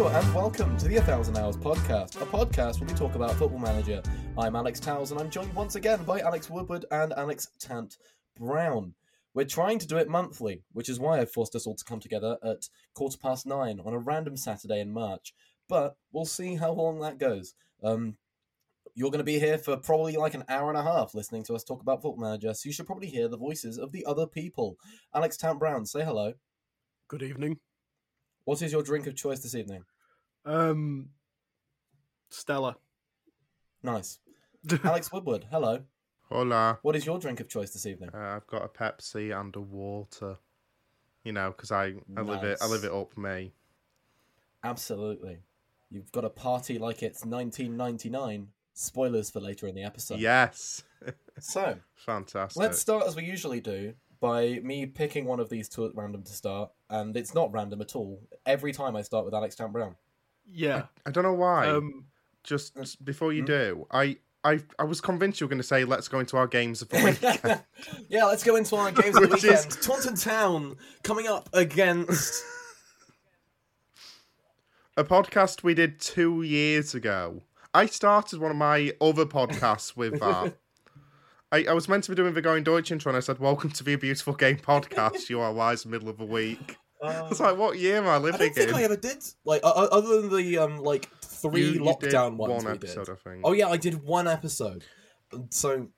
Hello and welcome to the A Thousand Hours podcast, a podcast where we talk about Football Manager. I'm Alex Towells and I'm joined once again by Alex Woodward and Alex Tant Brown. We're trying to do it monthly, which is why I've forced us all to come together at quarter past nine on a random Saturday in March. But we'll see how long that goes. Um, you're going to be here for probably like an hour and a half listening to us talk about Football Manager, so you should probably hear the voices of the other people. Alex Tant Brown, say hello. Good evening. What is your drink of choice this evening? Um, Stella. Nice. Alex Woodward, hello. Hola. What is your drink of choice this evening? Uh, I've got a Pepsi and a water. You know, because I, I live it I live it up me. Absolutely. You've got a party like it's 1999. Spoilers for later in the episode. Yes. So Fantastic. let's start as we usually do by me picking one of these two at random to start, and it's not random at all. Every time I start with Alex Tant Brown. Yeah. I don't know why. Um, Just before you Hmm? do, I, I I was convinced you were going to say let's go into our games of the week. yeah, let's go into our games of the Which is- Taunton Town coming up against. a podcast we did two years ago. I started one of my other podcasts with that. I, I was meant to be doing the Going Deutsch intro, and I said, "Welcome to the Beautiful Game Podcast." you are wise, middle of the week. I was like, "What year am I living? I living don't think in?" I ever did. Like, uh, other than the um, like three You- you did lockdown ones one we episode, did. I think. Oh yeah, I did one episode. So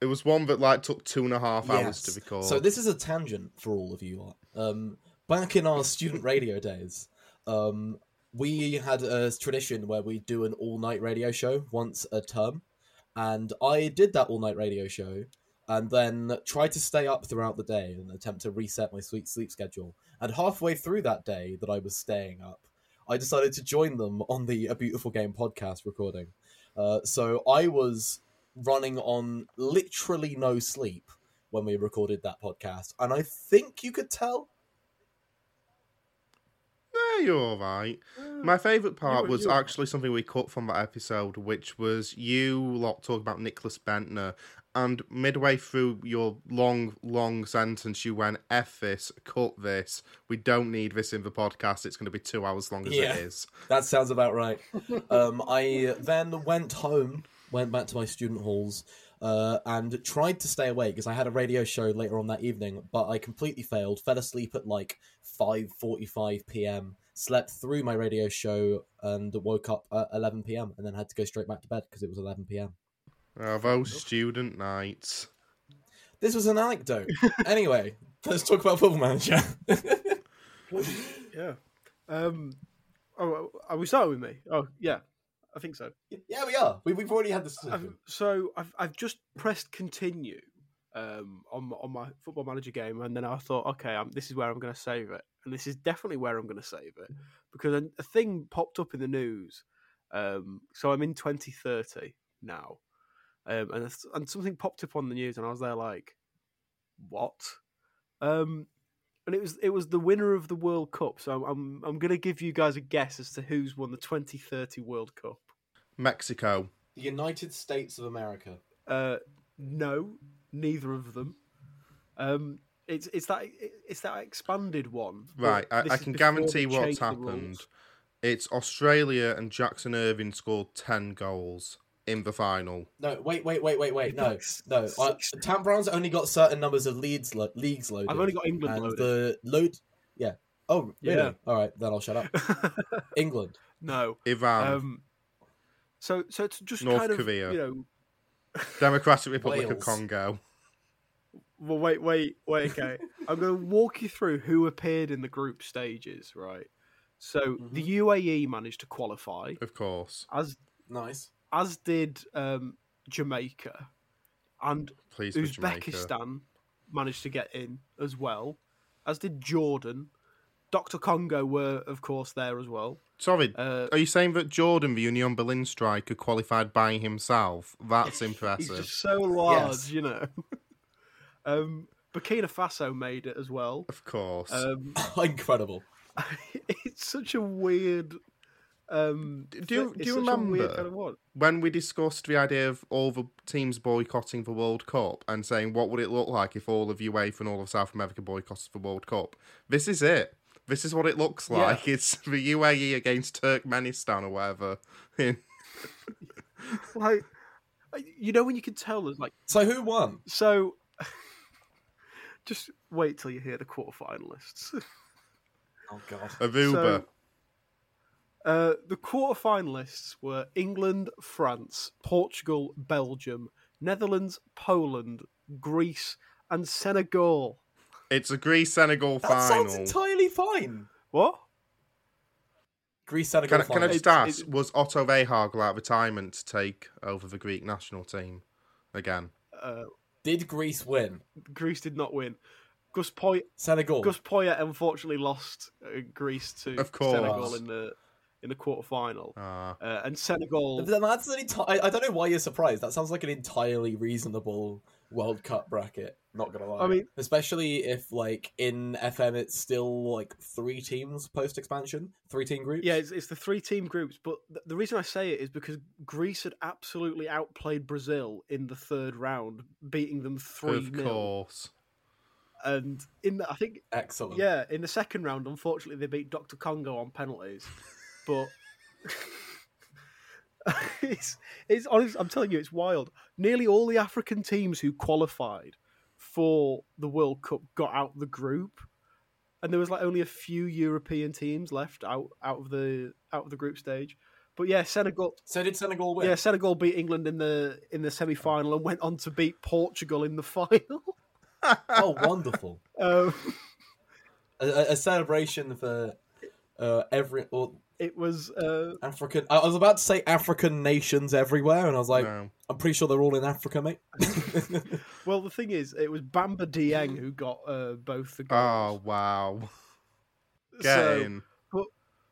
It was one that like took two and a half hours to record. So this is a tangent for all of you. Um, back in our student radio days, um, we had a tradition where we do an all-night radio show once a term, and I did that all-night radio show, and then try to stay up throughout the day and attempt to reset my sweet sleep schedule. And halfway through that day that I was staying up, I decided to join them on the A Beautiful Game podcast recording. Uh, so I was running on literally no sleep when we recorded that podcast, and I think you could tell. Yeah, you're all right. My favourite part was actually something we cut from that episode, which was you lot talking about Nicklas Bendtner, and midway through your long, long sentence, you went, F this, cut this. We don't need this in the podcast. It's going to be two hours long as Yeah. it is. That sounds about right. um, I then went home, went back to my student halls, uh, and tried to stay awake because I had a radio show later on that evening, but I completely failed. Fell asleep at like five forty-five p.m. Slept through my radio show and woke up at eleven p.m. and then had to go straight back to bed because it was eleven p.m. Those student nights. This was an anecdote. anyway, let's talk about Football Manager. yeah. Um, oh, are we starting with me? Oh, yeah. I think so. yeah, we are. We, we've already had this. I've, so I've I've just pressed continue um, on my- on my football manager game, and then I thought, okay, i this is where I'm going to save it, and this is definitely where I'm going to save it because a, a thing popped up in the news. Um, so I'm in 2030 now, um, and and something popped up on the news, and I was there like, what? Um, and it was it was the winner of the World Cup. So I'm I'm, I'm going to give you guys a guess as to who's won the 2030 World Cup. Mexico. The United States of America. Uh, no, neither of them. Um, it's it's that it's that expanded one. Right, I, I can guarantee what's happened. It's Australia and Jackson Irvine scored 10 goals in the final. No, wait, wait, wait, wait, wait. No, no. Uh, six- Tant Brown's only got certain numbers of leads, lo- leagues loaded. I've only got England and loaded. the load. Yeah. Oh, really? Yeah. All right, then I'll shut up. England. no. Iran, Um, so so it's just North kind of Korea. you know. Democratic Republic of Congo. Well, wait, wait, wait. Okay, I'm going to walk you through who appeared in the group stages. Right. So Mm-hmm. the UAE managed to qualify, Of course. as Nice. As did um, Jamaica, and Please for Jamaica. Uzbekistan managed to get in as well, as did Jordan. Dr. Congo were, of course, there as well. Sorry, Uh, are you saying that Jordan, the Union Berlin striker, qualified by himself? That's impressive. he's impressive. just so large, Yes. you know. um, Burkina Faso made it as well. Of course. Um, Incredible. it's such a weird. Um, Do you- do you such a weird remember? kind of when we discussed the idea of all the teams boycotting the World Cup and saying what would it look like if all of UEFA and all of South America boycotted the World Cup, this is it. this is what it looks Yeah. like. It's the UAE against Turkmenistan or whatever. Like, you know when you can tell there's like So who won? so. Just wait till you hear the quarterfinalists. Oh god. Aruba. So, uh, the quarterfinalists were England, France, Portugal, Belgium, Netherlands, Poland, Greece, and Senegal. It's a Greece Senegal final. That final. sounds entirely fine. What? Greece Senegal Can, I- can I final. just ask, it's- was Otto Rehhagel out of retirement to take over the Greek national team again? Uh, Did Greece win? Greece did not win. Gus Poyet, Senegal. Gus Poyet unfortunately lost uh, Greece to Of course. Senegal in the in the quarterfinal, Ah, uh, and Senegal. That's an enti- I I don't know why you're surprised. That sounds like an entirely reasonable World Cup bracket. Not gonna lie. I mean- especially if like in FM it's still like three teams post expansion, three team groups. Yeah, it's, it's the three team groups, but th- the reason I say it is because Greece had absolutely outplayed Brazil in the third round, beating them three of course. And in the, I think excellent. yeah, in the second round, unfortunately, they beat Doctor Congo on penalties, but. it's it's honest. I'm telling you, it's wild. Nearly all the African teams who qualified for the World Cup got out the group, and there was like only a few European teams left out out of the out of the group stage. But yeah, Senegal. So did Senegal win? Yeah, Senegal beat England in the in the semi final and went on to beat Portugal in the final. Oh, wonderful! um, a, a- celebration for uh, every or it was uh, African. I was about to say African nations everywhere, and I was like, No. I'm pretty sure they're all in Africa, mate. well. The thing is, it was Bamba Dieng who got uh, both the goals. Oh, wow. Get so in.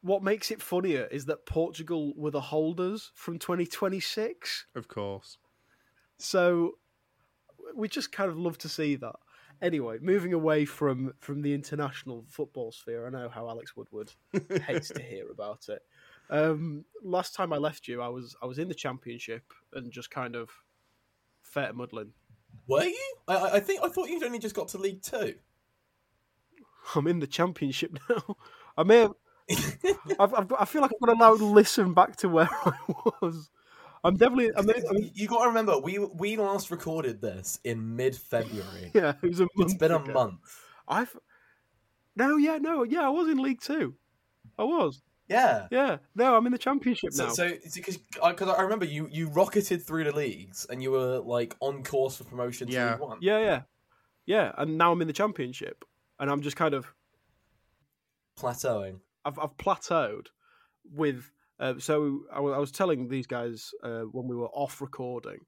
what makes it funnier is that Portugal were the holders from 2026. Of course. So we just kind of love to see that. Anyway, moving away from from the international football sphere, I know how Alex Woodward hates to hear about it. Um, last time I left you, I was I was in the championship and just kind of fair muddling. Were you? I- I, think I thought you'd only just got to League Two. I'm in the championship now. I may have. I've, I've got, I feel like I'm got to now listen back to where I was. I'm definitely. I'm, I'm, you got to remember, we we last recorded this in mid February. yeah, it was a month. it's been a month. I've. No, yeah, no, yeah, I was in League Two. I was. Yeah. Yeah, no, I'm in the championship So, now. so because because uh, I remember you you rocketed through the leagues and you were like on course for promotion to Yeah. League One. yeah, yeah, yeah, and now I'm in the championship, and I'm just kind of Plateauing. I've I've plateaued with. Uh, so I was telling these guys uh, when we were off recording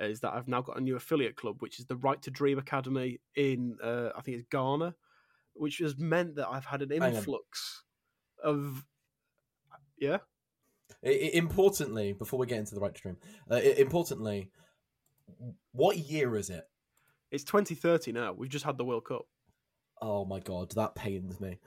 is that I've now got a new affiliate club, which is the Right to Dream Academy in uh, I think it's Ghana, which has meant that I've had an influx of yeah. I- I- importantly, before we get into the right to dream, uh, importantly, what year is it? It's 2030 now. We've just had the World Cup. Oh my god, that pains me.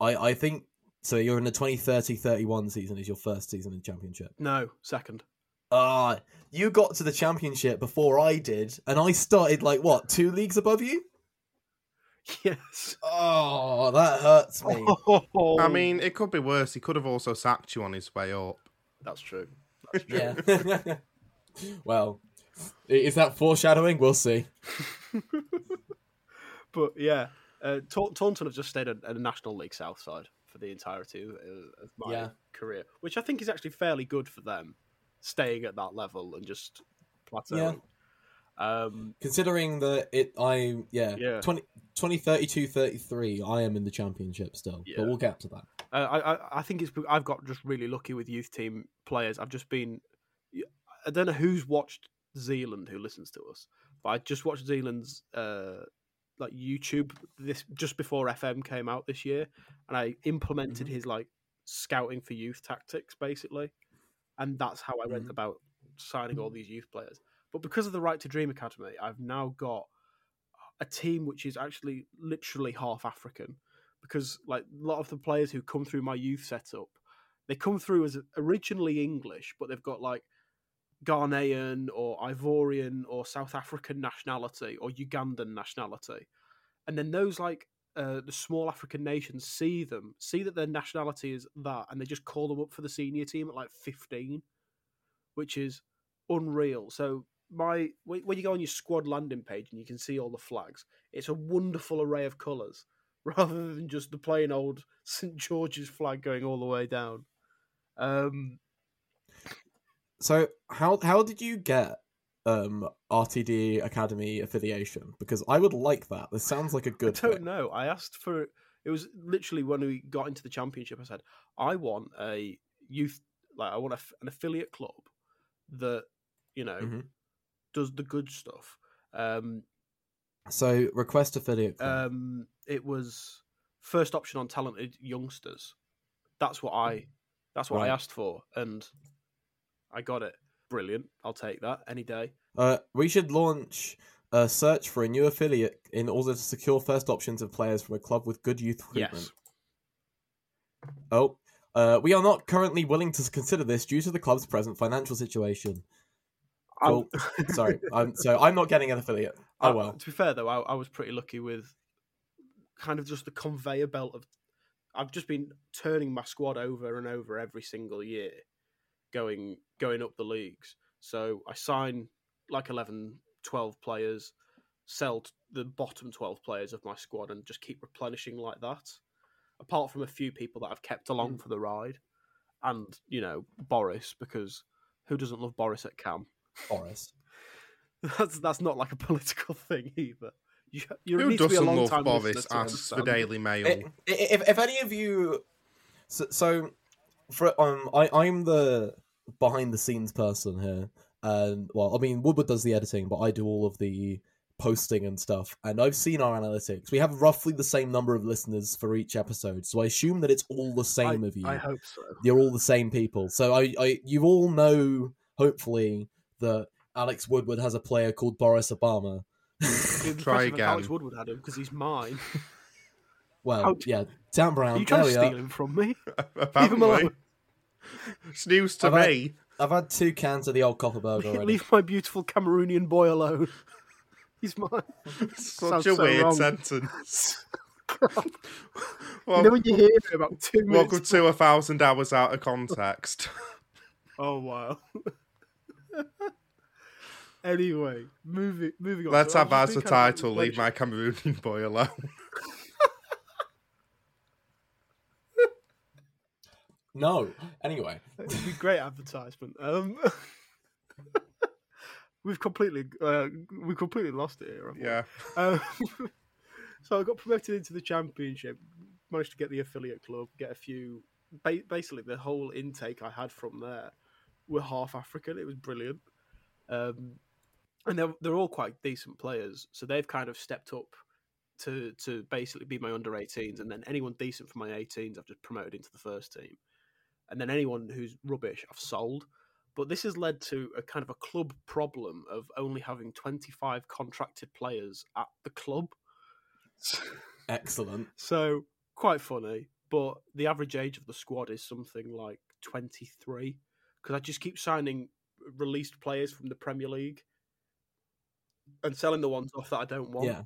I I think so. You're in the 2030-31 season. Is your first season in championship? No, second. Ah, you got to the championship before I did, and I started like what two leagues above you. Yes. Oh, that hurts me. Oh, I mean, it could be worse. He could have also sacked you on his way up. that's true. That's true. Yeah. well, is that foreshadowing? We'll see. But yeah, uh, Ta- Taunton have just stayed at, at a National League South side for the entirety of, my Yeah. career, which I think is actually fairly good for them, staying at that level and just plateauing. Um, Considering that it, I yeah, Yeah. 20, 2032 33, I am in the championship still, Yeah. but we'll get to that. I, I, I think it's I've got just really lucky with youth team players. I've just been I don't know who's watched Zealand who listens to us, but I just watched Zealand's uh, like YouTube this just before FM came out this year, and I implemented his like scouting for youth tactics basically, and that's how I went Mhm. about signing all these youth players. But because of the Right to Dream Academy, I've now got a team which is actually literally half African because like a lot of the players who come through my youth setup, they come through as originally English, but they've got like Ghanaian or Ivorian or South African nationality or Ugandan nationality, and then those like uh, the small African nations see them, see that their nationality is that, and they just call them up for the senior team at like 15, which is unreal. So my when you go on your squad landing page and you can see all the flags, it's a wonderful array of colours rather than just the plain old St George's flag going all the way down. Um, So how how did you get um RTD Academy affiliation? Because I would like that. This sounds like a good I don't thing. know. I asked for it was literally when we got into the championship. I said I want a youth like I want a, an affiliate club that you know Mhm. does the good stuff. Um, So request affiliate. club. um, it was first option on talented youngsters. That's what I that's what I asked for, and I got it. Brilliant. I'll take that any day. Uh, we should launch a search for a new affiliate in order to secure first options of players from a club with good youth recruitment. Yes. Oh, uh, we are not currently willing to consider this due to the club's present financial situation. I'm- Cool. Sorry, I'm so I'm not getting an affiliate. Oh I- well. To be fair though, I, I was pretty lucky with kind of just the conveyor belt of. I've just been turning my squad over and over every single year, going going up the leagues. So I sign like 11, 12 players, sell the bottom twelve players of my squad, and just keep replenishing like that. Apart from a few people that I've kept along for the ride, and you know Boris because who doesn't love Boris at Cam? Boris. That's that's not like a political thing either. You, you Who need to be a doesn't long love time Boris? to the understand. Daily Mail. I- i- If, if any of you, so, so for um, I I'm the behind the scenes person here, and well, I mean Woodward does the editing, but I do all of the posting and stuff. And I've seen our analytics. We have roughly the same number of listeners for each episode, so I assume that it's all the same I, of you. I hope so. You're all the same people. So I, I, you all know, hopefully, that Alex Woodward has a player called Boris Obama. It'd be Try impressive if Alex. Woodward had him because he's mine. well, How- yeah, Dan Brown. Are you trying to there we are. steal him from me? Leave him Apparently. alone. It's news to I've had- me. I've had two cans of the old Kopparberg already. Leave my beautiful Cameroonian boy alone. He's mine. Such Sounds a so weird wrong. sentence. God. Well, you know when you hear it about two minutes. welcome to a thousand hours out of context. Oh wow. anyway, moving moving on. Let's So I've as been a title, Leave My Cameroonian Boy Alone. No. Anyway, It'd be great advertisement. Um, we've completely uh, we've completely lost it here. Yeah. Um, so I got promoted into the championship. Managed to get the affiliate club, get a few. Ba- basically, the whole intake I had from there were half African. It was brilliant, um, and they're they're all quite decent players. So they've kind of stepped up to to basically be my under 18s, and then anyone decent for my 18s, I've just promoted into the first team, and then anyone who's rubbish, I've sold. But this has led to a kind of a club problem of only having 25 contracted players at the club. excellent. So quite funny, but the average age of the squad is something like 23 because I just keep signing released players from the Premier League and selling the ones off that I don't want. Yeah.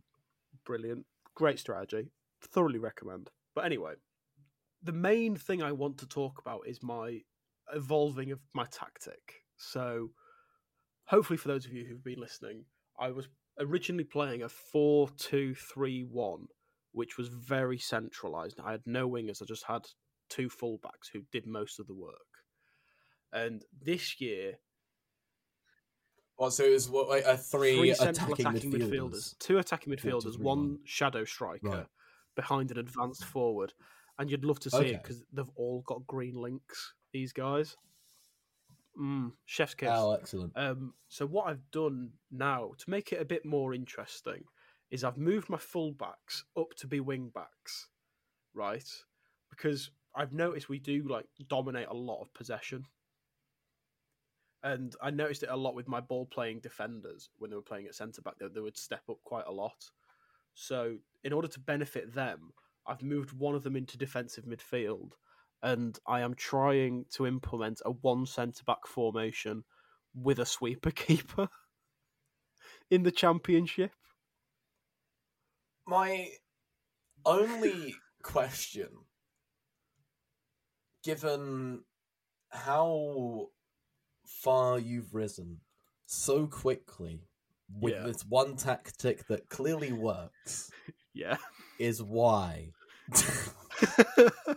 Brilliant. Great strategy. Thoroughly recommend. But anyway, the main thing I want to talk about is my evolving of my tactic. So, hopefully, for those of you who've been listening, I was originally playing a 4 2 3 1, which was very centralized. I had no wingers, I just had two fullbacks who did most of the work. And this year, Well, so it was what, like, a three, three central attacking, attacking midfielders. midfielders. two attacking midfielders, one. shadow striker Right. behind an advanced forward, and you'd love to see it because they've all got green links. These guys, mm, chef's kiss. Oh, excellent. Um, so what I've done now to make it a bit more interesting is I've moved my fullbacks up to be wing backs, right? Because I've noticed we do like dominate a lot of possession. And I noticed it a lot with my ball playing defenders when they were playing at centre back, they, they would step up quite a lot. So, in order to benefit them, I've moved one of them into defensive midfield, and I am trying to implement a one centre back formation with a sweeper keeper in the championship. My, only question, given how far you've risen so quickly with Yeah. this one tactic that clearly works, Yeah. is why.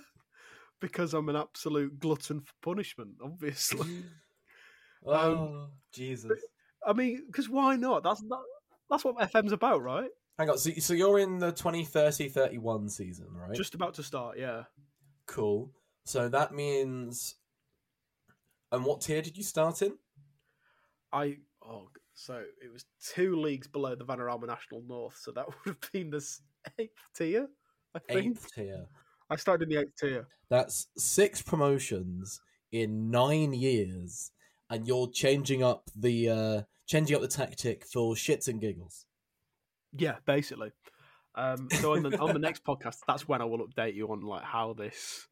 because I'm an absolute glutton for punishment, obviously. oh, um, Jesus. I mean, because why not? That's that, that's what FM's about, right? Hang on, so, so you're in the 2030-31 season, right? Just about to start, yeah. Cool. So that means... And what tier did you start in? I oh, so it was two leagues below the Vanarama National North, so that would have been the eighth tier, I think. Eighth tier. I started in the eighth tier. That's six promotions in nine years, and you're changing up the uh, changing up the tactic for shits and giggles. Yeah, basically. Um, so on the on the next podcast, that's when I will update you on like how this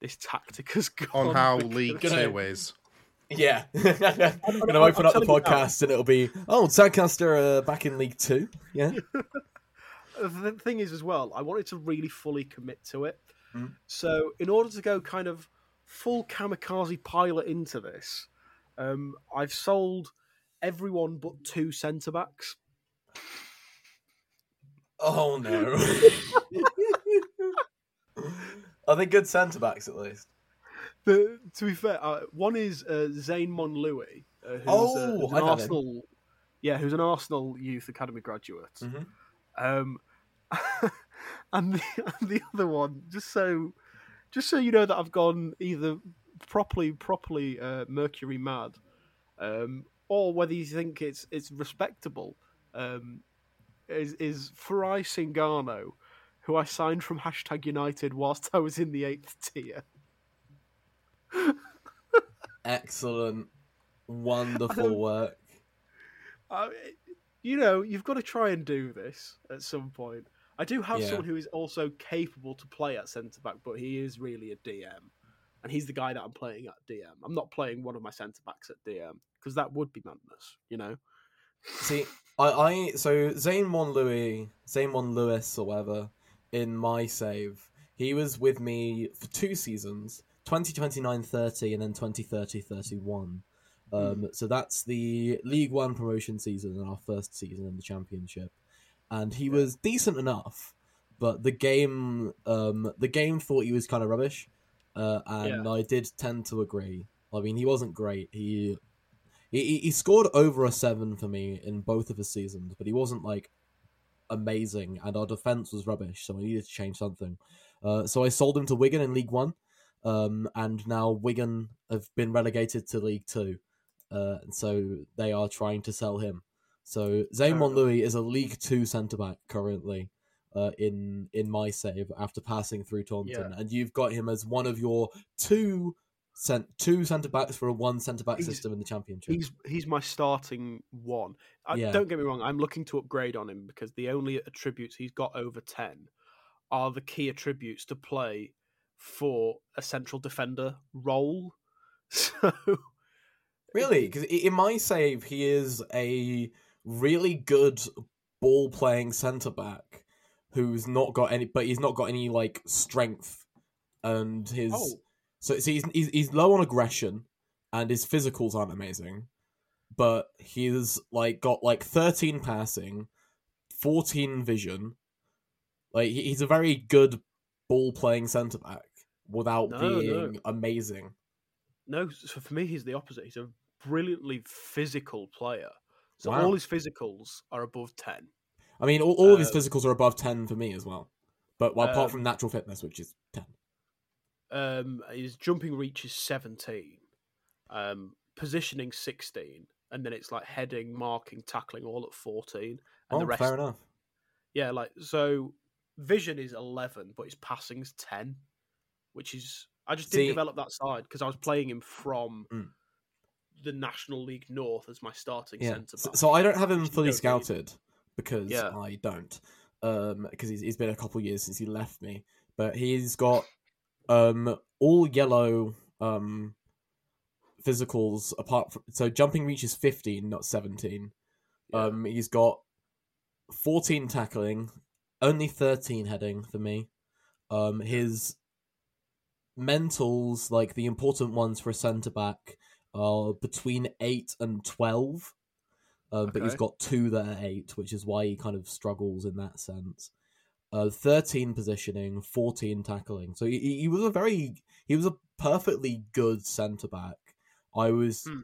this tactic has gone. on how because- League Gonna- Two is. Yeah, I'm gonna I'm open up the telling you now. podcast and it'll be oh, Tadcaster uh, back in League Two. Yeah, the thing is as well, I wanted to really fully commit to it. Mm. So in order to go kind of full kamikaze pilot into this, um, I've sold everyone but two centre backs. Oh no. Are they good centre backs at least? The, to be fair, uh, one is uh, Zane Monlouis, uh, who's, Oh, uh, who's I've an. Arsenal, yeah, who's an Arsenal youth academy graduate. Mhm. Um, and the and the other one, just so, just so you know that I've gone either properly, properly uh, Mercury mad, um, or whether you think it's it's respectable, um, is is Farai Singano, who I signed from hashtag United whilst I was in the eighth tier. Excellent, wonderful work. I, you know, you've got to try and do this at some point. I do have Yeah. someone who is also capable to play at centre back, but he is really a DM, and he's the guy that I'm playing at DM. I'm not playing one of my centre backs at DM because that would be madness, you know. See, I, I so Zane Mon Louis, Zane Mon Lewis or whatever, in my save, he was with me for two seasons, 2029-30 and then 2030-31. Um, So that's the League One promotion season and our first season in the championship, and he was decent enough, but the game, um, the game thought he was kind of rubbish, uh, and I did tend to agree. I mean, he wasn't great. He he, he- scored over a seven for me in both of his seasons, but he wasn't like amazing, and our defense was rubbish, so I needed to change something. Uh, so I sold him to Wigan in League One, um, and now Wigan have been relegated to League Two, uh, and so they are trying to sell him. So Zaymon Monlouis is a League Two centre back currently. Uh, in in my save after passing through Taunton, Yeah. and you've got him as one of your two cent two centre backs for a one centre back He's- system in the championship. He's he's my starting one. I, Yeah. Don't get me wrong. I'm looking to upgrade on him because the only attributes he's got over ten are the key attributes to play for a central defender role. So Really? Because in my save, he is a really good ball playing centre back who's not got any, but he's not got any like strength, and his Oh. so, so he's, he's he's low on aggression, and his physicals aren't amazing, but he's like got like thirteen passing, fourteen vision, like he's a very good ball playing centre back without No, no. being amazing. No, so for me, he's the opposite. He's a brilliantly physical player. So Wow. all his physicals are above 10. I mean, all, all of his Uh, physicals are above 10 for me as well. But well, apart Um, from natural fitness, which is 10. Um, his jumping reach is 17, um, positioning 16, and then it's like heading, marking, tackling all at 14. And Oh, the rest, fair enough. yeah, like, so vision is 11, but his passing's 10, which is, I just didn't See- develop that side because I was playing him from Mm. The National League North as my starting Yeah. centre So, back. so I don't have him fully don't need. scouted because Yeah. I don't. Um, because he's, he's been a couple years since he left me. But he's got um all yellow um physicals apart from so jumping reach is 15 not 17 Yeah. um he's got 14 tackling only 13 heading for me. Um, his mentals, like the important ones for a centre back, are between 8 and 12. Um, But he's got two that are 8, which is why he kind of struggles in that sense. Uh, 13 positioning, 14 tackling. So he, he was a very, he was a perfectly good centre back. I was. Hmm.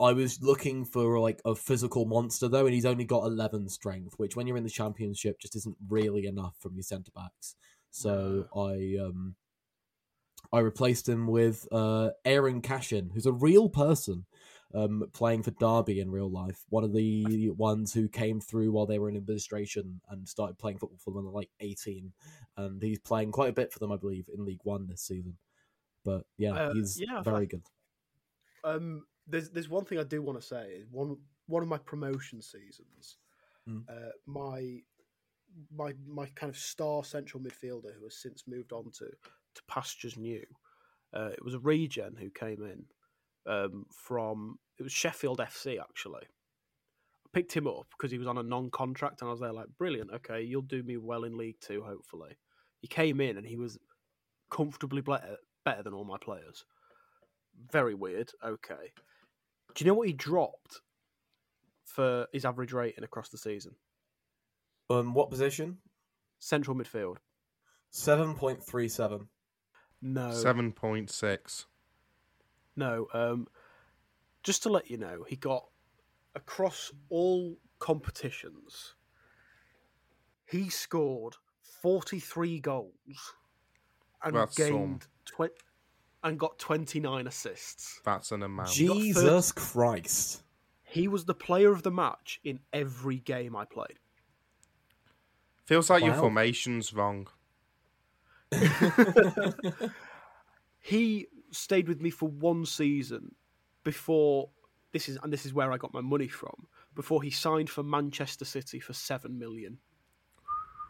I was looking for like a physical monster though, and he's only got eleven strength, which when you're in the championship just isn't really enough from your centre backs. So I um I replaced him with uh Eiran Cashin, who's a real person, um playing for Derby in real life. One of the ones who came through while they were in administration and started playing football for them when they're like eighteen, and he's playing quite a bit for them, I believe, in League One this season. But yeah, Uh, he's yeah, very good. Um, there's there's one thing I do want to say is one one of my promotion seasons, Mm. uh, my my my kind of star central midfielder who has since moved on to to pastures new. Uh, it was a regen who came in um, from it was Sheffield FC actually. I picked him up because he was on a non-contract, and I was there like, brilliant. Okay, you'll do me well in League Two, hopefully. He came in and he was comfortably better, better than all my players. Very weird. Okay. Do you know what he dropped for his average rating across the season? Um, what position? Central midfield. Seven point three seven. No. Seven point six. No. Um, just to let you know, he got across all competitions. He scored forty-three goals and That's gained twenty and got twenty-nine assists. That's an amount. got Jesus Christ! He was the player of the match in every game I played. Feels like your formation's wrong. he stayed with me for one season before this is and this is where I got my money from before he signed for Manchester City for 7 million.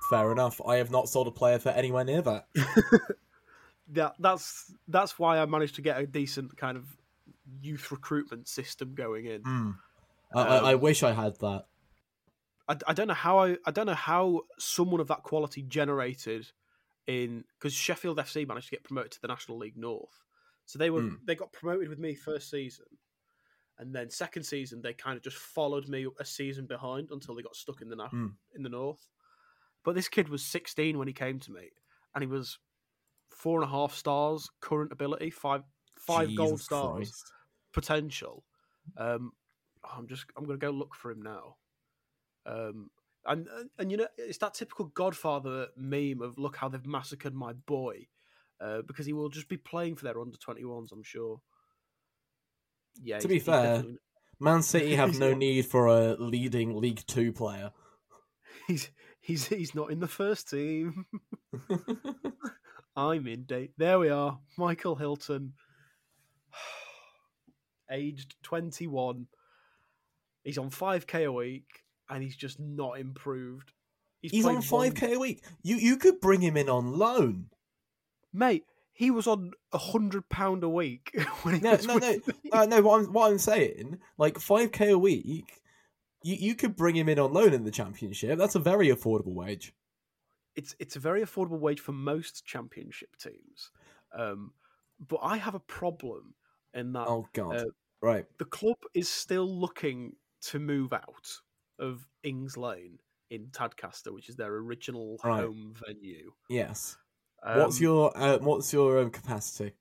Fair enough. I have not sold a player for anywhere near that. That that's that's why I managed to get a decent kind of youth recruitment system going in. Hmm. I, I, I wish I had that. I, I don't know how I I don't know how someone of that quality generated in because Sheffield FC managed to get promoted to the National League North, so they were Mm. they got promoted with me first season, and then second season they kind of just followed me a season behind until they got stuck in the na- Mm. in the North. But this kid was 16 when he came to me, and he was four and a half stars current ability, five five gold stars Christ. potential. Um, I'm just I'm gonna go look for him now. Um, and and- and you know it's that typical Godfather meme of look how they've massacred my boy, uh, because he will just be playing for their under 21s. I'm sure. Yeah. To be fair, definitely- Man City have no not- need for a leading League Two player. he's he's he's not in the first team. I'm in date. There we are, Michael Hilton, aged 21. He's on 5k a week, and he's just not improved. He's played on five k a week. You you could bring him in on loan. mate. He was on a hundred pound a week when he No, was no, no. Uh, no, what I'm what I'm saying, like five k a week, you you could bring him in on loan in the championship. That's a very affordable wage. It's it's a very affordable wage for most championship teams, um, but I have a problem in that Oh god, uh, right. the club is still looking to move out of Ings Lane in Tadcaster, which is their original Right. home venue. Yes. what's Um, your uh, what's your um, capacity?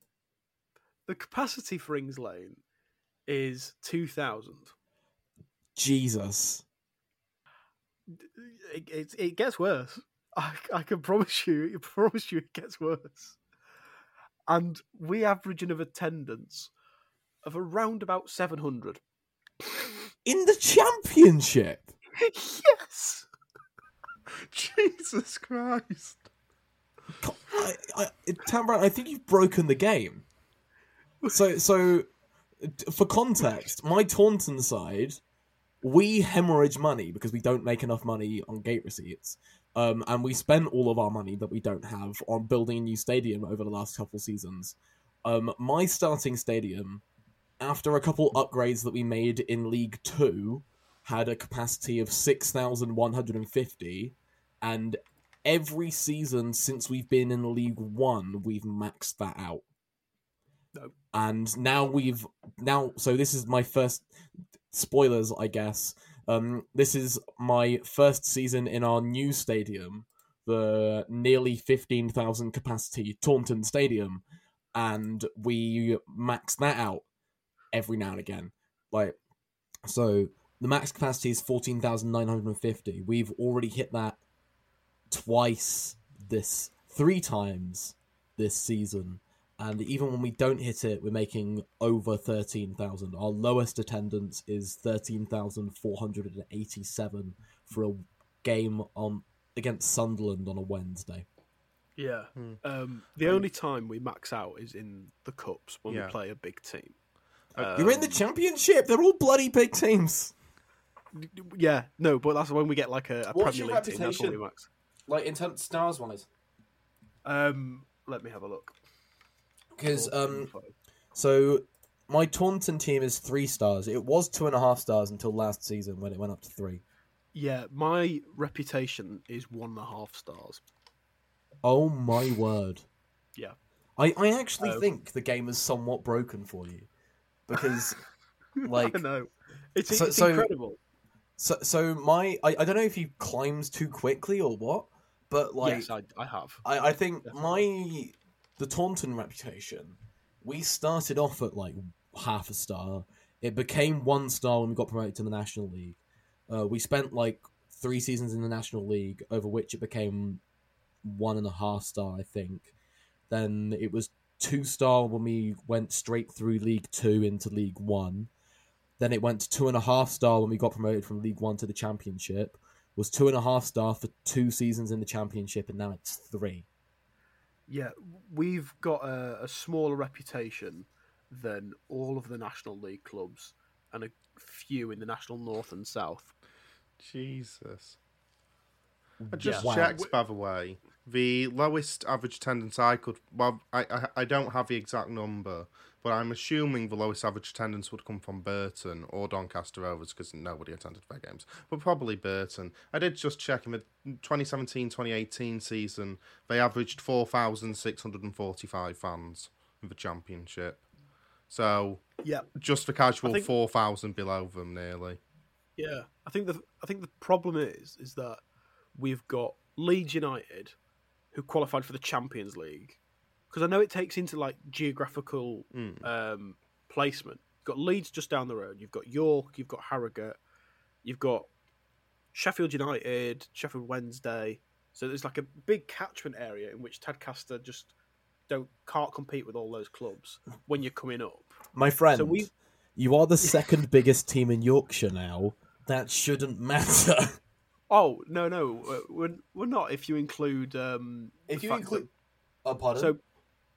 the capacity for Ings Lane is two thousand. Jesus. It, it, it gets worse. I, I can promise you. I promise you, it gets worse. And we average an of attendance of around about seven hundred. In the championship. Yes. Jesus Christ. Co- I, I, Tamron, I think you've broken the game. So, so for context, my Taunton side, we hemorrhage money because we don't make enough money on gate receipts, um, and we spend all of our money that we don't have on building a new stadium over the last couple seasons. Um, my starting stadium, after a couple upgrades that we made in League Two, had a capacity of six thousand one hundred and fifty, and every season since we've been in League One, we've maxed that out. No. And now we've now so this is my first spoilers, I guess. Um, this is my first season in our new stadium, the nearly fifteen thousand capacity Taunton Stadium, and we max that out every now and again. Like, so the max capacity is fourteen thousand nine hundred and fifty. We've already hit that twice this, three times this season. And even when we don't hit it, we're making over 13,000. Our lowest attendance is 13,487 for a game on against Sunderland on a Wednesday. Yeah. Hmm. Um, the only time we max out is in the cups when Yeah. we play a big team. Uh, You're in the Um, championship. They're all bloody big teams. Yeah, no, but that's when we get like a, a What's Premier your League team. That's we max. Like in terms of stars wise, Um, let me have a look. because um, so my Taunton team is three stars. It was two and a half stars until last season when it went up to three. yeah, my reputation is one and a half stars. Oh my word! Yeah. I I actually Um, think the game is somewhat broken for you because like I know it's, So- it's so- incredible. So so my I, I don't know if you climbed too quickly or what, but like yes, I, I have. I, I think Definitely. my the Taunton reputation, we started off at like half a star. It became one star when we got promoted to the National League. Uh, we spent like three seasons in the National League, over which it became one and a half star, I think. Then it was two star when we went straight through League Two into League One. Then it went to two and a half star when we got promoted from League One to the Championship. Was two and a half star for two seasons in the Championship, and now it's three. Yeah, we've got a, a smaller reputation than all of the National League clubs and a few in the National North and South. Jesus. I just Wow. checked, by the way. The lowest average attendance I could. Well, I, I I don't have the exact number, but I'm assuming the lowest average attendance would come from Burton or Doncaster Rovers because nobody attended their games. But probably Burton. I did just check in the 2017-2018 season. They averaged four thousand six hundred and forty-five fans in the championship. So Yeah, just the casual think- four thousand below them, nearly. yeah. I think the I think the problem is is that we've got Leeds United, who qualified for the Champions League, because I know it takes into like geographical Mm. um, placement. You've got Leeds just down the road. You've got York. You've got Harrogate. You've got Sheffield United, Sheffield Wednesday. So there's like a big catchment area in which Tadcaster just don't can't compete with all those clubs when you're coming up. My friend, So we- you are the second biggest team in Yorkshire now. That shouldn't matter. Oh no no uh, we're we're not if you include um, If you fact include, oh pardon. So,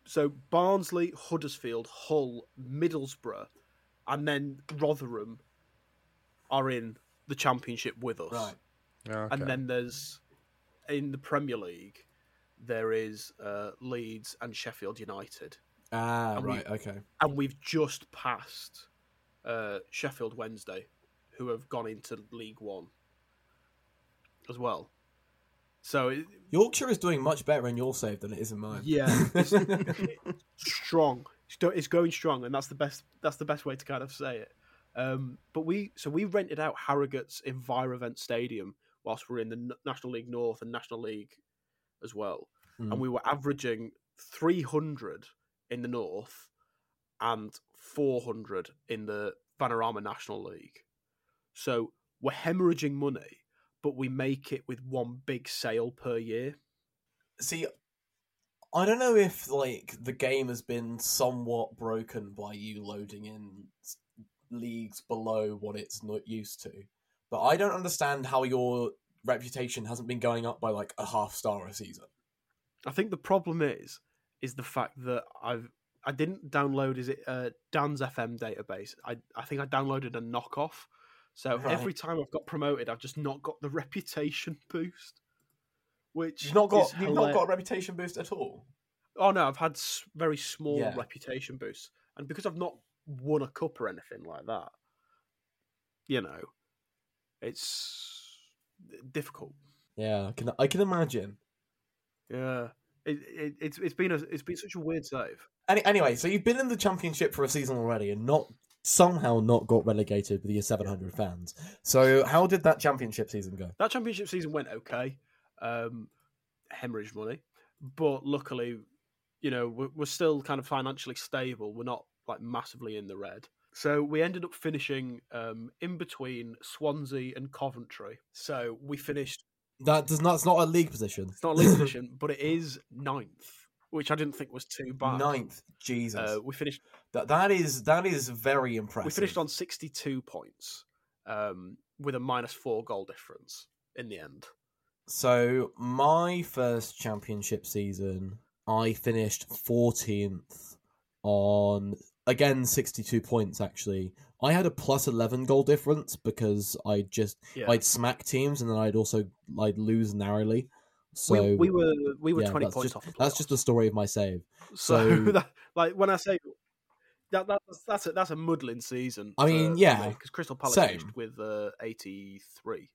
so Barnsley, Huddersfield, Hull, Middlesbrough, and then Rotherham are in the Championship with us. right, Okay. And then there's in the Premier League, there is uh, Leeds and Sheffield United, ah, And we- right, okay. and we've just passed uh, Sheffield Wednesday, who have gone into League One as well. So it, Yorkshire is doing much better in your save than it is in mine. Yeah, it's, strong. It's go- It's going strong, and that's the best. That's the best way to kind of say it. Um, but we so we rented out Harrogate's Envirovent Stadium whilst we we're in the National League North and National League as well, Mm. and we were averaging three hundred in the North and four hundred in the Vanarama National League. So we're hemorrhaging money, but we make it with one big sale per year. See, I don't know if like the game has been somewhat broken by you loading in leagues below what it's not used to, but I don't understand how your reputation hasn't been going up by like a half star a season. I think the problem is is the fact that I've I didn't download is it uh, Dan's FM database. I I think I downloaded a knockoff. So Right. every time I've got promoted, I've just not got the reputation boost. Which You've not got you've not got a reputation boost at all. Oh no, I've had very small Yeah. reputation boosts, and because I've not won a cup or anything like that, you know, it's difficult. Yeah, I can I can imagine. Yeah, it, it, it's it's been a it's been such a weird save. Any, anyway, so you've been in the championship for a season already, and not somehow not got relegated with your 700 fans. So how did that championship season go? That championship season went okay, um, hemorrhage money, but luckily, you know, we're, we're still kind of financially stable. We're not like massively in the red. So we ended up finishing um, in between Swansea and Coventry. So we finished. That does not. It's not a league position. It's not a league position, but it is ninth, which I didn't think was too bad. Ninth. Jesus. Uh, we finished. that that is that is very impressive. We finished on sixty-two points, um, with a minus four goal difference in the end. So my first championship season, I finished 14th on again 62 points. Actually, I had a plus 11 goal difference because I just Yeah, I'd smack teams and then I'd also I'd lose narrowly. So we, we were we were yeah, twenty that's points just, off. The That's just the story of my save. So, So- that, like when I say that, that that's a, that's a muddling season. I mean, yeah, because Crystal Palace same. finished with uh, eighty three.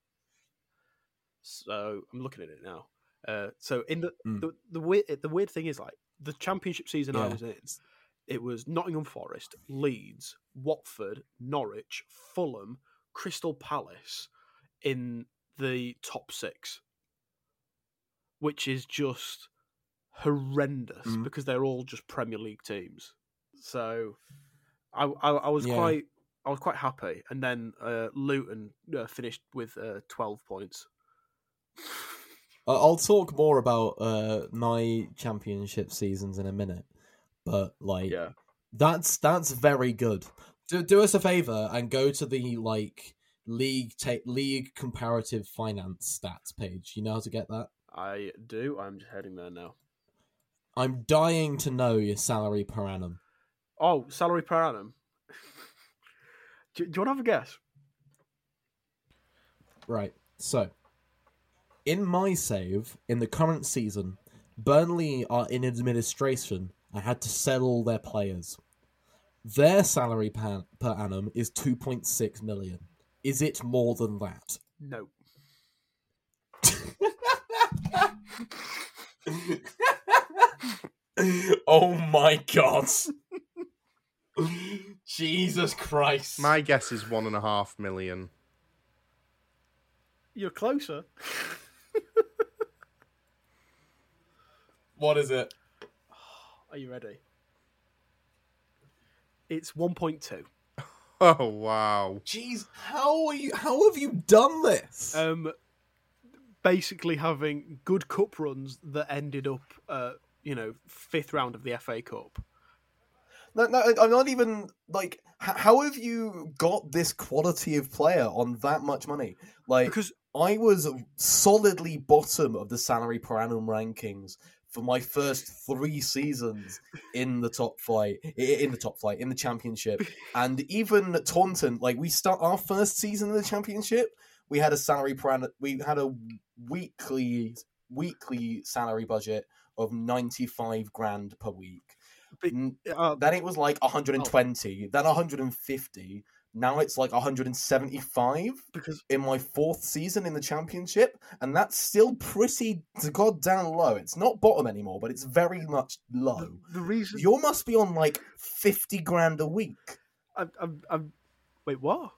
So I'm looking at it now. Uh, so in the, Mm. the the weird the weird thing is like the championship season I was in, it was Nottingham Forest, Leeds, Watford, Norwich, Fulham, Crystal Palace in the top six, which is just horrendous Mm. because they're all just Premier League teams. So I I, I was Yeah. quite I was quite happy, and then uh, Luton uh, finished with uh, twelve points. I'll talk more about uh, my championship seasons in a minute, but like Yeah, that's that's very good. Do do us a favor and go to the like league ta- league comparative finance stats page. You know how to get that? I do. I'm just heading there now. I'm dying to know your salary per annum. Oh, salary per annum. do, do you want to have a guess? Right. So, in my save in the current season, Burnley are in administration and had to sell all their players. Their salary per, per annum is 2.6 million. Is it more than that? No. oh my god. Jesus Christ. My guess is one and a half million. You're closer. What is it? Are you ready? It's 1.2. Oh wow! Jeez, how are you how have you done this? Um, basically having good cup runs that ended up, uh, you know, fifth round of the FA Cup. No, no, I'm not even like. How have you got this quality of player on that much money? Like, Because I was solidly bottom of the salary per annum rankings for my first three seasons in the top flight, in the top flight, in the championship, and even Taunton. Like, we start our first season in the championship, we had a salary per. We had a weekly weekly salary budget of ninety five grand per week. But- uh, then it was like 120, then 150. Now it's like 175 because in my fourth season in the championship, and that's still pretty goddamn low. It's not bottom anymore, but it's very much low. the, the reason You must be on like 50 grand a week. I'm, I'm, I'm, wait, what?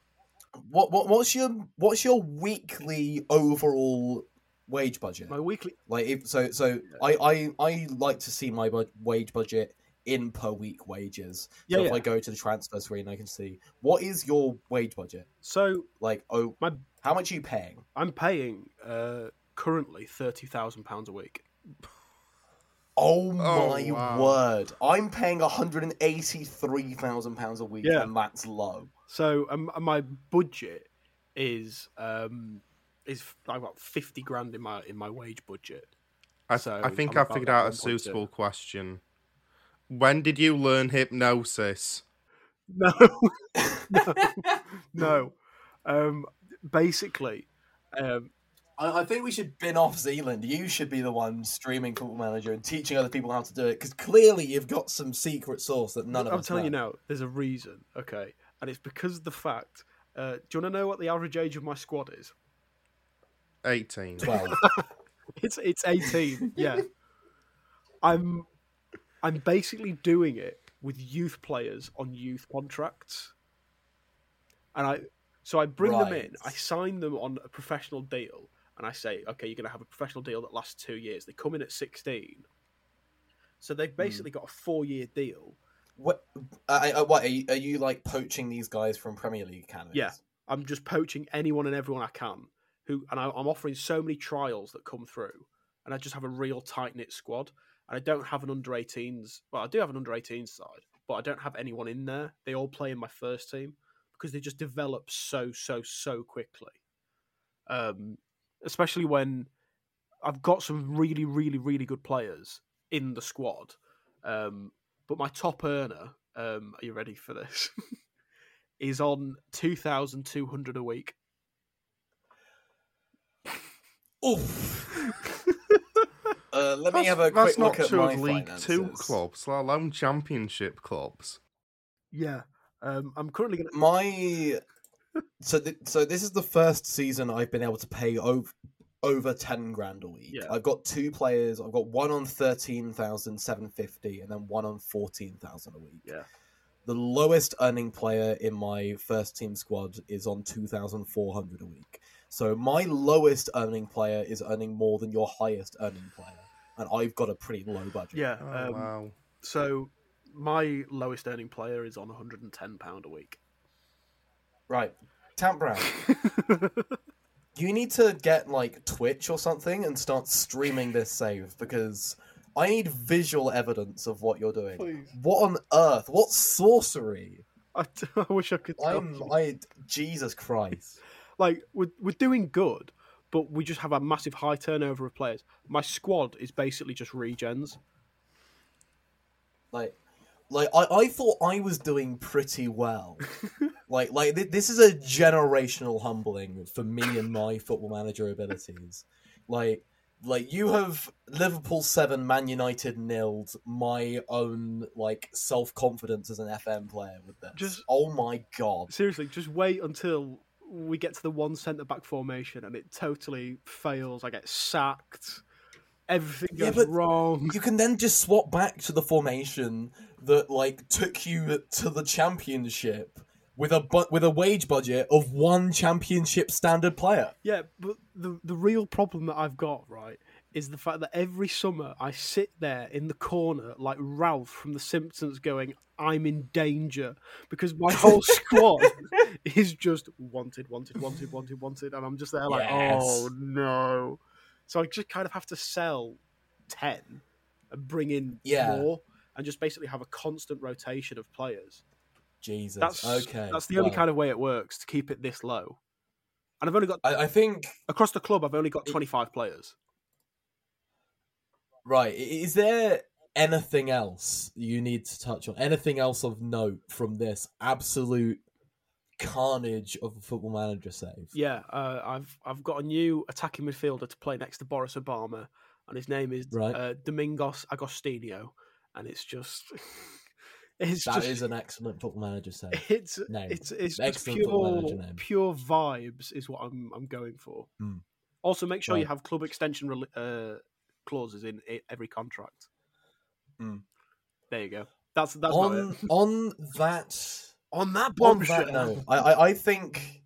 What what what's your what's your weekly overall wage budget? My weekly Like if so so I I I like to see my bu- wage budget in per week wages. yeah, So if yeah. I go to the transfer screen, I can see what is your wage budget. So Like, oh, My- how much are you paying? I'm paying uh, currently thirty thousand pounds a week. Oh Oh, my wow. word! I'm paying 183 thousand pounds a week, Yeah. and that's low. So um, my budget is um, is I've got fifty grand in my in my wage budget. I, So, I think I'm figured out a 1.2. suitable question. When did you learn hypnosis? No, no, no. Um, basically, um, I, I think we should bin off Zealand. You should be the one streaming Football Manager and teaching other people how to do it, because clearly you've got some secret sauce that none of us. I'm us telling you now, there's a reason. Okay, and it's because of the fact. Uh, do you want to know what the average age of my squad is? 18. Twelve. It's it's eighteen. Yeah, I'm I'm basically doing it with youth players on youth contracts, and I so I bring them in, I sign them on a professional deal, and I say, okay, you're going to have a professional deal that lasts two years. They come in at sixteen, so they've basically got a four year deal. What? I, I, what are you, are you like poaching these guys from Premier League academies? Yeah. I'm just poaching anyone and everyone I can. Who and I, I'm offering so many trials that come through, and I just have a real tight knit squad. And I don't have an under 18s. Well, I do have an under 18s side, but I don't have anyone in there. They all play in my first team because they just develop so so so quickly. Um, especially when I've got some really really really good players in the squad. Um, but my top earner, um, are you ready for this? is on two thousand two hundred a week. Oof. Uh, let me have a that's quick not look at two my of League Two clubs, let alone Championship clubs. Yeah, um, I'm currently gonna. My so th- so this is the first season I've been able to pay over over ten grand a week. Yeah. I've got two players. I've got one on thirteen thousand seven fifty, and then one on fourteen thousand a week. Yeah. The lowest earning player in my first team squad is on two thousand four hundred a week. So my lowest earning player is earning more than your highest earning player, and I've got a pretty low budget. Yeah. Oh, um, wow. So my lowest earning player is on 110 pound a week. Right, Tant Brown. you need to get like Twitch or something and start streaming this save because I need visual evidence of what you're doing. Please. What on earth? What sorcery? I, I wish I could. Tell I'm. I Jesus Christ. like we're we're doing good, but we just have a massive high turnover of players. My squad is basically just regens. Like like I, I thought I was doing pretty well. like like th- this is a generational humbling for me and my football manager abilities. Like like you have Liverpool seven, Man United nilled my own like self confidence as an FM player with this. Just- oh my god. Seriously, just wait until we get to the one centre back formation and it totally fails. I get sacked. Everything Yeah, goes but- wrong. You can then just swap back to the formation that like took you to the championship with a bu- with a wage budget of one championship standard player. Yeah, but the the real problem that I've got right is the fact that every summer I sit there in the corner like Ralph from The Simpsons, going, "I'm in danger," because my whole squad is just wanted, wanted, wanted, wanted, wanted, and I'm just there like, Yes. "Oh no!" So I just kind of have to sell ten and bring in Yeah. more, and just basically have a constant rotation of players. Jesus. That's okay. That's the only kind of way it works to keep it this low. And I've only got I, I think across the club. I've only got 25 players. right. Is there anything else you need to touch on? Anything else of note from this absolute carnage of a football manager save? Yeah, uh, I've I've got a new attacking midfielder to play next to Boris Obama, and his name is Right. uh, Domingos Agostinho, and it's just it's That just is an excellent football manager save. it's name. it's it's just Excellent football pure manager name. pure vibes is what I'm I'm going for. Hmm. Also, make sure you have club extension uh, clauses in every contract. Hmm. There you go. That's that's on on that on that on bombshell. that note, I, I, I think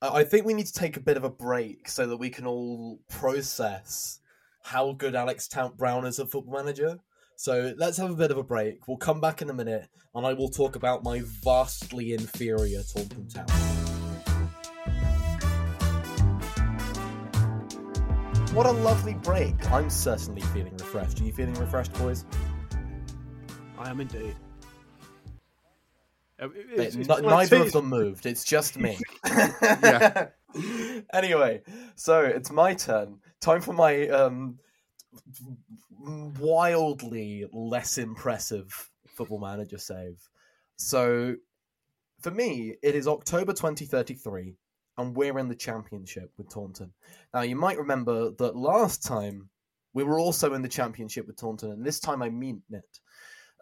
I I think we need to take a bit of a break so that we can all process how good Alex Tant Brown is a football manager. So let's have a bit of a break. We'll come back in a minute, and I will talk about my vastly inferior Taunton Town. What a lovely break! I'm certainly feeling refreshed. Are you feeling refreshed, boys? I am indeed. It's- neither of them moved. It's just me. Yeah. anyway, so it's my turn. Time for my um, wildly less impressive football manager save. So, for me, it is October 2033, and we're in the championship with Taunton. Now, you might remember that last time we were also in the championship with Taunton, and this time I mean it.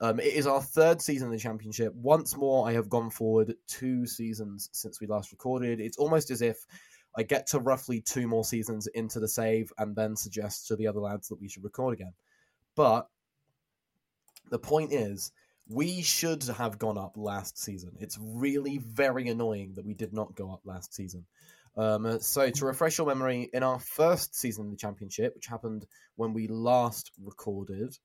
Um, it is our third season in the championship. Once more, I have gone forward two seasons since we last recorded. It's almost as if I get to roughly two more seasons into the save and then suggest to the other lads that we should record again. But the point is, we should have gone up last season. It's really very annoying that we did not go up last season. Um, so, to refresh your memory, in our first season in the championship, which happened when we last recorded,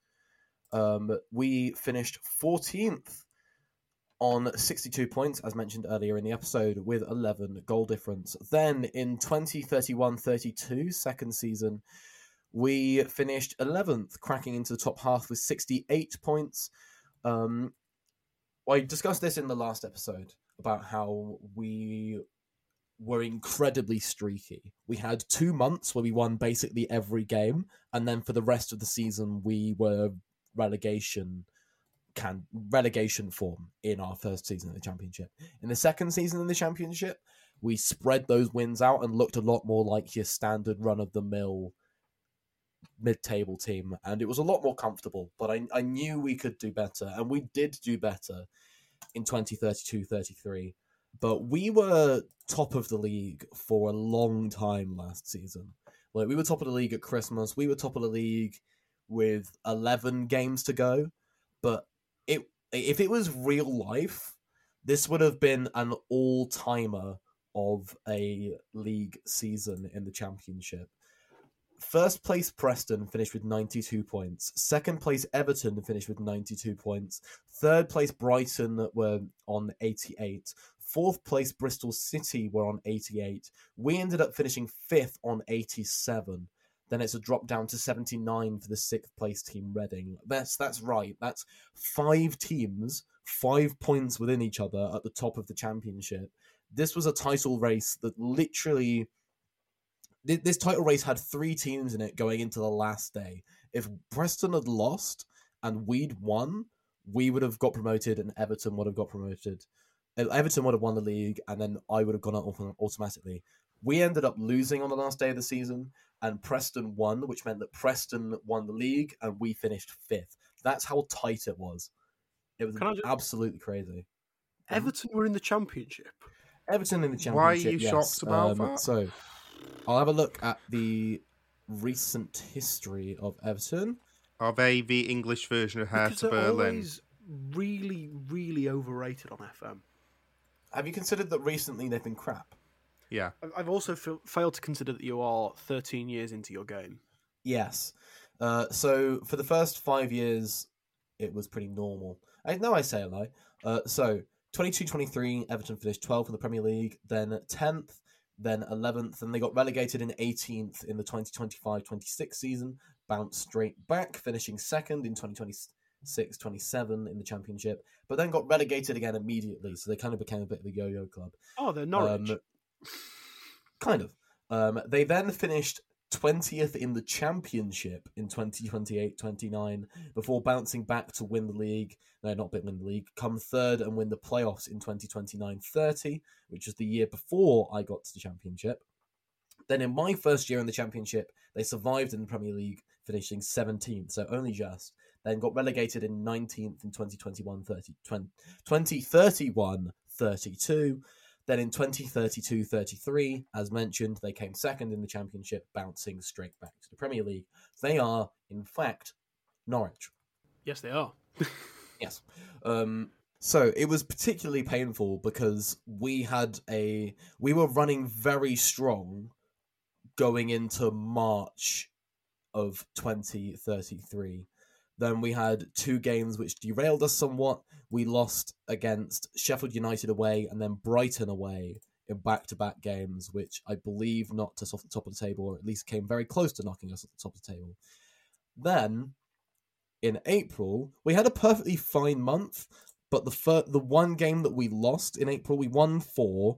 um, we finished 14th on 62 points, as mentioned earlier in the episode, with 11 goal difference. Then in 2031 32, second season, we finished 11th, cracking into the top half with 68 points. Um, I discussed this in the last episode about how we were incredibly streaky. We had two months where we won basically every game, and then for the rest of the season, we were relegation can relegation form in our first season of the championship. In the second season of the championship, we spread those wins out and looked a lot more like your standard run of the mill mid table team, and it was a lot more comfortable. But I, I knew we could do better, and we did do better in 2032 33. But we were top of the league for a long time last season. Like we were top of the league at Christmas, we were top of the league with 11 games to go. But it if it was real life, this would have been an all timer of a league season in the championship. First place Preston finished with 92 points. Second place Everton finished with 92 points. Third place Brighton were on 88. Fourth place Bristol City were on 88. We ended up finishing fifth on 87. Then it's a drop down to 79 for the sixth place team Reading. That's that's right. That's five teams, five points within each other at the top of the championship. This was a title race that literally this title race had three teams in it going into the last day. If Preston had lost and we'd won, we would have got promoted and Everton would have got promoted. Everton would have won the league and then I would have gone up automatically. We ended up losing on the last day of the season and Preston won, which meant that Preston won the league and we finished fifth. That's how tight it was. It was just... absolutely crazy. Everton were in the championship. Everton in the championship. Why are you yes. shocked about um, that? So, I'll have a look at the recent history of Everton. Are they the English version of Hertha Berlin? Always really, really overrated on FM. Have you considered that recently they've been crap? Yeah. I've also f- failed to consider that you are 13 years into your game. Yes. Uh, so for the first five years, it was pretty normal. I know I say a lie. Uh, so 22-23, Everton finished 12th in the Premier League, then 10th, then 11th, and they got relegated in 18th in the 2025-26 season, bounced straight back, finishing second in 2026-27 in the Championship, but then got relegated again immediately, so they kind of became a bit of a yo-yo club. Oh, they're Norwich. Um, kind of. Um, they then finished 20th in the championship in 2028-29 before bouncing back to win the league no not win the league come third and win the playoffs in 2029-30 which was the year before i got to the championship then in my first year in the championship they survived in the premier league finishing 17th so only just then got relegated in 19th in 2021 30 2031 32 then in 2032 33, as mentioned, they came second in the championship, bouncing straight back to the Premier League. They are, in fact, Norwich. Yes, they are. yes. Um, so it was particularly painful because we had a we were running very strong going into March of 2033 then we had two games which derailed us somewhat. We lost against Sheffield United away and then Brighton away in back to back games, which I believe knocked us off the top of the table, or at least came very close to knocking us off the top of the table. Then in April, we had a perfectly fine month, but the fir- the one game that we lost in April, we won four,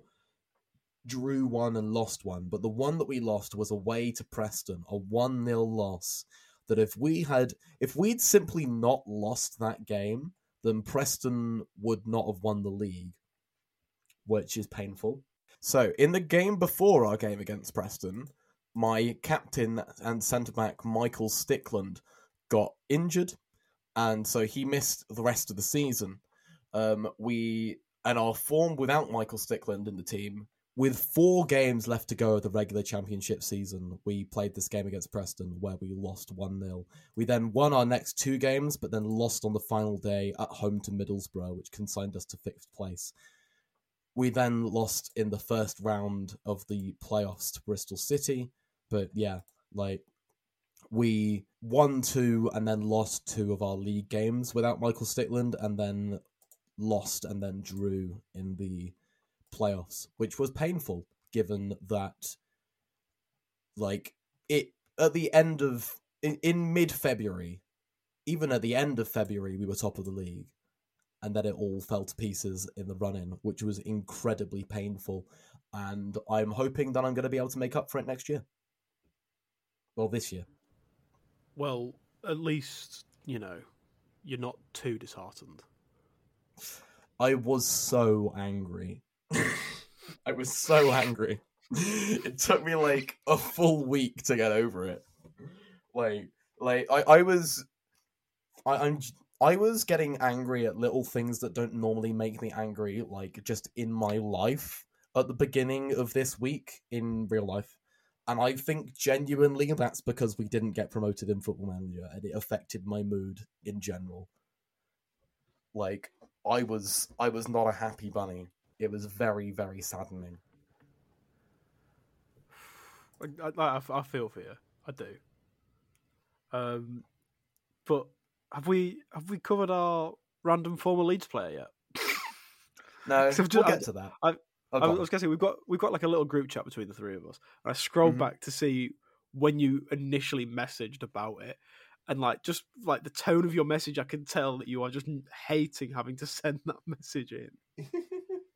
drew one, and lost one. But the one that we lost was away to Preston, a 1 0 loss that if we had if we'd simply not lost that game, then Preston would not have won the league, which is painful. So in the game before our game against Preston, my captain and centre back Michael Stickland got injured, and so he missed the rest of the season. Um, we and our form without Michael Stickland in the team with four games left to go of the regular championship season, we played this game against Preston where we lost 1 0. We then won our next two games, but then lost on the final day at home to Middlesbrough, which consigned us to fifth place. We then lost in the first round of the playoffs to Bristol City, but yeah, like we won two and then lost two of our league games without Michael Stickland, and then lost and then drew in the playoffs, which was painful given that, like, it at the end of in, in mid February, even at the end of February, we were top of the league, and then it all fell to pieces in the run in, which was incredibly painful. And I'm hoping that I'm going to be able to make up for it next year. Well, this year. Well, at least you know you're not too disheartened. I was so angry. I was so angry. It took me like a full week to get over it. Like, like I, I was, I, I'm, I was getting angry at little things that don't normally make me angry, like just in my life at the beginning of this week in real life. And I think genuinely that's because we didn't get promoted in Football Manager and it affected my mood in general. Like I was I was not a happy bunny. It was very, very saddening. I, I, I- I feel for you. I do. Um, but have we have we covered our random former Leeds player yet? No, So we'll just- get to that. I- Oh, I was on. gonna say we've got we've got like a little group chat between the three of us, and I scrolled Mhm. back to see when you initially messaged about it, and like just like the tone of your message, I can tell that you are just hating having to send that message in.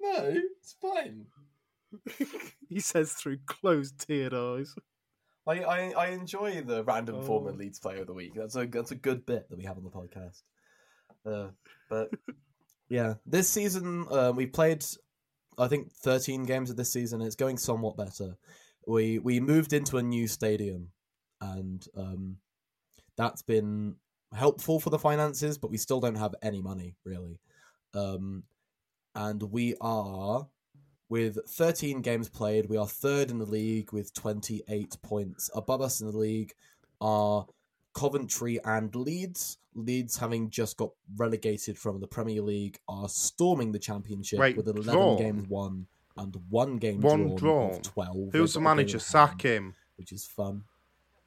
No, it's fine. he says through closed tiered eyes. I, I I enjoy the random former Oh. Leeds player of the week. That's a that's a good bit that we have on the podcast. Uh, but yeah, this season uh, we played, I think, thirteen games of this season. It's going somewhat better. We we moved into a new stadium, and um, that's been helpful for the finances. But we still don't have any money really, um, and we are with 13 games played, we are third in the league with 28 points. Above us in the league are Coventry and Leeds. Leeds, having just got relegated from the Premier League, are storming the championship Wait, with 11 drawn? games won and one game One drawn, drawn? of 12. Who's the got a game manager? Sack him. Which is fun.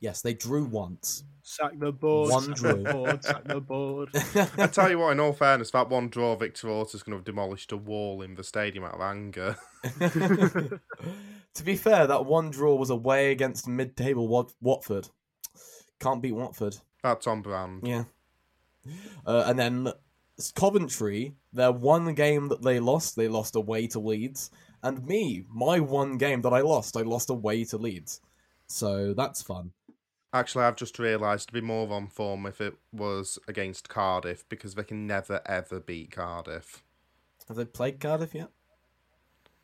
Yes, they drew once. Sack the board, One sack drew. the board, sack the board. I tell you what, in all fairness, that one draw, Victor Orta's going to have demolished a wall in the stadium out of anger. to be fair, that one draw was away against mid-table Wat- Watford. Can't beat Watford. That's on brand. Yeah. Uh, and then Coventry, their one game that they lost, they lost away to Leeds. And me, my one game that I lost, I lost away to Leeds. So that's fun. Actually, I've just realised it'd be more on form if it was against Cardiff because they can never ever beat Cardiff. Have they played Cardiff yet?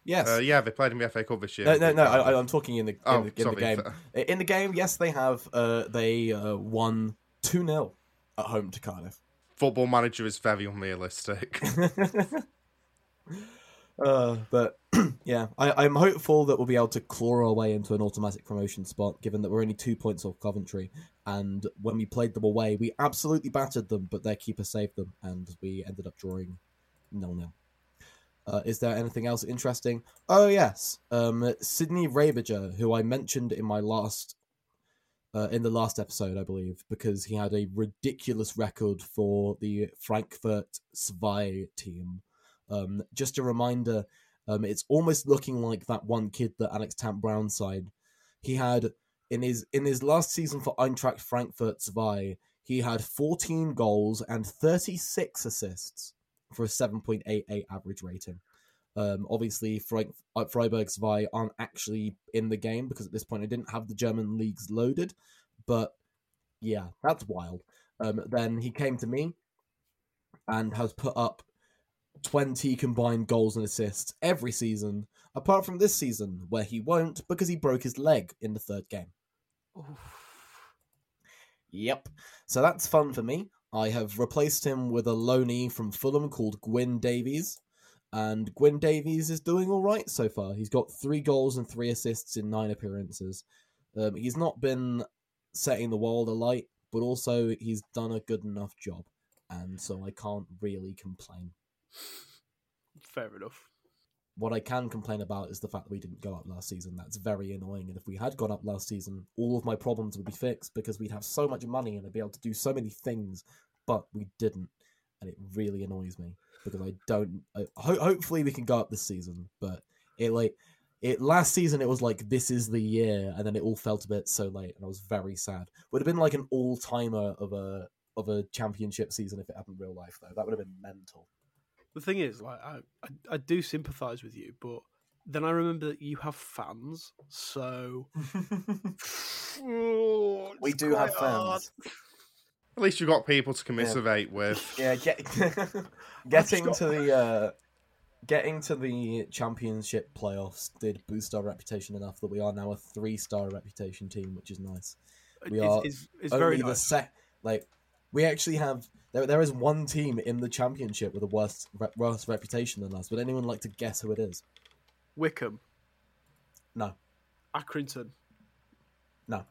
Yes. Uh, yeah, they played in the FA Cup this year. no, no, no. I, I'm talking in the in, Oh, the, in the game. fair. In the game, yes, they have. Uh, they uh, won two 0 at home to Cardiff. Football manager is very unrealistic. uh, but yeah, I, I'm hopeful that we'll be able to claw our way into an automatic promotion spot, given that we're only two points off Coventry. And when we played them away, we absolutely battered them, but their keeper saved them, and we ended up drawing nil nil. Uh, is there anything else interesting? Oh yes, um, Sydney Rabiger, who I mentioned in my last, uh, in the last episode, I believe, because he had a ridiculous record for the Frankfurt Zwei team. Um, just a reminder, um, it's almost looking like that one kid that Alex Tant Brown signed. He had in his in his last season for Eintracht Frankfurt Zwei, he had 14 goals and 36 assists for a 7.88 average rating. Um, obviously, Frank, uh, Freiburg Zwei aren't actually in the game because at this point I didn't have the German leagues loaded. But yeah, that's wild. Um, then he came to me and has put up 20 combined goals and assists every season, apart from this season, where he won't because he broke his leg in the third game. Yep. So that's fun for me. I have replaced him with a loanee from Fulham called Gwyn Davies, and Gwyn Davies is doing all right so far. He's got three goals and three assists in nine appearances. Um, he's not been setting the world alight, but also he's done a good enough job, and so I can't really complain. Fair enough. What I can complain about is the fact that we didn't go up last season. That's very annoying. And if we had gone up last season, all of my problems would be fixed because we'd have so much money and I'd be able to do so many things, but we didn't. And it really annoys me because I don't. I, ho- hopefully, we can go up this season, but it like. It last season it was like this is the year, and then it all felt a bit so late, and I was very sad. Would have been like an all timer of a of a championship season if it happened in real life, though. That would have been mental. The thing is, like, I, I, I do sympathise with you, but then I remember that you have fans, so Oh, we do have quite hard. fans. At least you've got people to commiserate with. Yeah, get, getting to the uh, getting to the championship playoffs did boost our reputation enough that we are now a three star reputation team, which is nice. We It's- are it's, it's Only very the nice. sec like we actually have there. There is one team in the championship with a worse re- worse reputation than us. Would anyone like to guess who it is? Wycombe, No, Accrington, no,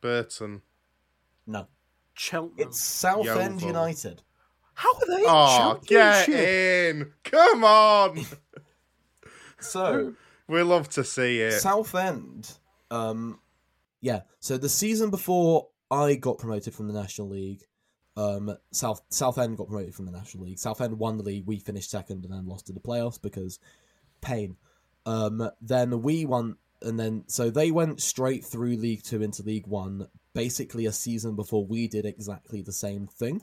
Burton. no. Cheltenham. It's Southend Yeovil. United. How are they in Oh, get championship? in! Come on! So we love to see it. Southend, um, yeah. So the season before I got promoted from the National League, um, South Southend got promoted from the National League. Southend won the league. We finished second and then lost to the playoffs because pain. Um, then we won, and then so they went straight through League Two into League One, basically a season before we did exactly the same thing.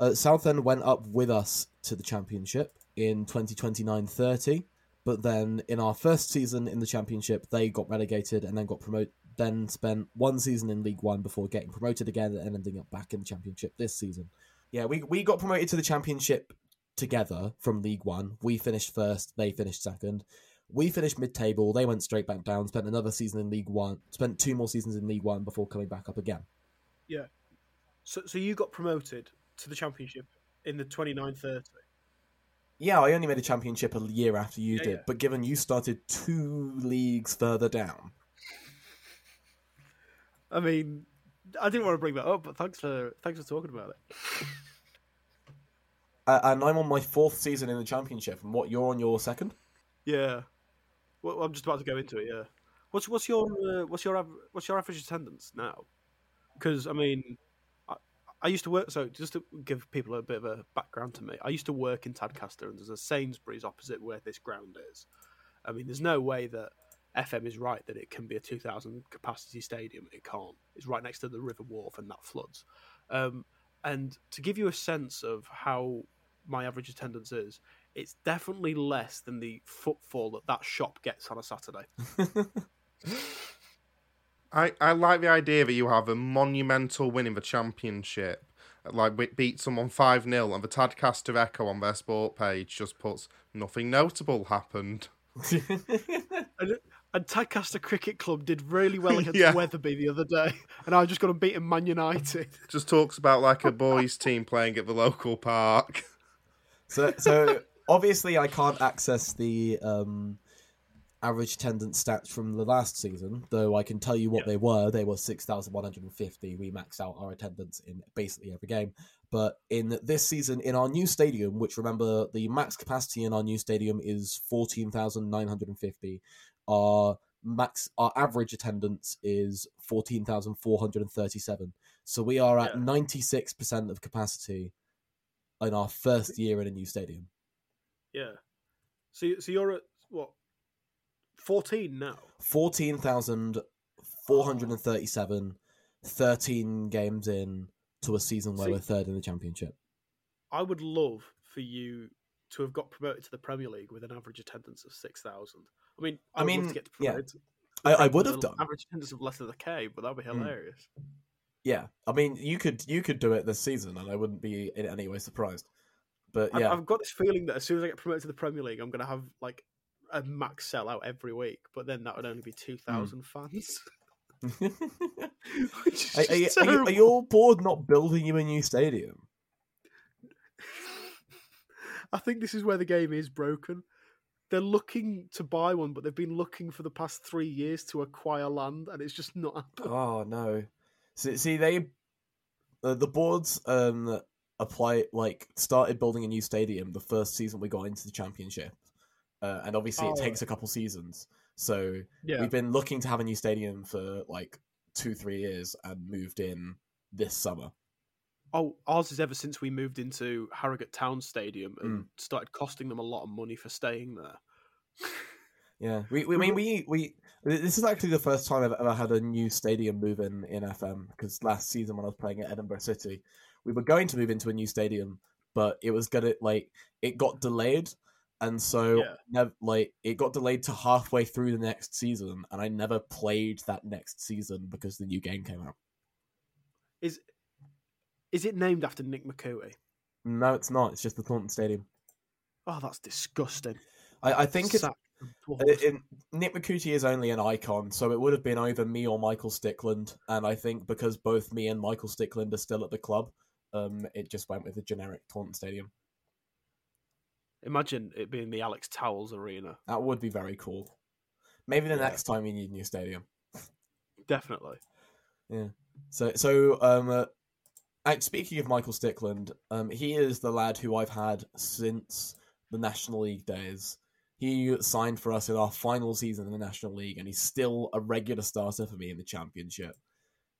Uh, Southend went up with us to the championship in 2029-30 but then in our first season in the championship they got relegated and then got promoted then spent one season in league one before getting promoted again and ending up back in the championship this season yeah we, we got promoted to the championship together from league one we finished first they finished second we finished mid-table they went straight back down spent another season in league one spent two more seasons in league one before coming back up again Yeah. So, so you got promoted to the championship in the 29-30. yeah i only made a championship a year after you Yeah, did yeah. but given you started two leagues further down I mean, I didn't want to bring that up, but thanks for thanks for talking about it. Uh, and I'm on my fourth season in the championship. And what you're on your second? Yeah. Well, I'm just about to go into it. Yeah. What's what's your uh, what's your av- what's your average attendance now? Because I mean, I, I used to work. So just to give people a bit of a background to me, I used to work in Tadcaster, and there's a Sainsbury's opposite where this ground is. I mean, there's no way that FM is right that it can be a 2,000 capacity stadium. It can't. It's right next to the River Wharfe, and that floods. Um, and to give you a sense of how my average attendance is, it's definitely less than the footfall that that shop gets on a Saturday. I, I like the idea that you have a monumental win in the championship, like we beat someone 5 0, and the Tadcaster Echo on their sport page just puts nothing notable happened. And, and Tadcaster Cricket Club did really well against Yeah. Wetherby the other day, and I just got to beat him Man United. Just talks about like a boys' team playing at the local park. so, so obviously, I can't access the um, average attendance stats from the last season, though I can tell you what Yeah. they were. They were 6,150. We maxed out our attendance in basically every game. But in this season, in our new stadium, which remember the max capacity in our new stadium is 14,950, our max our average attendance is 14,437. So we are at Yeah. 96% of capacity in our first year in a new stadium. Yeah. So, so you're at what? Fourteen now. 14,437, 13 games in to a season where See- we're third in the championship. I would love for you to have got promoted to the Premier League with an average attendance of six thousand. I mean, I I, mean, to get to yeah. I, I would have done. average attendance of less than a K, but that'd be Hmm. hilarious. Yeah, I mean, you could you could do it this season, and I wouldn't be in any way surprised. But I've, yeah, I've got this feeling that as soon as I get promoted to the Premier League, I'm going to have like a max sellout every week. But then that would only be two thousand fans. Which is are, are, you, are, you, are terrible. you all bored not building you a new stadium? I think this is where the game is broken. They're looking to buy one, but they've been looking for the past three years to acquire land, and it's just not happened. Oh no! See, see they, uh, the boards um apply like started building a new stadium the first season we got into the championship, uh, and obviously it Oh. takes a couple seasons. So Yeah, we've been looking to have a new stadium for like two, three years, and moved in this summer. Oh, ours is ever since we moved into Harrogate Town Stadium and Mm. started costing them a lot of money for staying there. Yeah, we, we I mean we we this is actually the first time I've ever had a new stadium move in in FM because last season when I was playing at Edinburgh City, we were going to move into a new stadium, but it was gonna like it got delayed, and so Yeah. nev- like it got delayed to halfway through the next season, and I never played that next season because the new game came out. Is is it named after Nick McCooey? No, it's not. It's just the Taunton Stadium. Oh, that's disgusting. I, I think it's Sack blood. Uh, Nick McCooty is only an icon, so it would have been either me or Michael Stickland. And I think because both me and Michael Stickland are still at the club, um, it just went with the generic Taunton Stadium. Imagine it being the Alex Towells Arena. That would be very cool. Maybe the Yeah. next time we need a new stadium. Definitely. Yeah. So, so um, uh, speaking of Michael Stickland, um, he is the lad who I've had since the National League days. He signed for us in our final season in the National League, and he's still a regular starter for me in the Championship.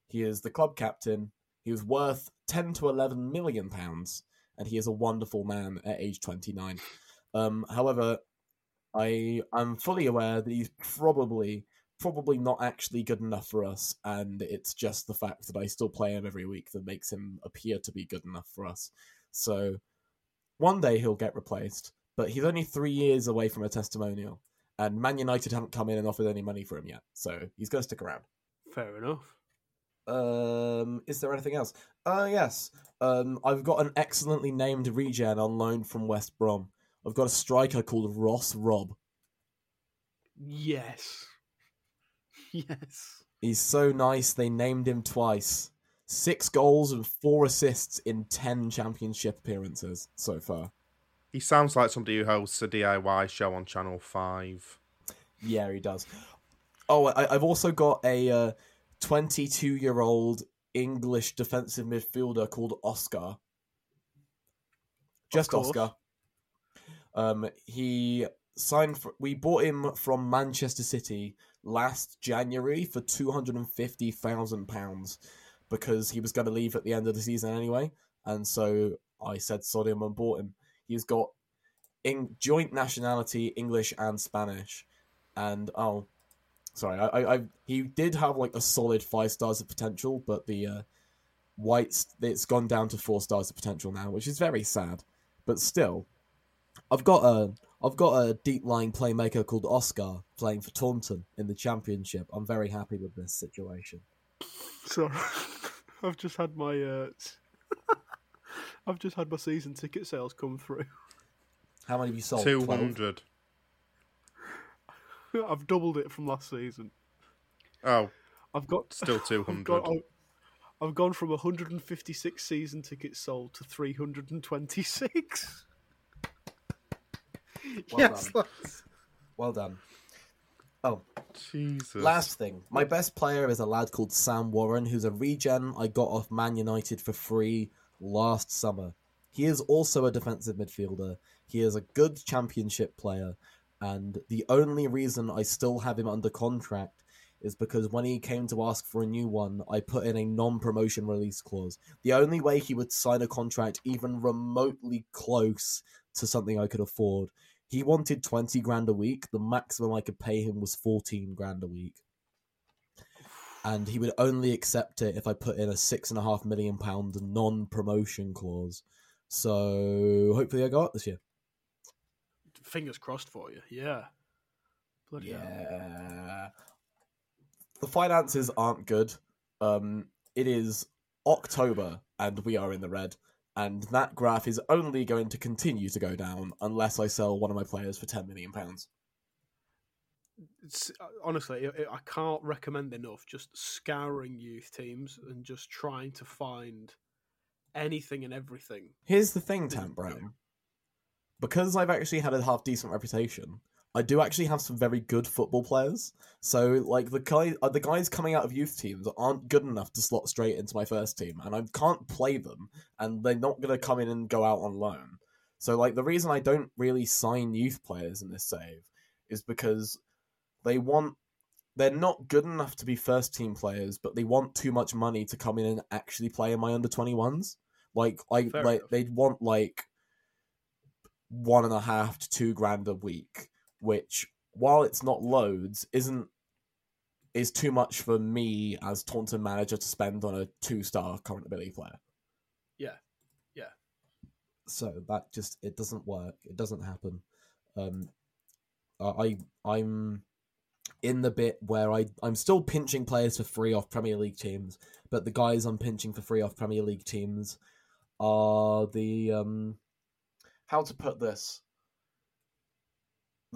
He is the club captain. He was worth ten to eleven million pounds, and he is a wonderful man at age twenty nine. Um, however, I am fully aware that he's probably probably not actually good enough for us, and it's just the fact that I still play him every week that makes him appear to be good enough for us. So one day he'll get replaced, but he's only three years away from a testimonial, and Man United haven't come in and offered any money for him yet, so he's going to stick around. Fair enough. Um, is there anything else? Uh, yes. Um, I've got an excellently named regen on loan from West Brom. I've got a striker called Ross Robb. Yes. Yes. He's so nice they named him twice. Six goals and four assists in ten championship appearances so far. He sounds like somebody who hosts a DIY show on Channel 5. Yeah, he does. Oh, I, I've also got a 22 year old English defensive midfielder called Oscar. Just. Oscar. Um, he signed. For, we bought him from Manchester City last January for two hundred and fifty thousand pounds because he was going to leave at the end of the season anyway, and so I said sod him and bought him. He's got in joint nationality English and Spanish, and oh, sorry, I, I, I he did have like a solid five stars of potential, but the uh, whites it's gone down to four stars of potential now, which is very sad. But still, I've got a I've got a deep lying playmaker called Oscar playing for Taunton in the championship. I'm very happy with this situation. Sorry. I've just had my uh I've just had my season ticket sales come through. How many have you sold? 200. I've doubled it from last season. Oh, I've got still 200. I've gone from 156 season tickets sold to 326. Well yes, done. lads. Well done. Oh, Jesus. Last thing, my best player is a lad called Sam Warren, who's a regen I got off Man United for free last summer. He is also a defensive midfielder. He is a good championship player, and the only reason I still have him under contract is because when he came to ask for a new one, I put in a non promotion release clause. The only way he would sign a contract even remotely close to something I could afford he wanted 20 grand a week. The maximum I could pay him was 14 grand a week. And he would only accept it if I put in a six and a half million pound non promotion clause. So hopefully I go up this year. Fingers crossed for you. Yeah. Bloody hell. Yeah. The finances aren't good. Um, it is October and we are in the red. And that graph is only going to continue to go down unless I sell one of my players for 10 million pounds. It's, uh, honestly, I I can't recommend enough just scouring youth teams and just trying to find anything and everything. Here's the thing, Tant Brown. because I've actually had a half decent reputation, I do actually have some very good football players. So like the guy, uh, the guys coming out of youth teams aren't good enough to slot straight into my first team, and I can't play them, and they're not going to come in and go out on loan. So like the reason I don't really sign youth players in this save is because they want they're not good enough to be first team players, but they want too much money to come in and actually play in my under twenty ones. Like I Fair like enough. they'd want like one and a half to two grand a week, which while it's not loads, isn't is too much for me as Taunton manager to spend on a two star current ability player. Yeah. Yeah. So that just it doesn't work. It doesn't happen. Um, I I'm in the bit where I I'm still pinching players for free off Premier League teams, but the guys I'm pinching for free off Premier League teams are the um how to put this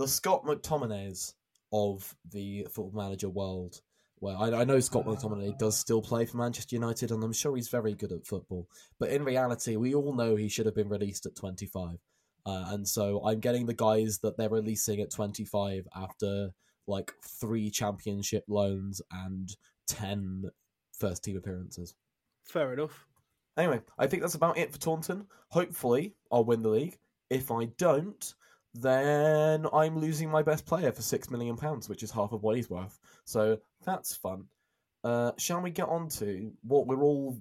the Scott McTominays of the football manager world. Where I, I know Scott McTominay does still play for Manchester United, and I'm sure he's very good at football. But in reality, we all know he should have been released at 25. Uh, and so I'm getting the guys that they're releasing at 25 after like three championship loans and 10 first team appearances. Fair enough. Anyway, I think that's about it for Taunton. Hopefully, I'll win the league. If I don't, then I'm losing my best player for six million pounds, which is half of what he's worth. So that's fun. Uh, shall we get on to what we're all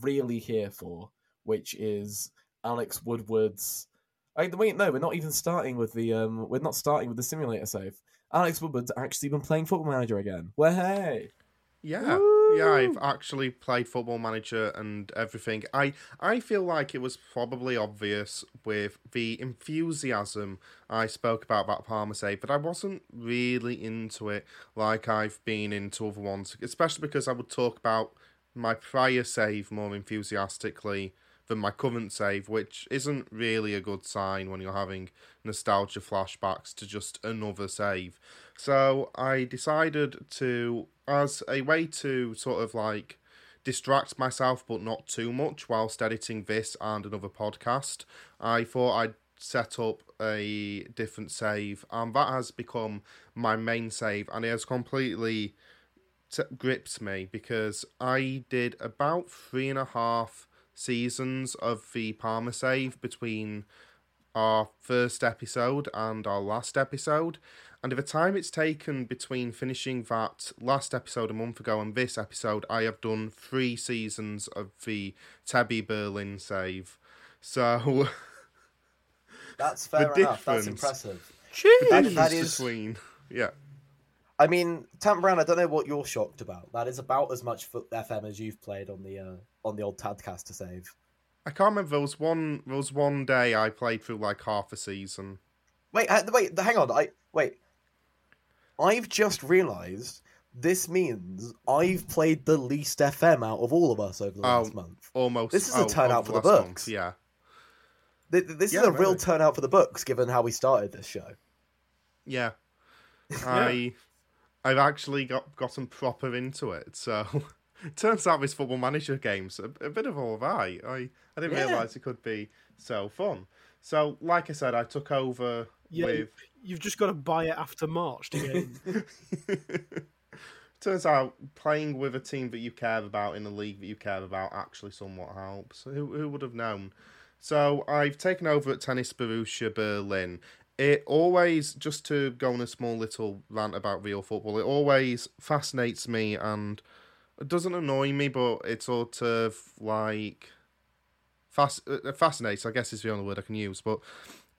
really here for, which is Alex Woodward's. I, wait, no, we're not even starting with the. Um, we're not starting with the simulator save. Alex Woodward's actually been playing Football Manager again. Well, hey, Yeah, yeah, I've actually played Football Manager and everything. I I feel like it was probably obvious with the enthusiasm I spoke about about Parma save, but I wasn't really into it like I've been into other ones, especially because I would talk about my prior save more enthusiastically than my current save, which isn't really a good sign when you're having nostalgia flashbacks to just another save. So I decided to, as a way to sort of like distract myself but not too much whilst editing this and another podcast, I thought I'd set up a different save, and that has become my main save, and it has completely t- gripped me because I did about three and a half seasons of the Parma save between our first episode and our last episode. And the time it's taken between finishing that last episode a month ago and this episode, I have done three seasons of the Tebby Berlin save. So that's fair The enough. That's impressive. Jeez. That- difference that is- between yeah. I mean, Tant Brown, I don't know what you're shocked about. That is about as much FM as you've played on the uh, on the old Tadcaster save. I can't remember. There was one. There was one day I played through like half a season. Wait, uh, wait, hang on. I wait. I've just realised this means I've played the least FM out of all of us over the Oh. last month. Almost. This is a oh, turnout for the books. month, Yeah. Th- th- This Yeah, is a real turnout for the books, given how we started this show. Yeah. I I've actually got gotten proper into it. So turns out this football manager game's a, a bit of all right. I I didn't Yeah. realise it could be so fun. So like I said, I took over Yeah, with You've just got to buy it after March to get in. Turns out playing with a team that you care about in a league that you care about actually somewhat helps. Who who would have known? So I've taken over at Tennis Borussia Berlin. It always, just to go on a small little rant about real football, it always fascinates me and it doesn't annoy me, but it sort of like fas- uh, fascinates. I guess is the only word I can use. But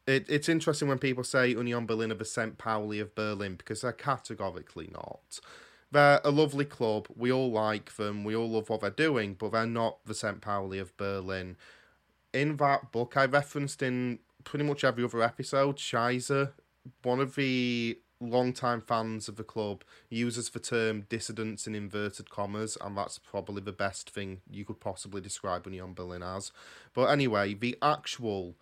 it, it's interesting when people say Union Berlin are the St. Pauli of Berlin because they're categorically not. They're a lovely club. We all like them. We all love what they're doing, but they're not the St. Pauli of Berlin. In that book, I referenced in pretty much every other episode, Scheiser, one of the long-time fans of the club, uses the term dissidents in inverted commas, and that's probably the best thing you could possibly describe Union Berlin as. But anyway, the actual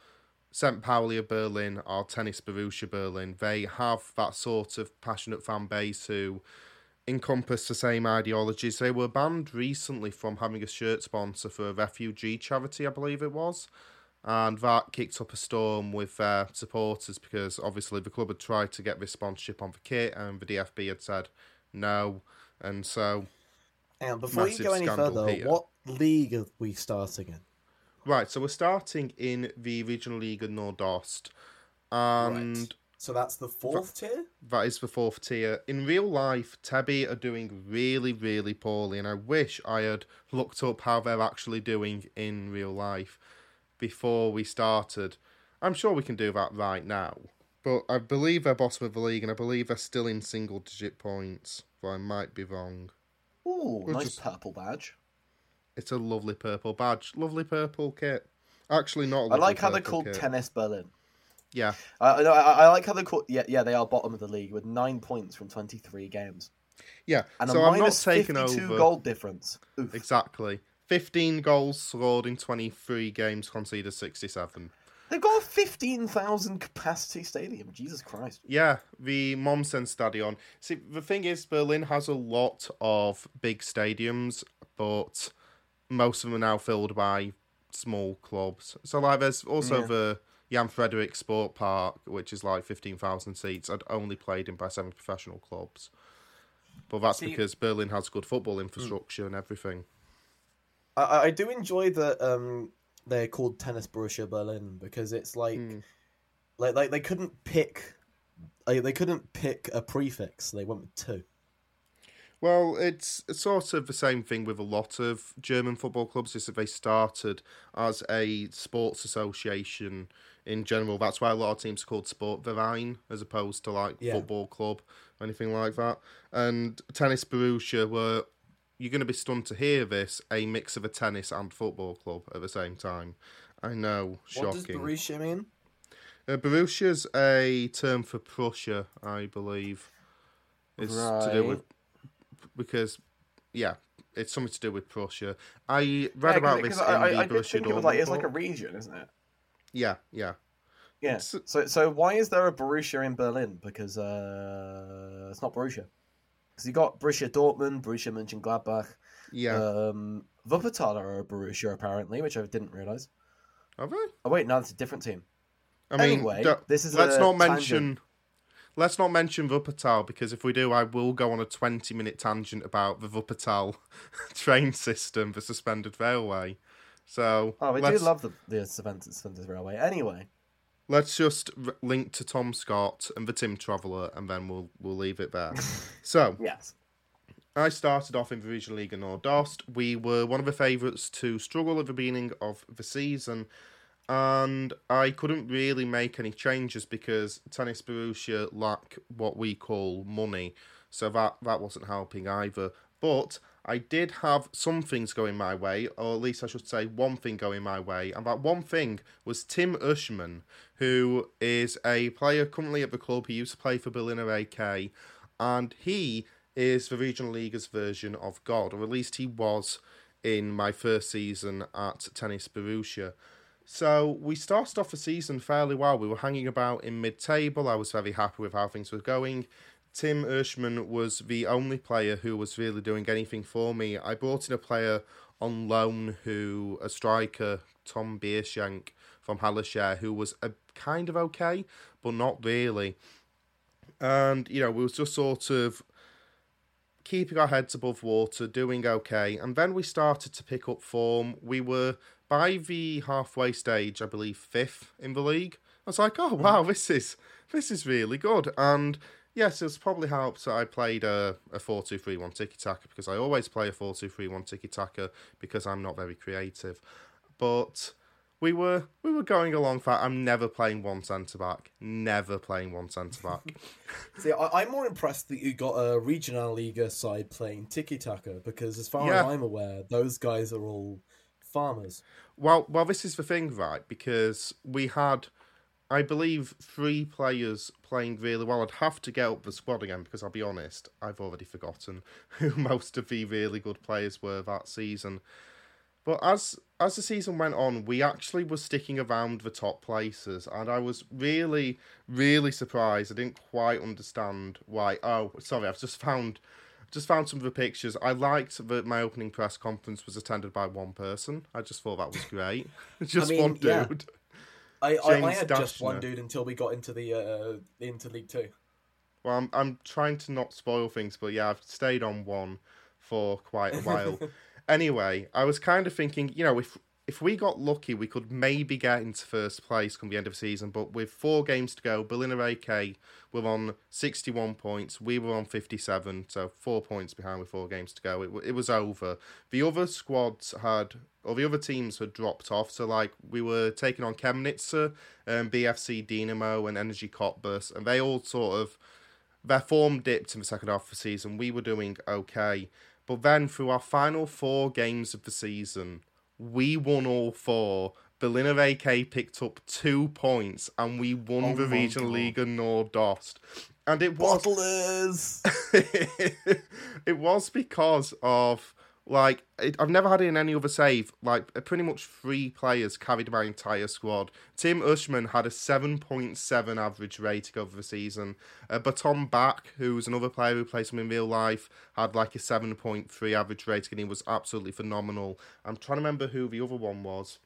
St. Pauli of Berlin or Tennis Borussia Berlin, they have that sort of passionate fan base who encompass the same ideologies. They were banned recently from having a shirt sponsor for a refugee charity, I believe it was. And that kicked up a storm with uh, supporters because obviously the club had tried to get this sponsorship on the kit, and the DFB had said no, and so And before you go any further, here. what league are we starting in? right. So we're starting in the Regional League of Nordost, and. Right. So that's the fourth tier. That is the fourth tier. In real life, Tebby are doing really, really poorly, and I wish I had looked up how they're actually doing in real life before we started. I'm sure we can do that right now, but I believe they're bottom of the league, and I believe they're still in single digit points, but I might be wrong. Ooh, We'll nice just- purple badge. It's a lovely purple badge, lovely purple kit. Actually, not. a I like how they're called kit. Tennis Berlin. Yeah, I, no, I, I like how they're called. Yeah, yeah, they are bottom of the league with nine points from twenty-three games yeah. and so a I'm not minus taking fifty-two over. goal difference. Oof. Exactly. 15 goals scored in 23 games, conceded 67. They've got a fifteen thousand capacity stadium. Jesus Christ. Yeah, the Mommsen Stadion. See, the thing is, Berlin has a lot of big stadiums, but most of them are now filled by small clubs. So, like, there's also Yeah. the Jan Frederick Sport Park, which is like 15,000 seats, and only played in by seven professional clubs. But that's See- because Berlin has good football hmm. infrastructure and everything. I- I, do enjoy that um, they're called Tennis Borussia Berlin because it's like, Hmm. like, like they couldn't pick, like, they couldn't pick a prefix. They went with two. Well, it's it's sort of the same thing with a lot of German football clubs. Is that they started as a sports association in general. That's why a lot of teams are called Sportverein as opposed to like Yeah. football club or anything like that. And Tennis Borussia were you're going to be stunned to hear this a mix of a tennis and football club at the same time. I know, shocking. What does. Borussia mean? Uh, Borussia's a term for Prussia, I believe. It's to do with because yeah, it's something to do with Prussia. I read Yeah, about this I, I, in the I Borussia think it was like it's like a region, isn't it? Yeah, yeah. Yeah. It's- So, so why is there a Borussia in Berlin? Because uh, it's not Borussia. Because you got Borussia Dortmund, Borussia Mönchengladbach, Yeah. um, Wuppertal are a Borussia apparently, which I didn't realize. Are they? Oh wait, no, it's a different team. I mean, Anyway, don't- this is let's a not tangent. mention let's not mention Wuppertal because if we do, I will go on a twenty minute tangent about the Wuppertal train system, the suspended railway. So Oh, we do love the the Suspended Railway. Anyway, let's just link to Tom Scott and the Tim Traveller, and then we'll we'll leave it there. so yes. I started off in the Regional League in Nordost. We were one of the favourites to struggle at the beginning of the season, and I couldn't really make any changes because Tennis Borussia lack what we call money, so that that wasn't helping either. But I did have some things going my way, or at least I should say one thing going my way, and that one thing was Tim Ushman, who is a player currently at the club. He used to play for Berliner AK, and he is the regional league's version of God, or at least he was in my first season at Tennis Borussia. So we started off the season fairly well. We were hanging about in mid-table. I was very happy with how things were going. Tim Urshman was the only player who was really doing anything for me. I brought in a player on loan who, a striker, Tom Biershank from Hallescher, who was a kind of okay, but not really. And, you know, we was just sort of keeping our heads above water, doing okay. And then we started to pick up form. We were by the halfway stage, I believe fifth in the league. I was like, oh wow, this is this is really good. And yes, it's probably helped that I played a, a 4 2 3 1 tiki taka because I always play a 4 2 3 1 tiki taka because I'm not very creative. But we were we were going along fat. I'm never playing one centre back. Never playing one centre back. See, I, I'm more impressed that you got a regional Liga side playing tiki taka because, as far Yeah. as I'm aware, those guys are all farmers. Well, well, this is the thing, right? Because we had, I believe, three players playing really well. I'd have to get up the squad again because I'll be honest, I've already forgotten who most of the really good players were that season. But as as the season went on, we actually were sticking around the top places, and I was really, really surprised. I didn't quite understand why. Oh, sorry, I've just found just found some of the pictures. I liked that my opening press conference was attended by one person. I just thought that was great. just mean, one dude. yeah. I, I, I had just one dude until we got into the uh, into League Two. Well, I'm I'm trying to not spoil things, but yeah, I've stayed on one for quite a while. anyway, I was kind of thinking, you know, if if we got lucky, we could maybe get into first place come the end of the season. But with four games to go, Berlin AK were on 61 points. We were on 57, so four points behind with four games to go. It, it was over. The other squads had, or the other teams had dropped off. So, like, we were taking on Chemnitzer, um, BFC Dynamo, and Energie Cottbus, and they all sort of their form dipped in the second half of the season. We were doing okay. But then through our final four games of the season, we won all four. Berliner AK picked up two points and we won Oh the Regional God. Liga Nordost. And it was Bottlers. it was because of like it, I've never had it in any other save. Like uh, pretty much three players carried my entire squad. Tim Ushman had a seven point seven average rating over the season. Uh, but Tom Back, who's another player who plays him in real life, had like a seven point three average rating, and he was absolutely phenomenal. I'm trying to remember who the other one was.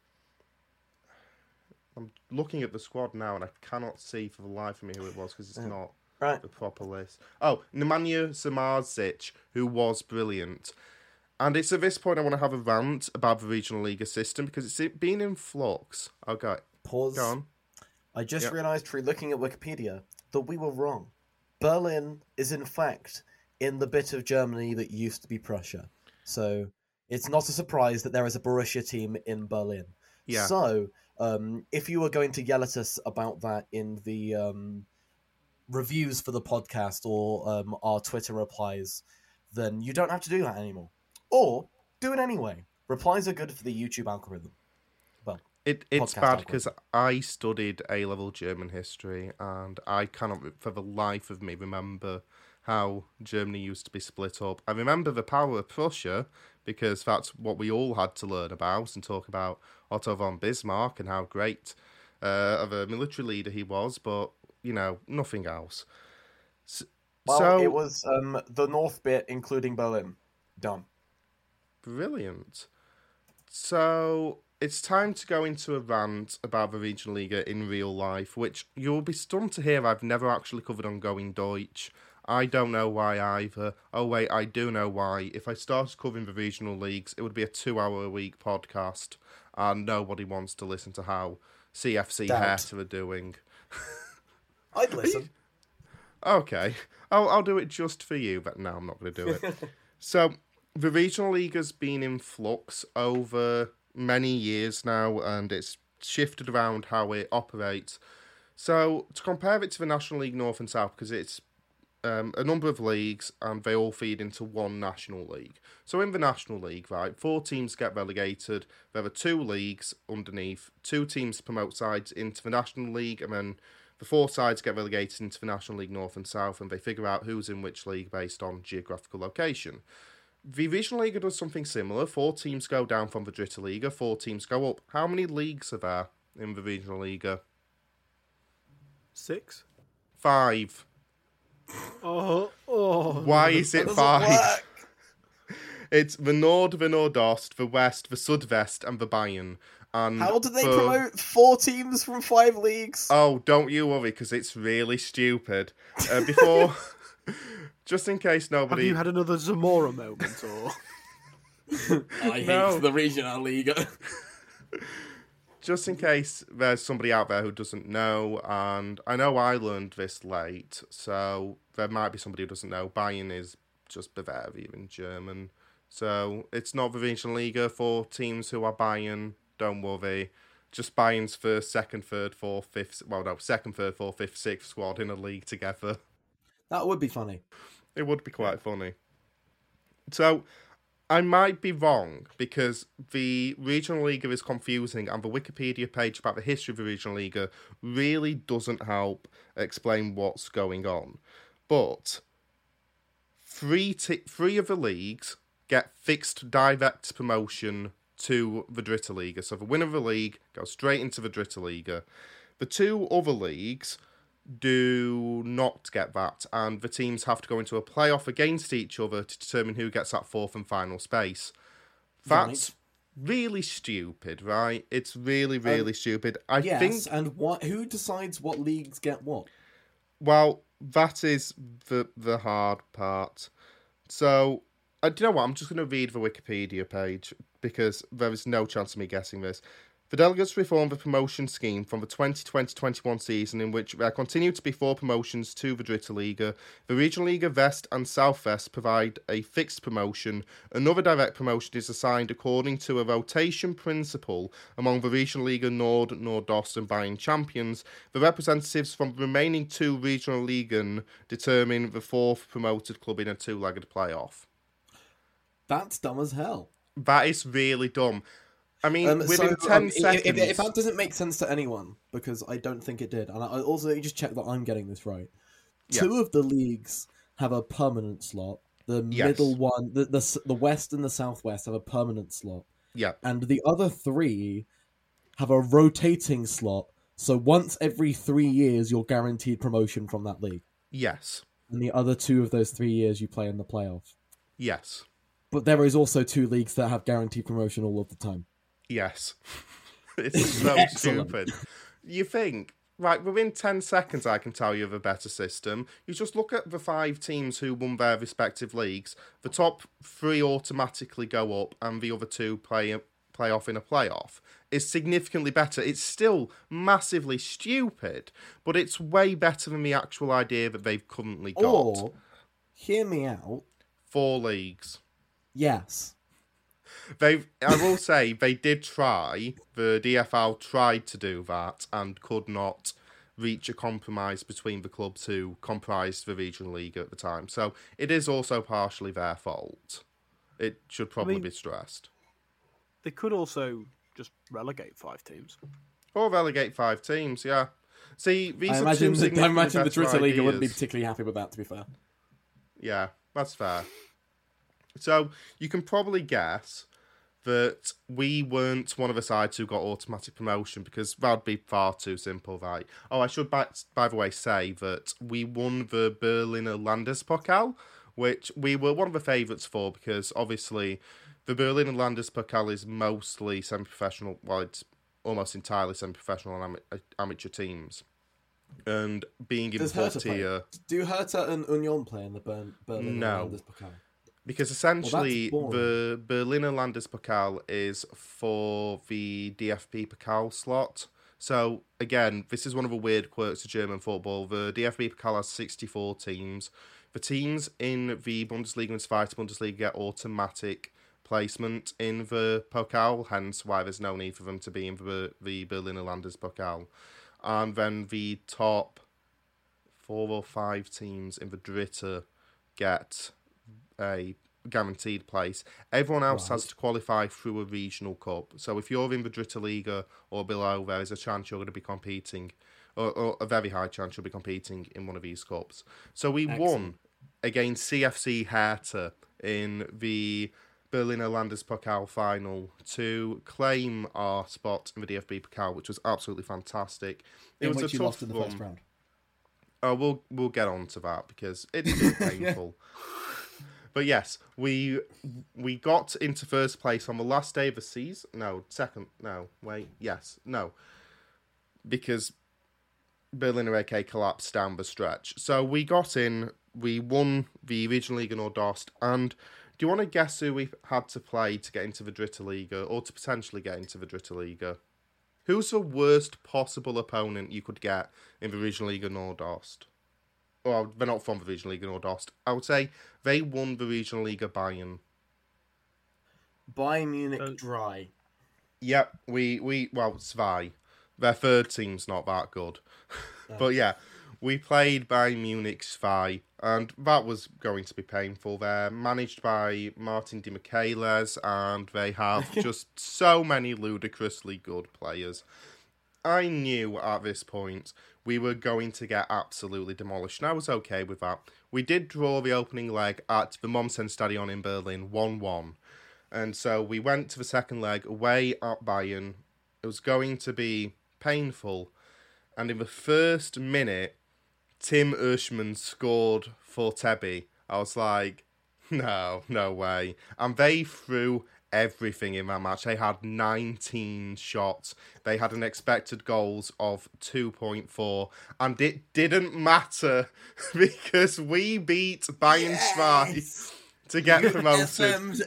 I'm looking at the squad now, and I cannot see for the life of me who it was because it's not right. the proper list. Oh, Nemanja Samarzic, who was brilliant. And it's at this point I want to have a rant about the regional league system because it's been in flux. Okay, Pause. go on. I just Yep. realised through looking at Wikipedia that we were wrong. Berlin is in fact in the bit of Germany that used to be Prussia. So it's not a surprise that there is a Borussia team in Berlin. Yeah. So um, if you were going to yell at us about that in the um, reviews for the podcast or um, our Twitter replies, then you don't have to do that anymore. Or do it anyway. Replies are good for the YouTube algorithm. Well, It it's bad because I studied A level German history and I cannot for the life of me remember how Germany used to be split up. I remember the power of Prussia because that's what we all had to learn about and talk about Otto von Bismarck and how great uh, of a military leader he was, but you know nothing else. S- well so it was um, the north bit, including Berlin. Done. Brilliant. So it's time to go into a rant about the Regional Liga in real life, which you'll be stunned to hear I've never actually covered on Going Deutsch. I don't know why either. Oh wait, I do know why. If I started covering the regional leagues, it would be a two-hour a week podcast, and nobody wants to listen to how CFC. Hertha are doing. I'd listen. Okay, I'll I'll do it just for you, but no, I'm not going to do it. so the regional league has been in flux over many years now, and it's shifted around how it operates. So to compare it to the National League North and South, because it's um, a number of leagues and they all feed into one national league. So in the National League, right, four teams get relegated. There are two leagues underneath. Two teams promote sides into the National League, and then the four sides get relegated into the National League North and South, and they figure out who's in which league based on geographical location. The Regional Liga does something similar. Four teams go down from the Dritte Liga, four teams go up. How many leagues are there in the Regional Liga? Six. Five. Oh, oh. Why is it five? It's the Nord, the Nordost, the West, the Sudvest, and the Bayern. And How do they for- promote four teams from five leagues? Oh, don't you worry, because it's really stupid. Uh, before, just in case nobody. Have nobody, you had another Zamora moment, or I hate No. the Regional league. just in case there's somebody out there who doesn't know, and I know I learned this late, so there might be somebody who doesn't know. Bayern is just Bavaria in German, so it's not the Regional Liga for teams who are Bayern. Don't worry. Just Bayern's first, second, third, fourth, fifth. Well, no, second, third, fourth, fifth, sixth squad in a league together. That would be funny. It would be quite funny. So, I might be wrong because the Regional Liga is confusing, and the Wikipedia page about the history of the Regional Liga really doesn't help explain what's going on. But three t- three of the leagues get fixed direct promotion to the Dritte Liga. So the winner of the league goes straight into the Dritte Liga. The two other leagues do not get that, and the teams have to go into a playoff against each other to determine who gets that fourth and final space. That's really stupid, right? It's really, really stupid. I Yes, think and what? Who decides what leagues get what? Well, that is the the hard part. So, uh, do you know what? I'm just going to read the Wikipedia page because there is no chance of me guessing this. The delegates reformed the promotion scheme from the 2020-21 season, in which there continue to be four promotions to the Dritte Liga. The Regional Liga West and South West provide a fixed promotion. Another direct promotion is assigned according to a rotation principle among the Regional Liga Nord, Nordost, and Bayern champions. The representatives from the remaining two Regional Ligen determine the fourth promoted club in a two-legged playoff. That's dumb as hell. That is really dumb. I mean, Um, within so, 10 um, seconds. If, if that doesn't make sense to anyone, because I don't think it did, and I also just check that I'm getting this right. Yeah. Two of the leagues have a permanent slot. The Yes. middle one, the, the the west and the southwest have a permanent slot, Yeah, and the other three have a rotating slot. So once every three years, you're guaranteed promotion from that league, yes, and the other two of those three years, you play in the playoff. yes, But there is also two leagues that have guaranteed promotion all of the time. Yes. it's so stupid. You think, right, within 10 seconds, I can tell you of a better system. You just look at the five teams who won their respective leagues. The top three automatically go up, and the other two play, play off in a playoff. Is significantly better. It's still massively stupid, but it's way better than the actual idea that they've currently got. Or, hear me out. Four leagues. Yes, They, I will say, they did try. The DFL tried to do that and could not reach a compromise between the clubs who comprised the regional league at the time. So it is also partially their fault. It should probably mean- be stressed. They could also just relegate five teams. Or relegate five teams. Yeah. See, these I are imagine, two the, I significantly imagine the better Dritte Liga wouldn't be particularly happy with that, to be fair. Yeah, that's fair. So you can probably guess that we weren't one of the sides who got automatic promotion because that'd be far too simple, right? Oh, I should, by, by the way, say that we won the Berliner Landespokal, which we were one of the favourites for because obviously the Berliner Landespokal is mostly semi professional, well, it's almost entirely semi professional and ama- amateur teams. And being in Does fourth Hertha play? tier. Do Hertha and Union play in the Bern, Berlin No. Landespokal? Because essentially, boring. the Berliner Landespokal is for the DFB Pokal slot. So, again, this is one of the weird quirks of German football. The DFB Pokal has 64 teams. The teams in the Bundesliga and Zweite Bundesliga get automatic placement in the Pokal, hence why there's no need for them to be in the, the Berliner Landespokal. And then the top four or five teams in the Dritte get a guaranteed place. Everyone else has to qualify through a regional cup. So if you're in the Dritte Liga or below, there is a chance you're going to be competing, or, or a very high chance you'll be competing in one of these cups. So we won against CFC Hertha in the Berliner Landespokal final to claim our spot in the DFB Pokal, which was absolutely fantastic. It In was which a you tough lost in the first round. Oh, we'll we'll get on to that because it's painful. But yes, we we got into first place on the last day of the season. No, second. No, wait. Yes, no, because Berliner AK collapsed down the stretch. So we got in. We won the Regional League in Nordost. And do you want to guess who we had to play to get into the Dritte Liga or to potentially get into the Dritte Liga? Who's the worst possible opponent you could get in the Regional League in Nordost? Well, they're not from the Regional League in Nordost. I would say they won the Regional League of Bayern. Bayern Munich So- dry. Yep, we we well Zwei. Their third team's not that good, but yeah, we played by Munich Zwei, and that was going to be painful. They're managed by Martin Demichelis, and they have just so many ludicrously good players. I knew at this point we were going to get absolutely demolished, and I was okay with that. We did draw the opening leg at the Mommsen Stadion in Berlin 1 1. And so we went to the second leg away at Bayern. It was going to be painful. And in the first minute, Tim Urshman scored for Tebby, I was like, no, no way. And they threw everything in that match. They had 19 shots. They had an expected goals of 2.4. And it didn't matter because we beat Bayern yes! to get promoted to the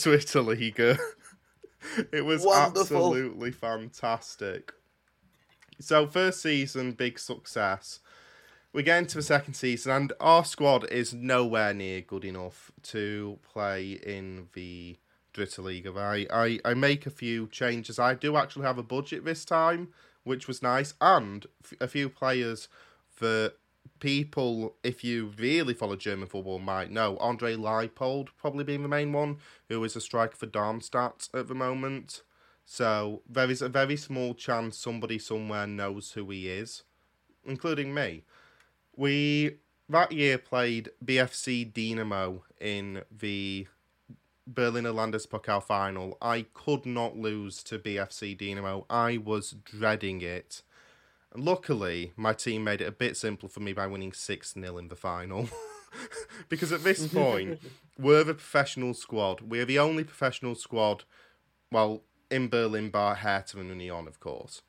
Dritte it was Wonderful. absolutely fantastic. So, first season, big success. We get into the second season, and our squad is nowhere near good enough to play in the Dritte Liga. I, I, I make a few changes. I do actually have a budget this time, which was nice, and a few players that people, if you really follow German football, might know. Andre Leipold probably being the main one, who is a striker for Darmstadt at the moment. So there is a very small chance somebody somewhere knows who he is, including me. We that year played BFC Dynamo in the Berliner Landespokal final. I could not lose to BFC Dynamo. I was dreading it. Luckily, my team made it a bit simpler for me by winning 6 0 in the final. because at this point, we're the professional squad. We're the only professional squad, well, in Berlin bar Hertha and Union, of course.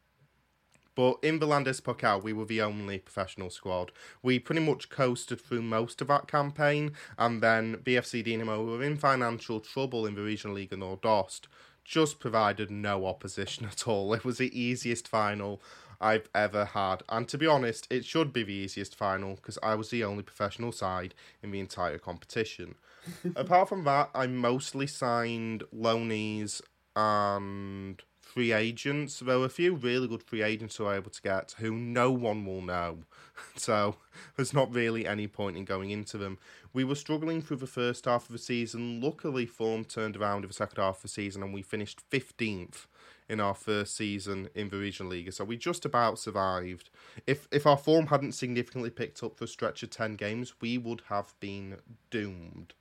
But in the Landespokal, we were the only professional squad. We pretty much coasted through most of that campaign, and then BFC Dynamo were in financial trouble in the Regional Liga Nordost, just provided no opposition at all. It was the easiest final I've ever had. And to be honest, it should be the easiest final because I was the only professional side in the entire competition. Apart from that, I mostly signed loanees and free agents. There were a few really good free agents who were able to get who no one will know. So there's not really any point in going into them. We were struggling through the first half of the season. Luckily, form turned around in the second half of the season and we finished 15th in our first season in the regional league. So we just about survived. If if our form hadn't significantly picked up for a stretch of ten games, we would have been doomed.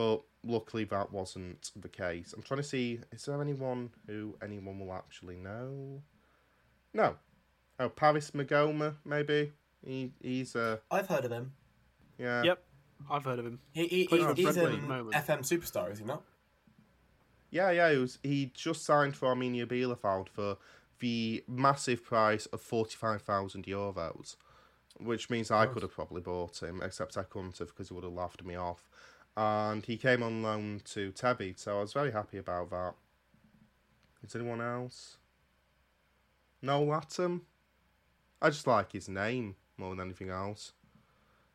But luckily that wasn't the case. I'm trying to see is there anyone who anyone will actually know? No. Oh, Paris Maghoma, maybe. He he's uh I've heard of him. Yeah. Yep. I've heard of him. He, he, he he's in FM Superstar, is he not? Yeah, yeah, he was. He just signed for Arminia Bielefeld for the massive price of forty five thousand euros, which means I could have probably bought him, except I couldn't have because he would have laughed me off. And he came on loan to Tebby, so I was very happy about that. Is anyone else? No Latham? I just like his name more than anything else.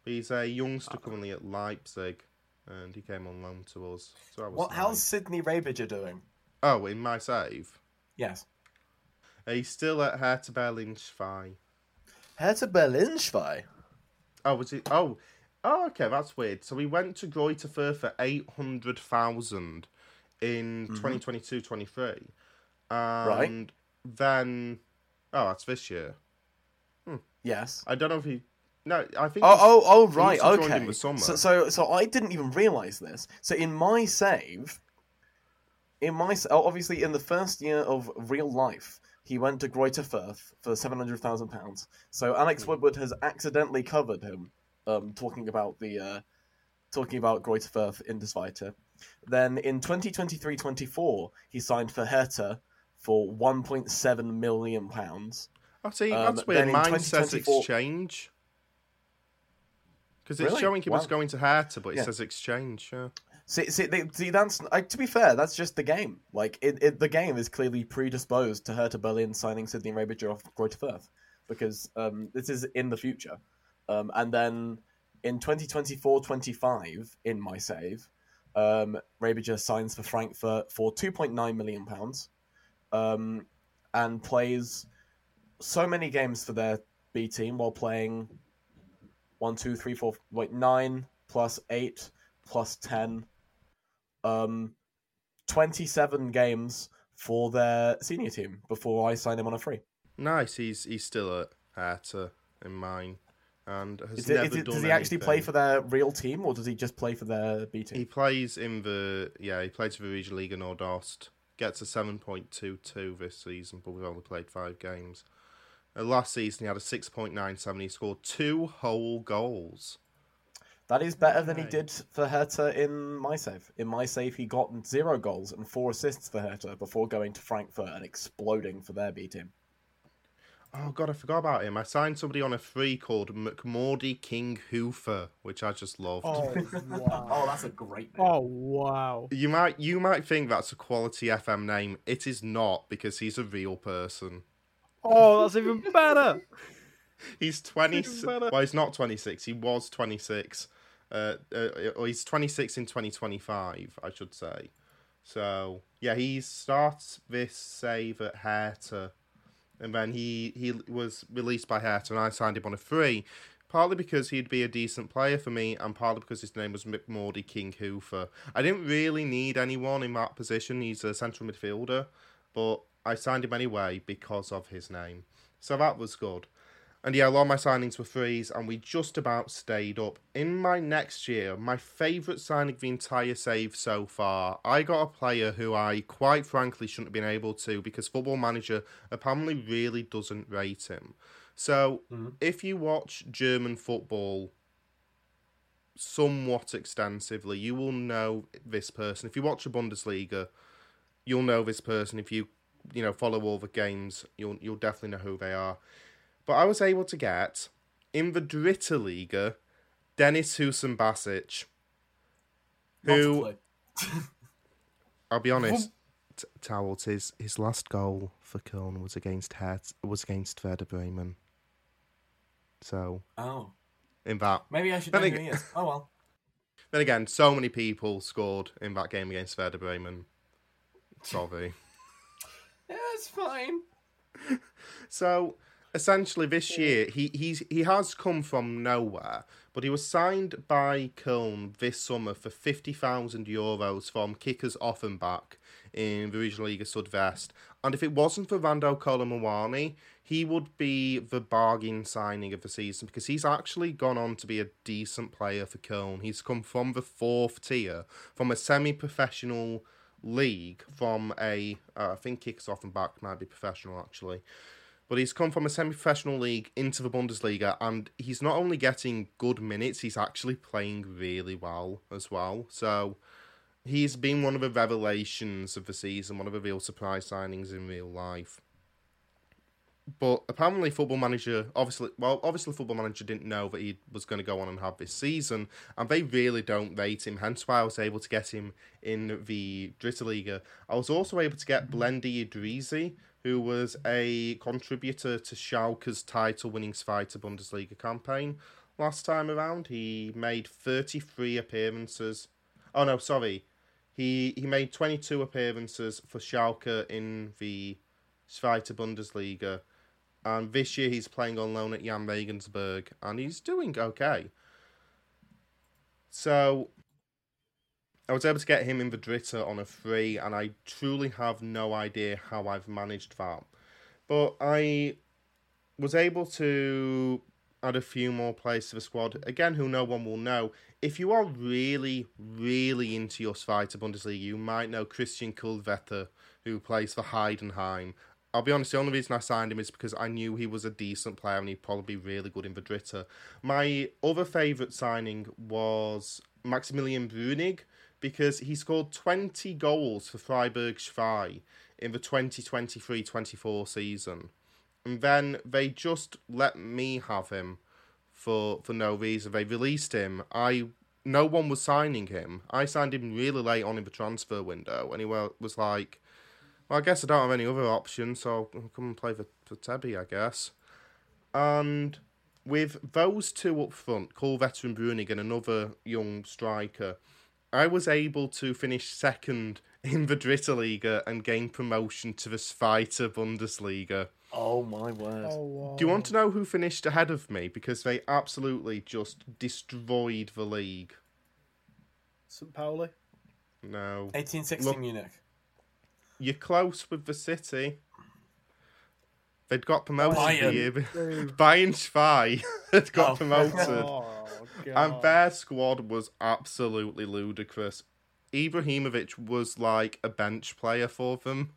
He's a youngster uh, currently at Leipzig and he came on loan to us. So I was what? How's Sidney Raebiger doing? Oh, in my save. Yes. He's still at Hertha Berlin Zwei. Hertha Berlin Zwei. Oh, was it? Oh, oh, okay, that's weird. So we went to Fürth for eight hundred thousand in mm-hmm. 2022-23. and right. then oh, that's this year. Hmm. Yes. I don't know if he no, I think. Oh, oh, oh, right, okay. So, so, so I didn't even realize this. So in my save, in my obviously in the first year of real life, he went to Greuther Fürth for seven hundred thousand pounds. So Alex hmm. Woodward has accidentally covered him, um, talking about the, uh, talking about Greuther Fürth in Zweite. Then in 2023-24, he signed for Hertha for 1.7 million pounds. I oh, see. That's um, weird. Mine says exchange. Because it's really? showing he wow. was going to Hertha, but it yeah. says exchange. Yeah. See, see, they, see that's like, to be fair, that's just the game. Like, it, it, the game is clearly predisposed to Hertha Berlin signing Sidney Raebiger off Greuther Fürth because um, this is in the future. Um, and then in 2024-25, in my save, um, Raebiger signs for Frankfurt for 2.9 million pounds, um, and plays so many games for their B team while playing one, two, three, four, wait, nine plus eight plus ten, um, twenty-seven games for their senior team before I sign him on a free. Nice. He's he's still at Hertha in mine, and has it, never it, Does he actually play for their real team, or does he just play for their B team? He plays in the yeah. He plays for the Regional Liga Nordost. Gets a seven point two two this season, but we've only played five games. Uh, last season, he had a 6.97. He scored two whole goals. That is better than he did for Hertha in my save. In my save, he got zero goals and four assists for Hertha before going to Frankfurt and exploding for their B team. Oh god, I forgot about him. I signed somebody on a free called McMordy King Hoofer, which I just loved. Oh wow! Oh, that's a great name. Oh wow! You might you might think that's a quality FM name. It is not because he's a real person. Oh, that's even better. He's twenty. Even better. Well, he's not twenty six. He was twenty six. Uh, uh, or he's twenty six in twenty twenty five, I should say. So yeah, he starts this save at Hertha, and then he he was released by Hertha, and I signed him on a free. Partly because he'd be a decent player for me, and partly because his name was McMordy King Hoofer. I didn't really need anyone in that position. He's a central midfielder, but I signed him anyway because of his name. So that was good. And yeah, a lot of my signings were frees, and we just about stayed up. In my next year, my favourite signing of the entire save so far, I got a player who I quite frankly shouldn't have been able to because Football Manager apparently really doesn't rate him. So Mhm. if you watch German football somewhat extensively, you will know this person. If you watch the Bundesliga, you'll know this person. If you you know follow all the games, you'll you'll definitely know who they are. But I was able to get in the Dritte Liga Denis Huseinbasic, who. I'll be honest, t- Towells his his last goal for Köln was against Hertz, was against Werder Bremen. So Oh, in that, maybe I should know think- who he is. Oh well. then again, so many people scored in that game against Werder Bremen. Sorry. Yeah, it's fine. So essentially, this year he he's he has come from nowhere, but he was signed by Köln this summer for fifty thousand euros from Kickers Offenbach in the Regional Liga Sudvest. And if it wasn't for Randal Kolo Muani, he would be the bargain signing of the season because he's actually gone on to be a decent player for Köln. He's come from the fourth tier, from a semi-professional league, from a uh, I think Kickers Offenbach might be professional actually but he's come from a semi-professional league into the Bundesliga, and he's not only getting good minutes, he's actually playing really well as well. So he's been one of the revelations of the season, one of the real surprise signings in real life. But apparently, Football Manager, obviously, well, obviously, Football Manager didn't know that he was going to go on and have this season, and they really don't rate him. Hence, why I was able to get him in the Dritte Liga. I was also able to get Blendi Idrizi, who was a contributor to Schalke's title-winning Zweite Bundesliga campaign last time around. He made 33 appearances. Oh no, sorry. He he made 22 appearances for Schalke in the Zweite Bundesliga. And this year he's playing on loan at Jahn Regensburg and he's doing okay. So I was able to get him in Dritter on a free, and I truly have no idea how I've managed that. But I was able to add a few more players to the squad. Again, who no one will know. If you are really, really into your Zweite Bundesliga, you might know Christian Kühlwetter, who plays for Heidenheim. I'll be honest, the only reason I signed him is because I knew he was a decent player and he'd probably be really good in Dritter. My other favourite signing was Maximilian Breunig, because he scored 20 goals for Freiburg Zwei in the 2023-24 season. And then they just let me have him for for no reason. They released him. I no one was signing him. I signed him really late on in the transfer window, and he was like, "Well, I guess I don't have any other options, so I'll come and play for for Tebby, I guess." And with those two up front, Kühlwetter and Breunig, and another young striker, I was able to finish second in the Dritte Liga and gain promotion to the Zweite Bundesliga. Oh my word. Oh, Do you want to know who finished ahead of me? Because they absolutely just destroyed the league. St. Pauli? No. 1816 Look- Munich. You're close with the city. They'd got promoted the Bayern. year. be- Boo. Bayern Zwei had got Oh. promoted. Oh, And their squad was absolutely ludicrous. Ibrahimovic was like a bench player for them.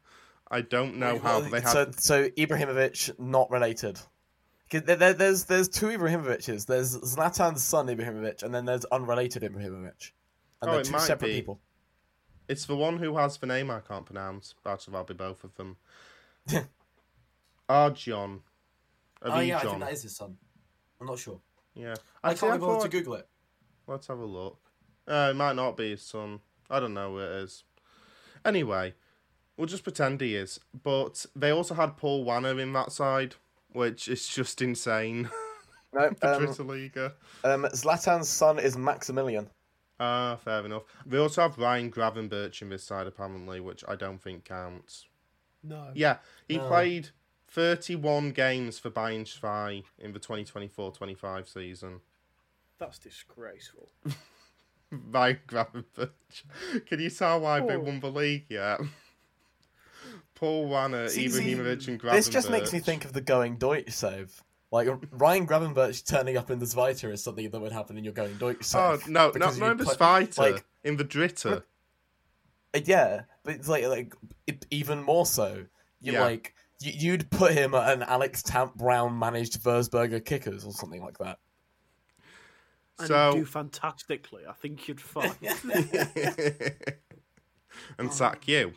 I don't know how, but they had. So, so Ibrahimovic not related. There, there- there's there's two Ibrahimovic's. There's Zlatan's son Ibrahimovic, and then there's unrelated Ibrahimovic, and Oh, they're it two might separate be. people. It's the one who has the name I can't pronounce, but I'll be both of them. Arjon. Oh yeah, I think that is his son. I'm not sure. Yeah. I Actually, can't be bothered thought- to Google it. Let's have a look. Uh, it might not be his son. I don't know who it is. Anyway, we'll just pretend he is. But they also had Paul Wanner in that side, which is just insane No, for um, Drittaliga. um, Zlatan's son is Maximilian. Ah, fair enough. They also have Ryan Gravenberch in this side, apparently, which I don't think counts. No. Yeah, he No. played 31 games for Bayern Zwei in the 2024-25 season. That's disgraceful. Ryan Gravenberch. Can you tell why they Oh. won the league yet? Paul Wanner, See, see, Ibrahimovic, and Gravenberch. This just makes me think of the Going Deutsch save. Like Ryan Gravenberch turning up in the Zweiter is something that would happen in your Going Deutsch Oh save. no, not, because not in the put- Spider, like- in the Dritter. Yeah, but it's like like it, even more so. You Yeah. like you, you'd put him at an Alex Tant Brown managed Würzburger kickers or something like that. And So- he'd do fantastically. I think you'd find. and sack you.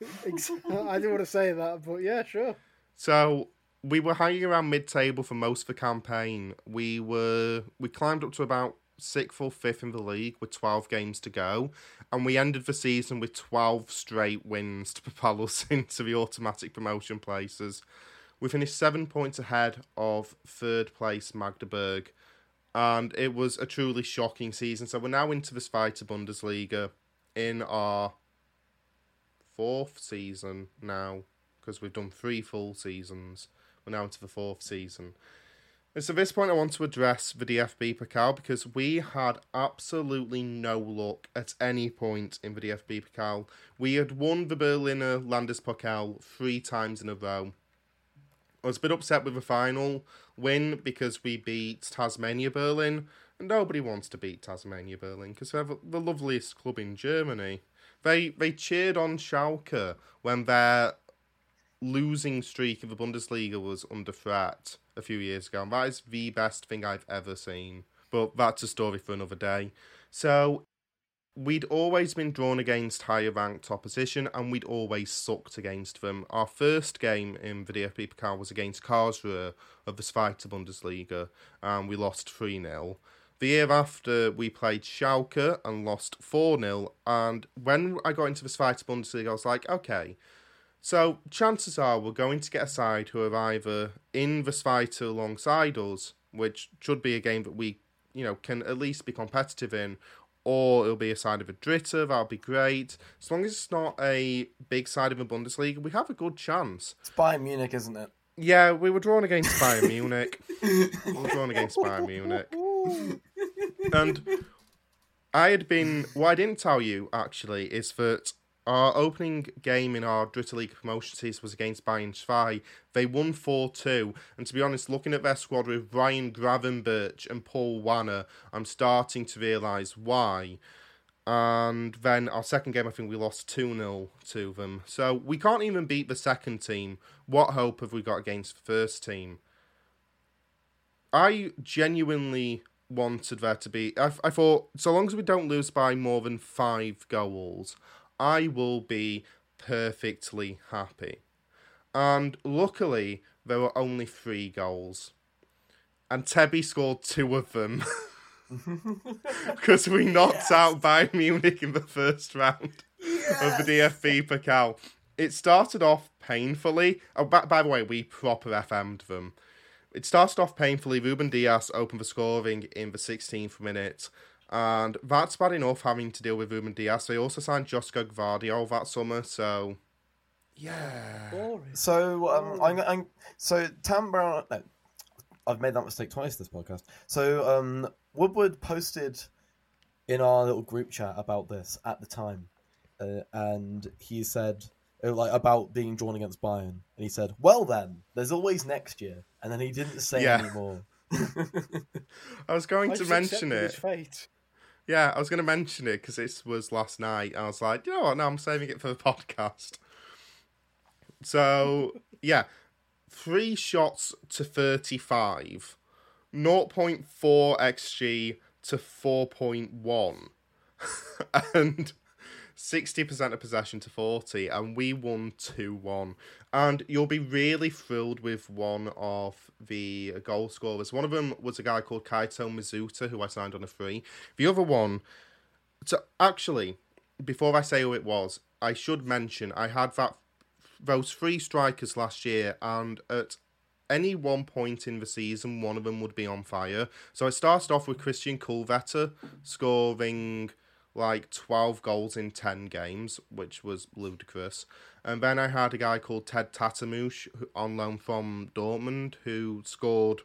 I didn't want to say that, but yeah, sure. So we were hanging around mid-table for most of the campaign. We were we climbed up to about sixth or fifth in the league with twelve games to go, and we ended the season with twelve straight wins to propel us into the automatic promotion places. We finished seven points ahead of third place Magdeburg, and it was a truly shocking season. So we're now into the Zweite Bundesliga in our fourth season now because we've done three full seasons. We're now into the fourth season. So at this point, I want to address the DFB Pokal because we had absolutely no luck at any point in the DFB Pokal. We had won the Berliner Landespokal three times in a row. I was a bit upset with the final win because we beat Tasmania Berlin, and nobody wants to beat Tasmania Berlin because they're the loveliest club in Germany. They they cheered on Schalke when their losing streak of the Bundesliga was under threat a few years ago, and that is the best thing I've ever seen. But that's a story for another day. So we'd always been drawn against higher ranked opposition and we'd always sucked against them. Our first game in the DFB Pokal was against Karlsruhe of the Zweite Bundesliga and we lost 3 0. The year after, we played Schalke and lost 4 0. And when I got into the Zweite Bundesliga, I was like, okay, so chances are we're going to get a side who are either in the Zweite alongside us, which should be a game that we, you know, can at least be competitive in, or it'll be a side of a Dritter, that'll be great. As long as it's not a big side of a Bundesliga, we have a good chance. It's Bayern Munich, isn't it? Yeah, we were drawn against Bayern Munich. We were drawn against Bayern Munich. And I had been. What I didn't tell you actually is that our opening game in our Dritter League promotion season was against Bayern Zwei. They won 4 2. And to be honest, looking at their squad with Ryan Gravenberch and Paul Wanner, I'm starting to realise why. And then our second game, I think we lost 2 0 to them. So we can't even beat the second team. What hope have we got against the first team? I genuinely wanted there to be. I, I thought, so long as we don't lose by more than five goals, I will be perfectly happy. And luckily, there were only three goals. And Tebby scored two of them. Because we knocked out Bayern Munich in the first round of the DFB Pokal. It started off painfully. Oh, by, by the way, we proper FM'd them. It started off painfully. Rúben Dias opened the scoring in the 16th minute. And that's bad enough having to deal with Rúben Dias. They also signed Josko Gvardiol that summer, so. Yeah. Boring. So um, I'm, I'm so Tant Brown. No, I've made that mistake twice this podcast. So um, Woodward posted in our little group chat about this at the time, uh, and he said uh, like about being drawn against Bayern, and he said, "Well then, there's always next year," and then he didn't say Yeah. anymore. I was going I to mention it. his fate. Yeah, I was going to mention it because this was last night. I was like, you know what? No, I'm saving it for the podcast. So yeah, three shots to thirty-five, 0.4 xg to four point one, and sixty percent of possession to forty, and we won two one. And you'll be really thrilled with one of the goal scorers. One of them was a guy called Kaito Mizuta, who I signed on a free. The other one, so actually, before I say who it was, I should mention I had that those three strikers last year, and at any one point in the season, one of them would be on fire. So I started off with Christian Kühlwetter scoring like 12 goals in 10 games, which was ludicrous. And then I had a guy called Ted Tattermusch on loan from Dortmund who scored,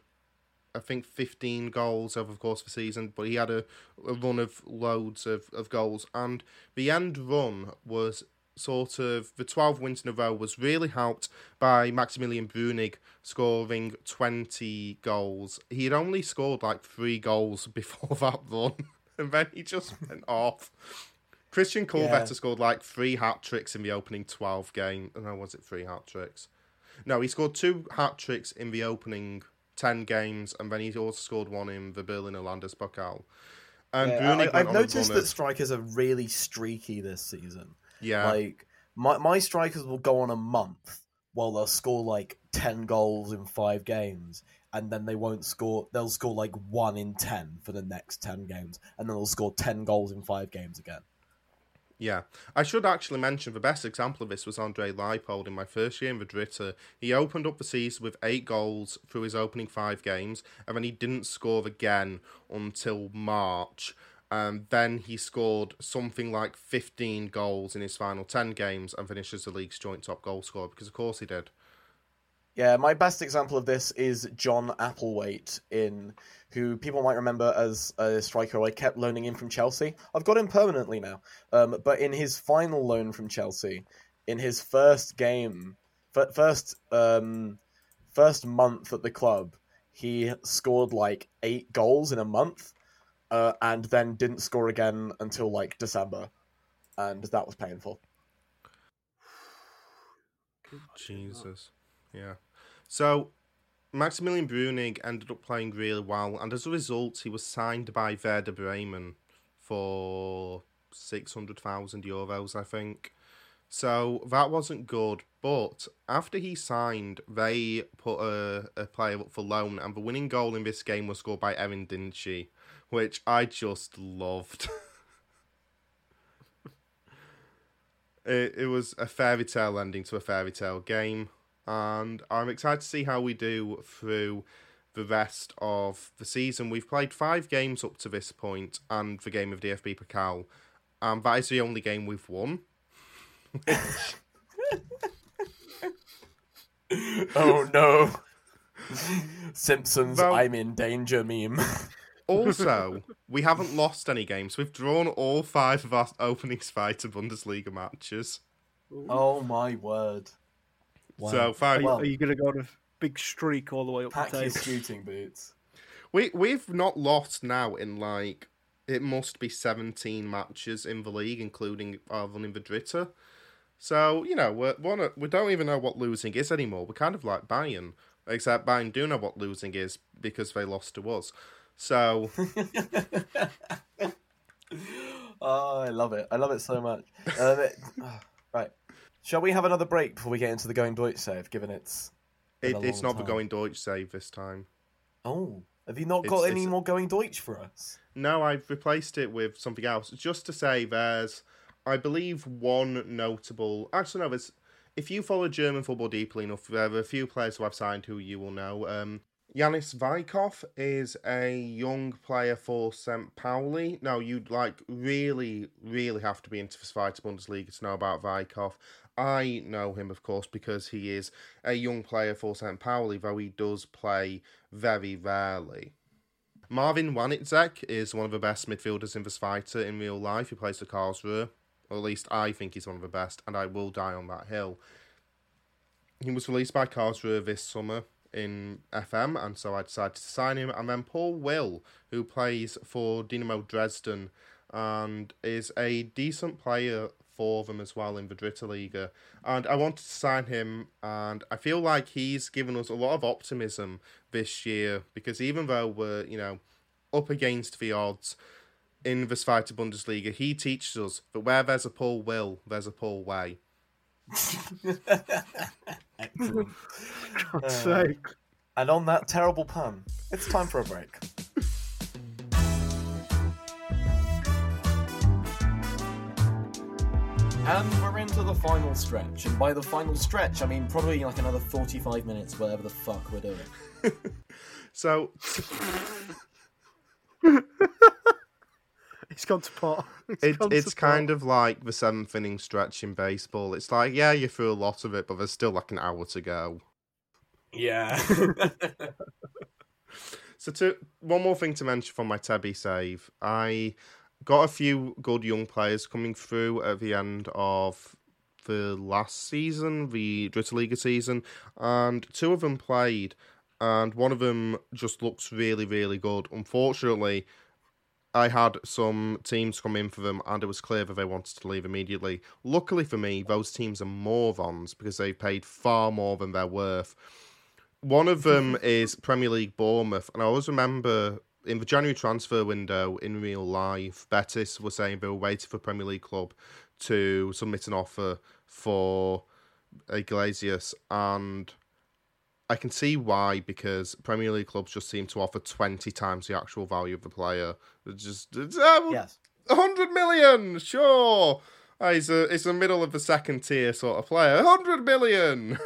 I think, 15 goals over the course of the season, but he had a, a run of loads of, of goals. And the end run was sort of the 12 wins in a row was really helped by Maximilian Breunig scoring 20 goals. He had only scored like three goals before that run, and then he just went off. Christian Kühlwetter yeah. scored like three hat tricks in the opening 12 game. No, was it three hat tricks? No, he scored two hat tricks in the opening 10 games, and then he also scored one in the Berliner Landespokal. And yeah, I, have noticed that strikers are really streaky this season. Yeah. Like my my strikers will go on a month while they'll score like ten goals in five games, and then they won't score. They'll score like one in ten for the next ten games, and then they'll score ten goals in five games again. Yeah, I should actually mention the best example of this was Andre Leipold in my first year in Madrid. He opened up the season with eight goals through his opening five games, and then he didn't score again until March. And then he scored something like 15 goals in his final 10 games and finishes the league's joint top goal scorer because, of course, he did. Yeah, my best example of this is John Applewhite in who people might remember as a striker I kept loaning in from Chelsea. I've got him permanently now. Um, but in his final loan from Chelsea, in his first game, first um, first month at the club, he scored like eight goals in a month uh, and then didn't score again until like December, and that was painful. Jesus, yeah. So Maximilian Breunig ended up playing really well, and as a result, he was signed by Werder Bremen for six hundred thousand euros, I think. So that wasn't good. But after he signed, they put a, a player up for loan, and the winning goal in this game was scored by Eren Dinkçi which I just loved. it, it was a fairy tale ending to a fairy tale game, and I'm excited to see how we do through the rest of the season. We've played five games up to this point, and the game of DFB Pokal, and that is the only game we've won. oh no. Simpsons, well, I'm in danger meme. Also, we haven't lost any games. We've drawn all five of our opening five to Bundesliga matches. Oh my word! Wow. So five. Are you, are you going to go on a big streak all the way up Pack the table? shooting boots. We we've not lost now in like it must be seventeen matches in the league, including our run in Vidrita. So you know we're, we're we don't even know what losing is anymore. We're kind of like Bayern, except Bayern do know what losing is because they lost to us. So. oh, I love it. I love it so much. Um, it, oh, right. Shall we have another break before we get into the Going Deutsch save, given it's. It, it's not time. the Going Deutsch save this time. Oh. Have you not got it's, any it's... more Going Deutsch for us? No, I've replaced it with something else. Just to say, there's, I believe, one notable. Actually, no, there's. If you follow German football deeply enough, there are a few players who I've signed who you will know. Um, Yanis Vykov is a young player for St. Pauli. Now, you'd like really, really have to be into the Zweite Bundesliga to know about Vykov. I know him, of course, because he is a young player for St. Pauli, though he does play very rarely. Marvin Wanitzek is one of the best midfielders in the Zweite in real life. He plays for Karlsruhe, or at least I think he's one of the best, and I will die on that hill. He was released by Karlsruhe this summer in FM, and so I decided to sign him. And then Paul Will, who plays for Dynamo Dresden and is a decent player for them as well in the Dritte Liga. And I wanted to sign him, and I feel like he's given us a lot of optimism this year because even though we're, you know, up against the odds in the Zweite Bundesliga, he teaches us that where there's a pull will, there's a pull way. Excellent. God's Uh, sake. And on that terrible pun, it's time for a break. And we're into the final stretch. And by the final stretch, I mean probably like another 45 minutes, whatever the fuck we're doing. So He's gone to pot. He's it, gone to it's pot. kind of like the seventh inning stretch in baseball. It's like, yeah, you threw a lot of it, but there's still like an hour to go. Yeah. So, to one more thing to mention from my Tebby save, I got a few good young players coming through at the end of the last season, the Dritte Liga season, and two of them played, and one of them just looks really, really good. Unfortunately, I had some teams come in for them, and it was clear that they wanted to leave immediately. Luckily for me, those teams are morons because they paid far more than they're worth. One of them is Premier League Bournemouth, and I always remember in the January transfer window in real life, Betis were saying they were waiting for Premier League club to submit an offer for Iglesias, and I can see why because Premier League clubs just seem to offer twenty times the actual value of the player. It's just it's, uh, yes. hundred million, sure. Uh, he's a it's a middle of the second tier sort of player. hundred million.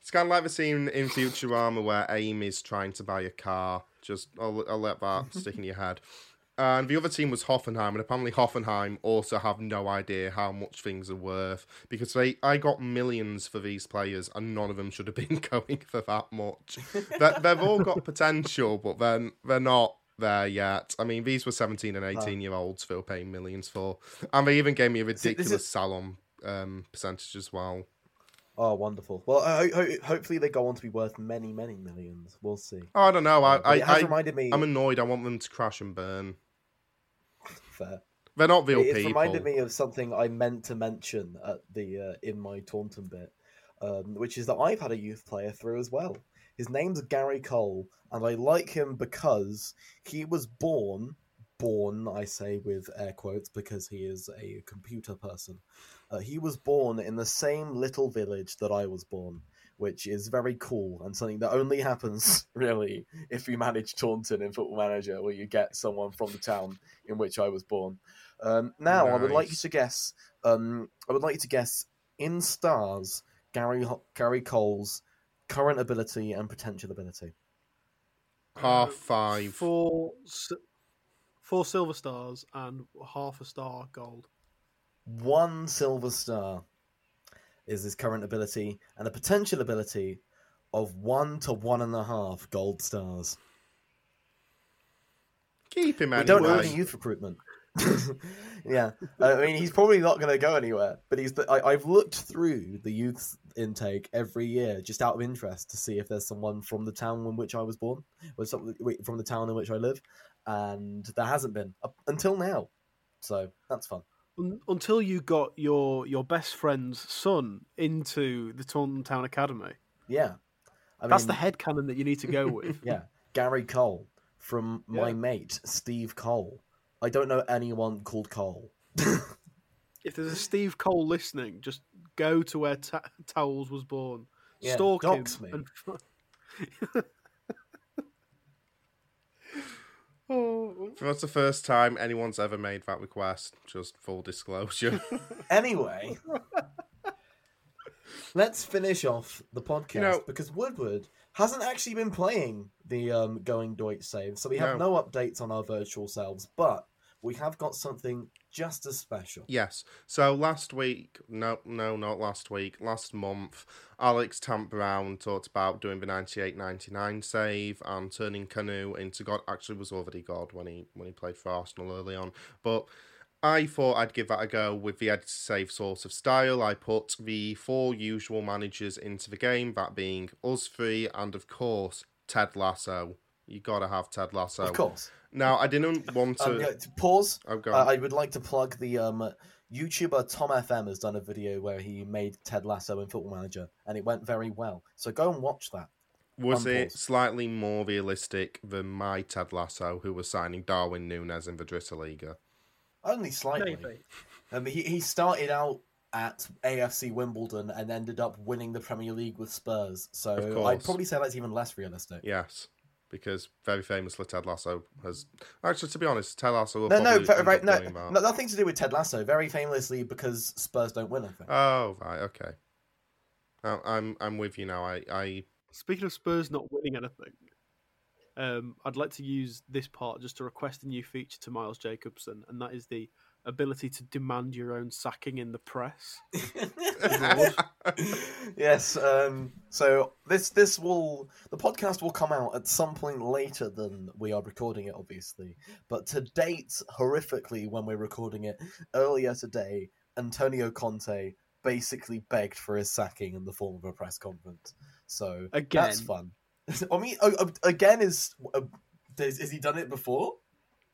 It's kind of like the scene in Futurama where Amy is trying to buy a car. Just I'll, I'll let that stick in your head. And the other team was Hoffenheim, and apparently Hoffenheim also have no idea how much things are worth because they I got millions for these players, and none of them should have been going for that much. they, they've all got potential, but then they're not there yet. I mean, these were seventeen and eighteen year olds Phil paying millions for, and they even gave me a ridiculous is- salon um, percentage as well. Oh, wonderful. Well, hopefully they go on to be worth many, many millions. We'll see. Oh, I don't know. I, I, it has I reminded me. I'm annoyed. I want them to crash and burn. fair. They're not real It's people. reminded me of something I meant to mention at the uh, in my Taunton bit, um, which is that I've had a youth player through as well. His name's Gary Cole, and I like him because he was born, born, I say with air quotes because he is a computer person. Uh, he was born in the same little village that I was born, which is very cool and something that only happens really if you manage Taunton in Football Manager, where you get someone from the town in which I was born. Um, now, I would like you to guess. Um, I would like you to guess in stars Gary Gary Cole's current ability and potential ability. Half five. Four, four silver stars and half a star gold. One silver star is his current ability, and a potential ability of one to one and a half gold stars. Keep him We don't anyway. any youth recruitment. yeah, I mean he's probably not going to go anywhere. But he's. The, I, I've looked through the youth intake every year just out of interest to see if there's someone from the town in which I was born, or something from the town in which I live, and there hasn't been up until now. So that's fun. Un- Until you got your your best friend's son into the Taunton Town Academy. Yeah, I That's mean, the head canon that you need to go with. Yeah, Gary Cole from my Yeah. mate Steve Cole. I don't know anyone called Cole. if there's a Steve Cole listening, just go to where Ta- Towells was born, Yeah, stalk him, me. and f- oh, That's the first time anyone's ever made that request. Just full disclosure. Anyway, let's finish off the podcast know- because Woodward hasn't actually been playing the um, Going Deutsch save, so we have no. updates on our virtual selves, but we have got something just as special. yes. So last week, no, no, not last week. Last month, Alex Tant Brown talked about doing the 98-99 save and turning Kanu into God. Actually, was already God when he when he played for Arsenal early on, but. I thought I'd give that a go with the editor save sort of style. I put the four usual managers into the game, that being us three and of course Ted Lasso. You gotta have Ted Lasso. Of course. Now I didn't want to. Um, yeah, to pause. oh, Uh. I would like to plug the um, YouTuber Tom FM has done a video where he made Ted Lasso in Football Manager, and it went very well. So go and watch that. Was it slightly more realistic than my Ted Lasso, who was signing Darwin Núñez in Vidrita Liga? Only slightly. Maybe. Um, he he started out at AFC Wimbledon and ended up winning the Premier League with Spurs. So. I'd probably say that's even less realistic. Yes, because very famously Ted Lasso has. Actually, to be honest, Ted Lasso will No, no, probably very, end up no, no, nothing to do with Ted Lasso. Very famously because Spurs don't win. I think. Oh right, okay. I- I'm I'm with you now. I I Speaking of Spurs not winning anything, um, I'd like to use this part just to request a new feature to Miles Jacobson, and that is the ability to demand your own sacking in the press. yes. Um, so this this will the podcast will come out at some point later than we are recording it, obviously. But to date, horrifically, when we're recording it earlier today, Antonio Conte basically begged for his sacking in the form of a press conference. So Again. that's fun. I mean, again is uh, has, has he done it before?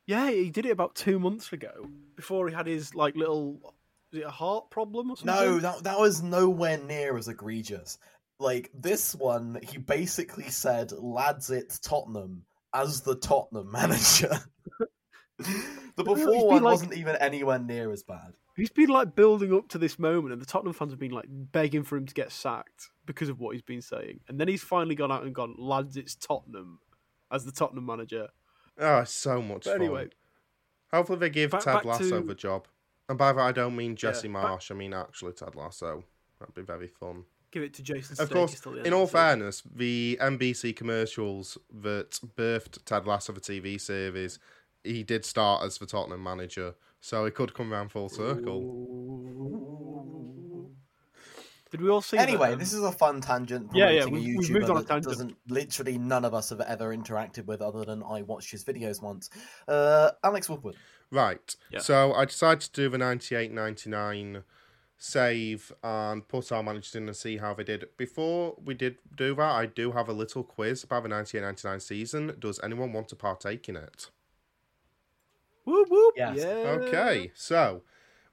Yeah, he did it about two months ago before he had his like little is it a heart problem or something? No, that that was nowhere near as egregious. Like this one, he basically said, "Lads, it's Tottenham" as the Tottenham manager. the before one like- wasn't even anywhere near as bad. He's been like building up to this moment, and the Tottenham fans have been like begging for him to get sacked because of what he's been saying. And then he's finally gone out and gone, lads, it's Tottenham as the Tottenham manager. Oh so much But fun. anyway, Hopefully they give back- Ted back Lasso to- the job. And by that I don't mean Jesse back- Marsh. I mean actually Ted Lasso. That'd be very fun. give it to Jason. Of course, till the end in all fairness, the NBC commercials that birthed Ted Lasso, the TV series, he did start as the Tottenham manager, so it could come round full circle. Did we all see? Anyway, that, um, this is a fun tangent. Yeah, yeah, promoting a we've- we've YouTuber moved on a that tangent. Doesn't literally none of us have ever interacted with, other than I watched his videos once. Uh, Alex Woodward. Right. Yeah. So I decided to do the 98 99 save and put our managers in and see how they did. Before we did do that, I do have a little quiz about the 98 99 season. Does anyone want to partake in it? Whoop, whoop, Yes. Yeah. Okay, so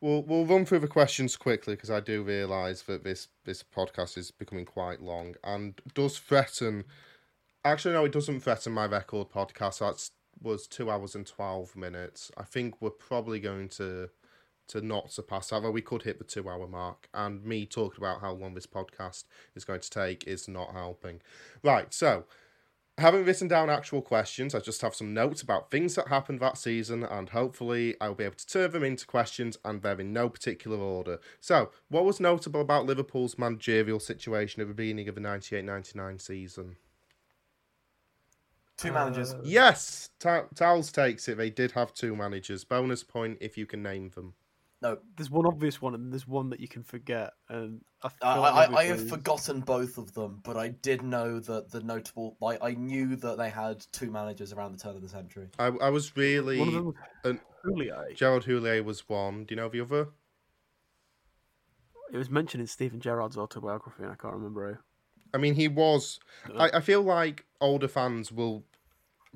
we'll we'll run through the questions quickly because I do realise that this this podcast is becoming quite long and does threaten. Actually, no, it doesn't threaten my record podcast. That was two hours and twelve minutes. I think we're probably going to to not surpass that. Though we could hit the two hour mark, and me talking about how long this podcast is going to take is not helping. Right, so I haven't written down actual questions. I just have some notes about things that happened that season, and hopefully I'll be able to turn them into questions, and they're in no particular order. So, what was notable about Liverpool's managerial situation at the beginning of the 98 99 season? Two managers. Uh, Yes, Towells takes it. They did have two managers. Bonus point if you can name them. No, There's one obvious one, and there's one that you can forget. And I, I, like I, I have forgotten both of them, but I did know that the notable. Like, I knew that they had two managers around the turn of the century. I, I was really. One of them was an- Houllier. Gérard Houllier was one. Do you know the other? It was mentioned in Steven Gerrard's autobiography, and I can't remember who. I mean, he was. No. I, I feel like older fans will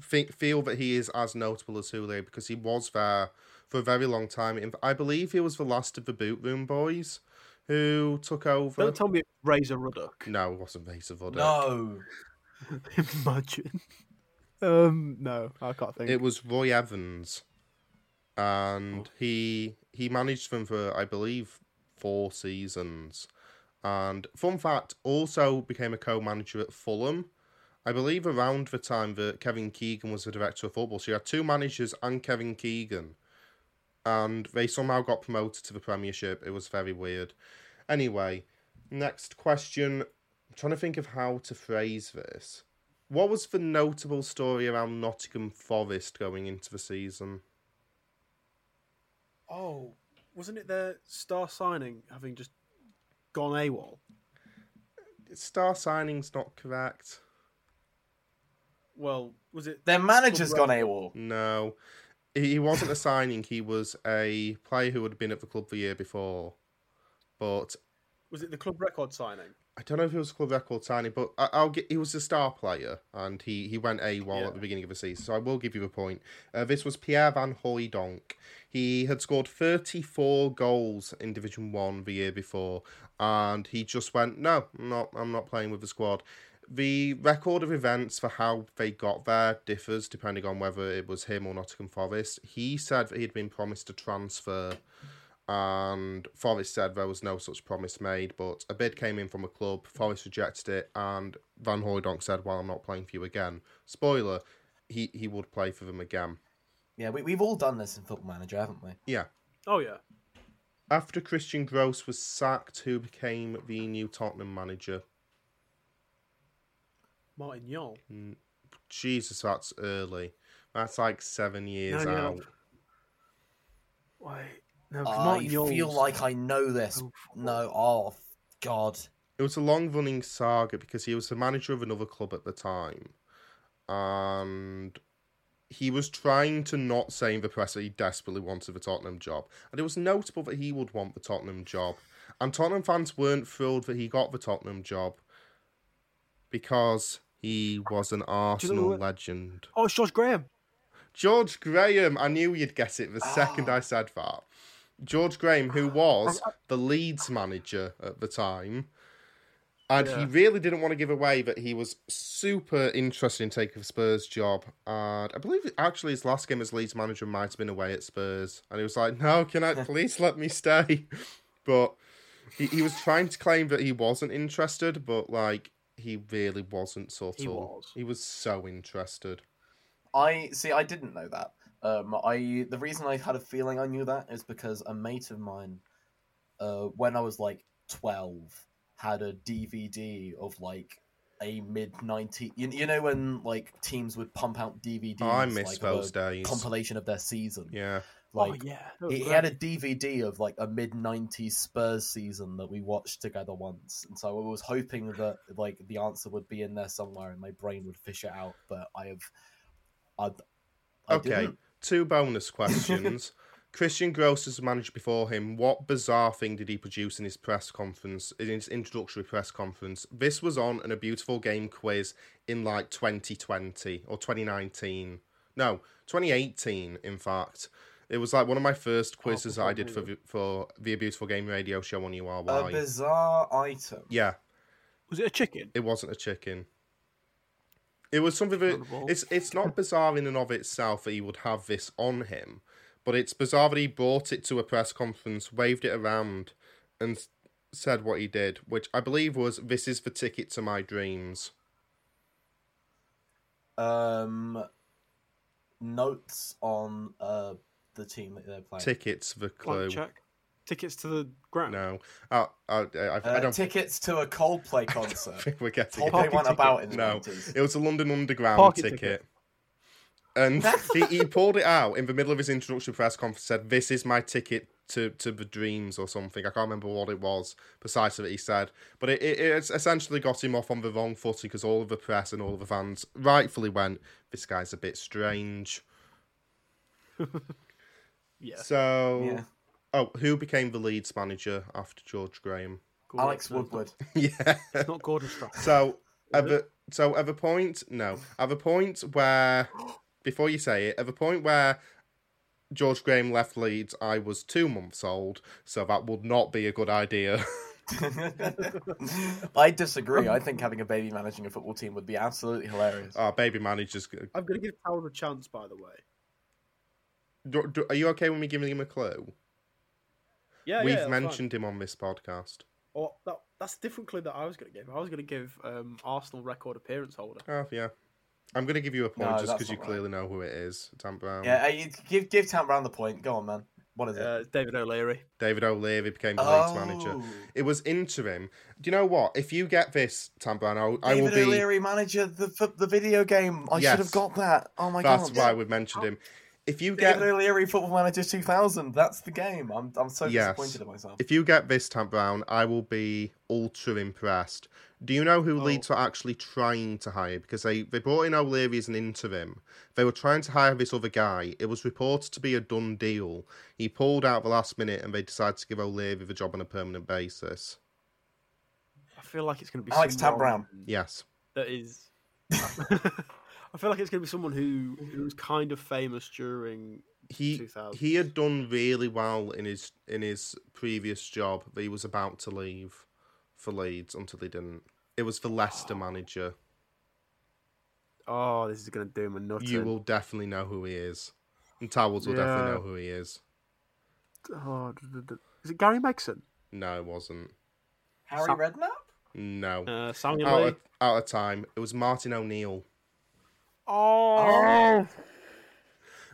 think, feel that he is as notable as Houllier because he was there for a very long time. I believe he was the last of the Boot Room boys who took over. Don't tell me it's Razor Ruddock. No, it wasn't Vasa Ruddock. No, Imagine. Um, no, I can't think. It was Roy Evans, and he he managed them for I believe four seasons. And fun fact, also became a co-manager at Fulham. I believe around the time that Kevin Keegan was the director of football. So you had two managers and Kevin Keegan, and they somehow got promoted to the Premiership. It was very weird. Anyway, next question. I'm trying to think of how to phrase this. What was the notable story around Nottingham Forest going into the season? oh, wasn't it their star signing having just gone AWOL? Star signing's not correct. Well, was it? their manager's gone AWOL. No. He wasn't a signing, he was a player who had been at the club the year before. But Was it the club record signing? I don't know if it was club record signing, but I, I'll get. He was a star player, and he he went A one Yeah. at the beginning of the season, so I will give you a point. Uh, this was Pierre Van Hooijdonk. He had scored thirty four goals in Division One the year before, and he just went, "No, I'm not. I'm not playing with the squad." The record of events for how they got there differs depending on whether it was him or Nottingham Forest. He said that he'd been promised a transfer and Forest said there was no such promise made, but a bid came in from a club, Forest rejected it, and Van Hooijdonk said, Well, I'm not playing for you again. Spoiler, he, he would play for them again. Yeah, we, we've all done this in Football Manager, haven't we? Yeah. Oh yeah. After Christian Gross was sacked, who became the new Tottenham manager? Martin Jol. Mm, Jesus, that's early. That's like seven years No, no. out. Wait. No, 'cause I Martin Jol feel like I know this. Oh, No, oh. oh, God. It was a long running saga because he was the manager of another club at the time. And he was trying to not say in the press that he desperately wanted the Tottenham job. And it was notable that he would want the Tottenham job. And Tottenham fans weren't thrilled that he got the Tottenham job because he was an Arsenal legend. Oh, it's George Graham. George Graham, I knew you'd get it the second Ah. I said that. George Graham, who was the Leeds manager at the time, and he really didn't want to give away that he was super interested in taking Spurs job. And I believe actually his last game as Leeds manager might have been away at Spurs, and he was like, "No, can I please let me stay?" But he, he was trying to claim that he wasn't interested, but like he really wasn't. Sort He of, was. he was so interested. I see. I didn't know that. Um, I the reason I had a feeling I knew that is because a mate of mine, uh, when I was like twelve, had a DVD of like a mid ninety. You, you know when like teams would pump out DVDs. Oh, I miss like, those a days. Compilation of their season. Yeah. Like oh yeah. he, he had a DVD of like a mid '90s Spurs season that we watched together once, and so I was hoping that like the answer would be in there somewhere, and my brain would fish it out. But I have, I, I Okay, didn't. two bonus questions. Christian Gross has managed before him. What bizarre thing did he produce in his press conference, in his introductory press conference? This was on in a beautiful game quiz in like 2020 or 2019. No, 2018, in fact. It was like one of my first quizzes that I did for for the Beautiful Game radio show on URY. A bizarre item. yeah, Was it a chicken? it wasn't a chicken. It was something that it's it's not bizarre in and of itself that he would have this on him, but it's bizarre that he brought it to a press conference, waved it around, and said what he did, which I believe was "This is the ticket to my dreams." Um, notes on uh the team that they're playing. Tickets, the clue. Blank check. Tickets to the ground. No, uh, I, I, I, Uh, I don't tickets to a Coldplay concert. think we're getting. Coldplay Parking went about in the No, 90s. it was a London Underground Parking ticket. ticket. And he, he pulled it out in the middle of his introduction press conference. Said, "This is my ticket to, to the dreams or something." I can't remember what it was precisely that he said, but it, it, it essentially got him off on the wrong footing because all of the press and all of the fans rightfully went, "This guy's a bit strange." Yeah. So, Yeah. oh, who became the Leeds manager after George Graham? Gordon Alex Strachan. Woodward. yeah. It's not Gordon Strachan. So at Is so at the point no at the point where before you say it at the point where George Graham left Leeds, I was two months old, so that would not be a good idea. I disagree. I think having a baby managing a football team would be absolutely hilarious. Our baby manager's. I'm going to give Howard a chance, by the way. Do, do, are you okay with me giving him a clue? Yeah, We've yeah, that's fine. mentioned him on this podcast. Oh, that, that's a different clue that I was going to give. I was going to give um, Arsenal record appearance holder. Oh yeah, I'm going to give you a point No, just because you right. clearly know who it is. Tant Brown. Yeah, uh, give give Tant Brown the point. Go on, man. What is it? Uh, David O'Leary. David O'Leary became the Leeds manager. Oh. It was interim. Do you know what? If you get this, Tant Brown, I'll, I will David be. O'Leary manager the the video game. I Yes. should have got that. Oh my That's god. That's why we've mentioned him. If you David get O'Leary Football Manager 2000. That's the game. I'm I'm so Yes. disappointed in myself. if you get this, Tant Brown, I will be ultra impressed. Do you know who Oh. Leeds were actually trying to hire? Because they, they brought in O'Leary as an interim. They were trying to hire this other guy. It was reported to be a done deal. He pulled out the last minute and they decided to give O'Leary the job on a permanent basis. I feel like it's going to be Alex Tant Brown. Yes. that is. I feel like it's going to be someone who who was kind of famous during He 2000s. he had done really well in his in his previous job that he was about to leave for Leeds until he didn't. It was the Leicester manager. Oh, this is going to do him a nut. You will definitely know who he is. And Towells will definitely know who he is. Oh, d- d- d- is it Gary Megson? No, it wasn't. Harry Sam- Redknapp? No. Uh, Samuel out, Lee? of, out of time. It was Martin O'Neill. Oh,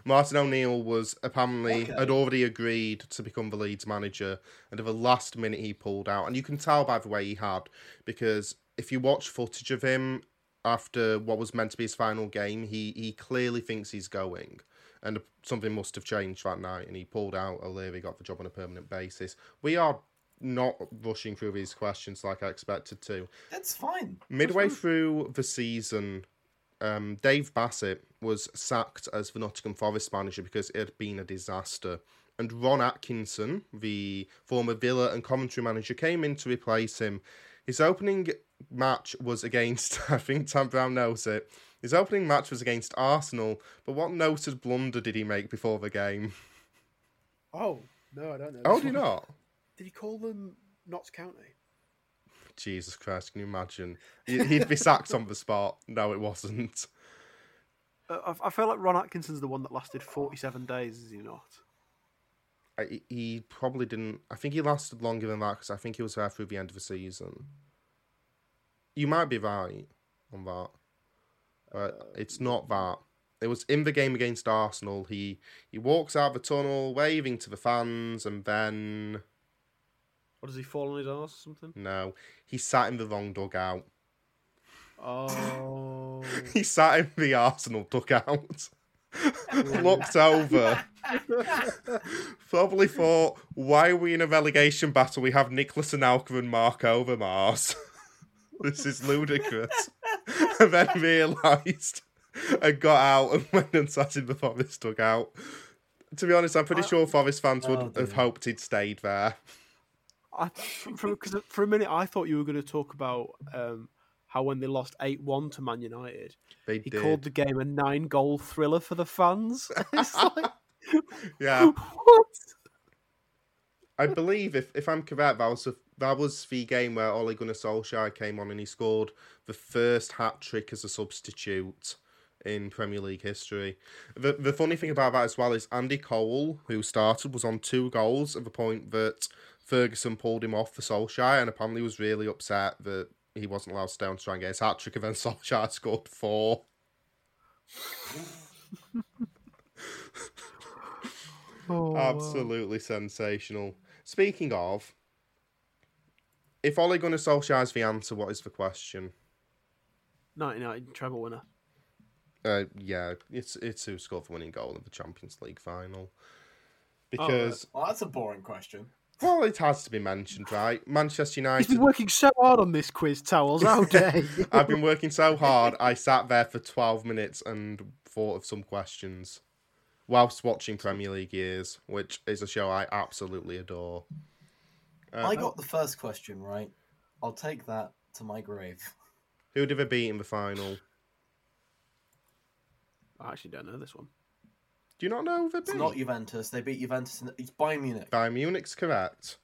Martin O'Neill was apparently Okay. had already agreed to become the Leeds manager, and at the last minute he pulled out. And you can tell by the way he had, because if you watch footage of him after what was meant to be his final game, he he clearly thinks he's going, and something must have changed that night, and he pulled out. O'Leary got the job on a permanent basis. We are not rushing through these questions like I expected to. It's fine. Midway through the season, um, Dave Bassett was sacked as the Nottingham Forest manager because it had been a disaster. And Ron Atkinson, the former Villa and Coventry manager, came in to replace him. His opening match was against, I think Tant Brown knows it. His opening match was against Arsenal, but what noted blunder did he make before the game? oh no, I don't know. Oh, do you not? Did he call them Notts County? Jesus Christ, can you imagine? He- He'd be sacked on the spot. No, it wasn't. Uh, I, feel like Ron Atkinson's the one that lasted forty-seven days. Is he not? I, he probably didn't. I think he lasted longer than that because I think he was there through the end of the season. You might be right on that, but it's not that. It was in the game against Arsenal. He he walks out the tunnel, waving to the fans, and then Or does he fall on his arse or something? no, he sat in the wrong dugout. Oh, He sat in the Arsenal dugout, looked over, probably thought, "Why are we in a relegation battle? We have Nicolas Anelka and Marc Overmars. this is ludicrous." and then realised and got out and went and sat in the Forest dugout. To be honest, I'm pretty uh, sure Forest fans would Oh, have hoped he'd stayed there. I, for, cause for a minute I thought you were going to talk about um, how when they lost eight one to Man United, They he did. called the game a nine goal thriller for the fans. it's like Yeah. what? I believe if, if I'm correct, that was the, that was the game where Ole Gunnar Solskjaer came on and he scored the first hat trick as a substitute in Premier League history. The the funny thing about that as well is Andy Cole, who started, was on two goals at the point that Ferguson pulled him off for Solskjaer and apparently was really upset that he wasn't allowed to stay on to try and get his hat trick and then Solskjaer scored four. Oh, wow. Absolutely sensational. Speaking of, if Ole Gunnar Solskjaer is the answer, what is the question? 99 treble winner. Uh, yeah, it's it's who scored the winning goal in the Champions League final. Oh, Because Well, that's a boring question. Well, it has to be mentioned, right? Manchester He's United. been working so hard on this quiz, Towells. How dare you? I've been working so hard. I sat there for twelve minutes and thought of some questions whilst watching Premier League years, which is a show I absolutely adore. Uh, I got the first question right. I'll take that to my grave. who did they beat in the final? I actually don't know this one. Do you not know who they It's not Juventus. They beat Juventus. In the... It's Bayern Munich. Bayern Munich's correct.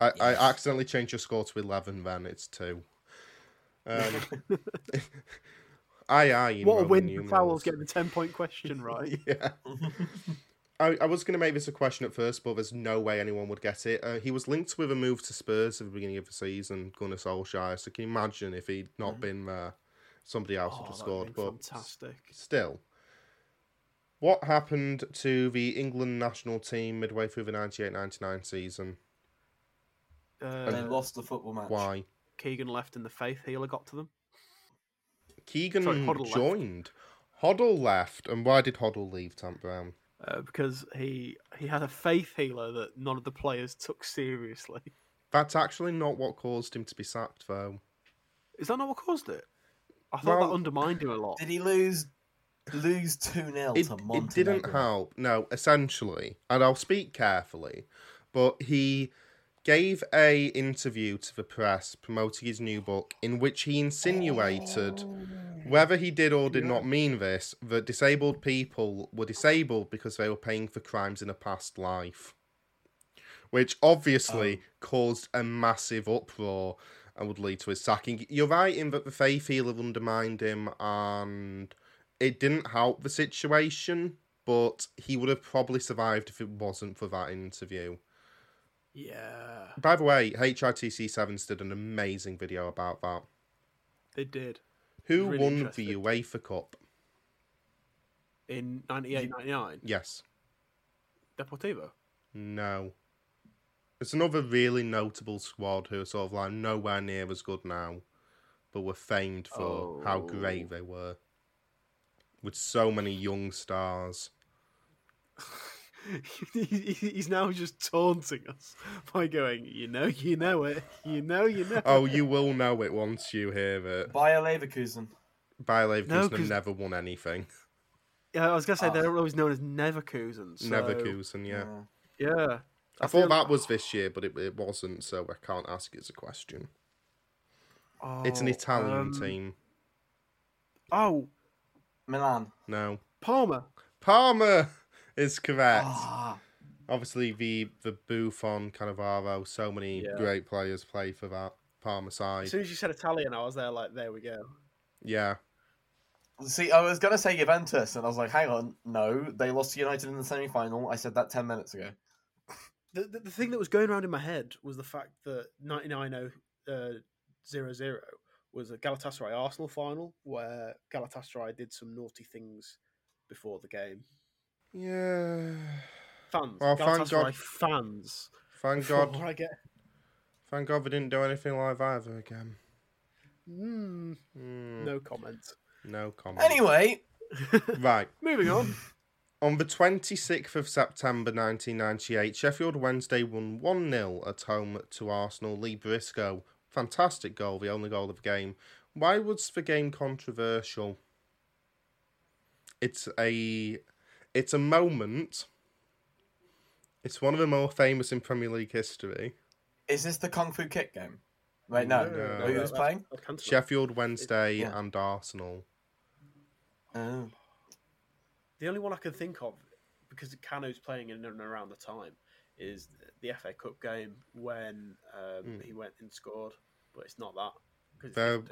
I, I accidentally changed your score to 11 then, it's 2. Um, aye, aye. What a Roman win for numerals. Towells getting the 10 point question right. yeah. I, I was going to make this a question at first, but there's no way anyone would get it. Uh, he was linked with a move to Spurs at the beginning of the season, Gunnar Solskjaer. So can you imagine if he'd not been there, somebody else would Oh, have scored. been But fantastic. still, what happened to the England national team midway through the 98-99 season? Uh, they lost the football match. Why? Keegan left and the faith healer got to them. Keegan Sorry, Hoddle left. joined. Hoddle left, and why did Hoddle leave, Tant Brown? Uh, because he he had a faith healer that none of the players took seriously. That's actually not what caused him to be sacked, though. Is that not what caused it? I thought Well- that undermined him a lot. Did he lose lose two 0 It, to it didn't help. No, essentially, and I'll speak carefully, but he gave a interview to the press promoting his new book in which he insinuated whether he did or did not mean this that disabled people were disabled because they were paying for crimes in a past life. Which obviously oh. caused a massive uproar and would lead to his sacking. You're right in that the Fayfield have undermined him and it didn't help the situation but he would have probably survived if it wasn't for that interview Yeah, by the way, HITC Sevens did an amazing video about that. they did Who Really won the. UEFA Cup? in 98, 99. Yes. Deportivo. No. It's another really notable squad who are sort of like nowhere near as good now, but were famed for how great Oh. they were. With so many young stars. He- he- He's now just taunting us by going, you know, you know it, you know, you know. Oh, you will know it once you hear it. Bayer Leverkusen. Bayer Leverkusen No, have 'cause- never won anything. Yeah, I was gonna say Ah. they're always known as Neverkusen. So, Neverkusen, yeah. Yeah, I, feel- thought that was this year, but it, it wasn't, so I can't ask it as a question. It's an Oh, Italian um, team. Oh, Milan. No. Palmer. Parma is correct. Ah, Obviously, the the Buffon, Cannavaro, so many Yeah. great players play for that Parma side. As soon as you said Italian, I was there like, there we go. Yeah, See, I was gonna say Juventus, and I was like, "Hang on, no, they lost to United in the semi-final." I said that ten minutes ago. The, the, the thing that was going around in my head was the fact that 99 uh, 0 was a Galatasaray Arsenal final where Galatasaray did some naughty things before the game. yeah. Fans, Well, thank God- fans. Thank God, I get. thank God, they didn't do anything like that ever again. Mm, Mm, no comment. no comment. Anyway, right. Moving on. On the 26th of September 1998, Sheffield Wednesday won 1 0 at home to Arsenal. Lee Briscoe, fantastic goal, the only goal of the game. Why was the game controversial? It's a it's a moment. It's one of the more famous in Premier League history. is this the Kung Fu Kick game? Wait, no. No. Who was playing? That's Cantona. Sheffield Wednesday yeah. and Arsenal. Oh. The only one I can think of, because Kanu's playing in and around the time, is the FA Cup game when um, Mm. he went and scored, but it's not that. it's There-.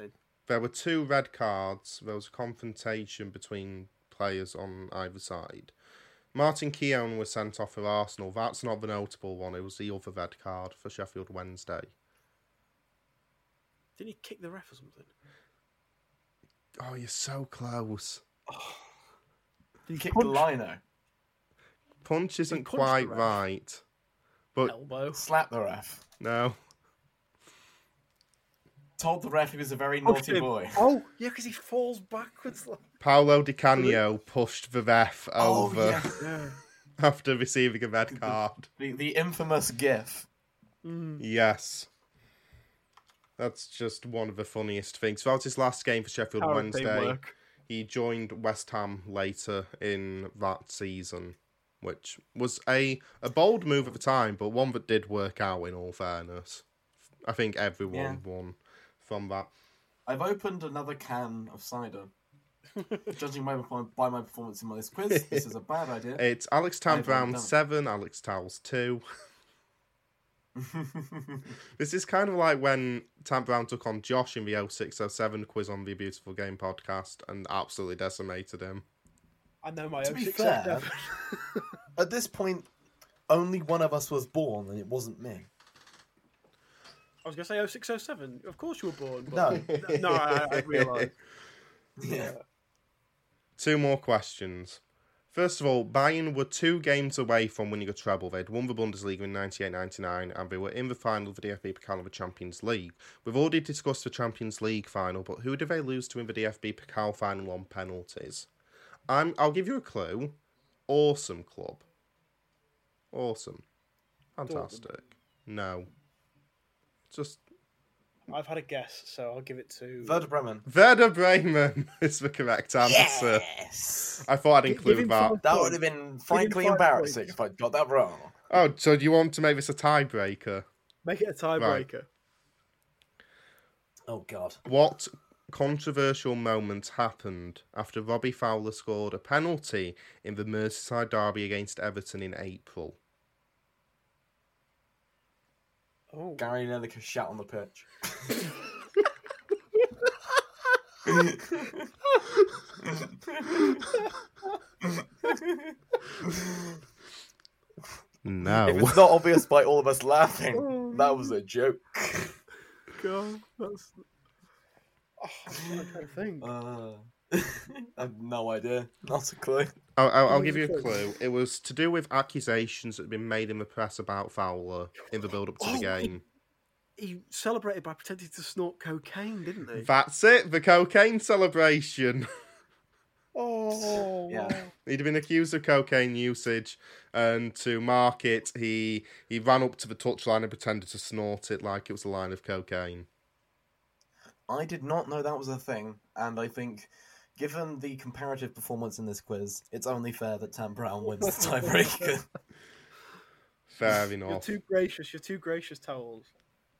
There were two red cards. There was a confrontation between players on either side. Martin Keown was sent off for Arsenal. That's not the notable one. It was the other red card for Sheffield Wednesday. Didn't he kick the ref or something? Oh, you're so close. Did he kick Punch. the lino? Punch isn't quite right. But Elbow. Slap the ref. no. Told the ref he was a very Pushed naughty him. boy. Oh, yeah, because he falls backwards. Like... Paolo Di Canio pushed the ref Oh, over yeah. Yeah. after receiving a red card. The, the infamous GIF. Mm. Yes. That's just one of the funniest things. That was his last game for Sheffield Power of Wednesday. teamwork. He joined West Ham later in that season, which was a, a bold move at the time, but one that did work out in all fairness. I think everyone Yeah. won from that. I've opened another can of cider. Judging by my, by my performance in my quiz, this is a bad idea. It's Alex Tant Brown 7, Alex Towells 2. This is kind of like when Tant Brown took on Josh in the 0607 quiz on the Beautiful Game podcast and absolutely decimated him. I know my To own be fair. At this point, only one of us was born, and it wasn't me. I was going to say 0607. Of course you were born. No. But... no, I, I realise. Yeah. Two more questions. First of all, Bayern were two games away from winning a treble. They'd won the Bundesliga in 98-99 and they were in the final of the DFB Pokal of the Champions League. We've already discussed the Champions League final, but who did they lose to in the DFB Pokal final on penalties? I'm, I'll give you a clue. Awesome club. Awesome. Fantastic. No. Just I've had a guess, so I'll give it to. Werder Bremen. Werder Bremen is the correct answer. Yes! I thought I'd Gi- give include him that. five That would have been frankly five embarrassing points. if I'd got that wrong. Oh, so do you want to make this a tiebreaker? Make it a tiebreaker. Oh God. What controversial moment happened after Robbie Fowler scored a penalty in the Merseyside derby against Everton in April? Oh, Gary Lineker shat on the pitch. No. If it's not obvious by all of us laughing, that was a joke. God, that's. Oh, I'm trying to think. Uh, I have no idea. Not a clue. I'll, I'll, I'll give you a clue. It was to do with accusations that had been made in the press about Fowler in the build up to Oh, the game. He celebrated by pretending to snort cocaine, didn't he? That's it, the cocaine celebration. Oh, Yeah. He'd been accused of cocaine usage, and to mark it, he he ran up to the touchline and pretended to snort it like it was a line of cocaine. I did not know that was a thing, and I think, given the comparative performance in this quiz, it's only fair that Tant Brown wins the tiebreaker. Fair enough. You're too gracious. You're too gracious, Towells.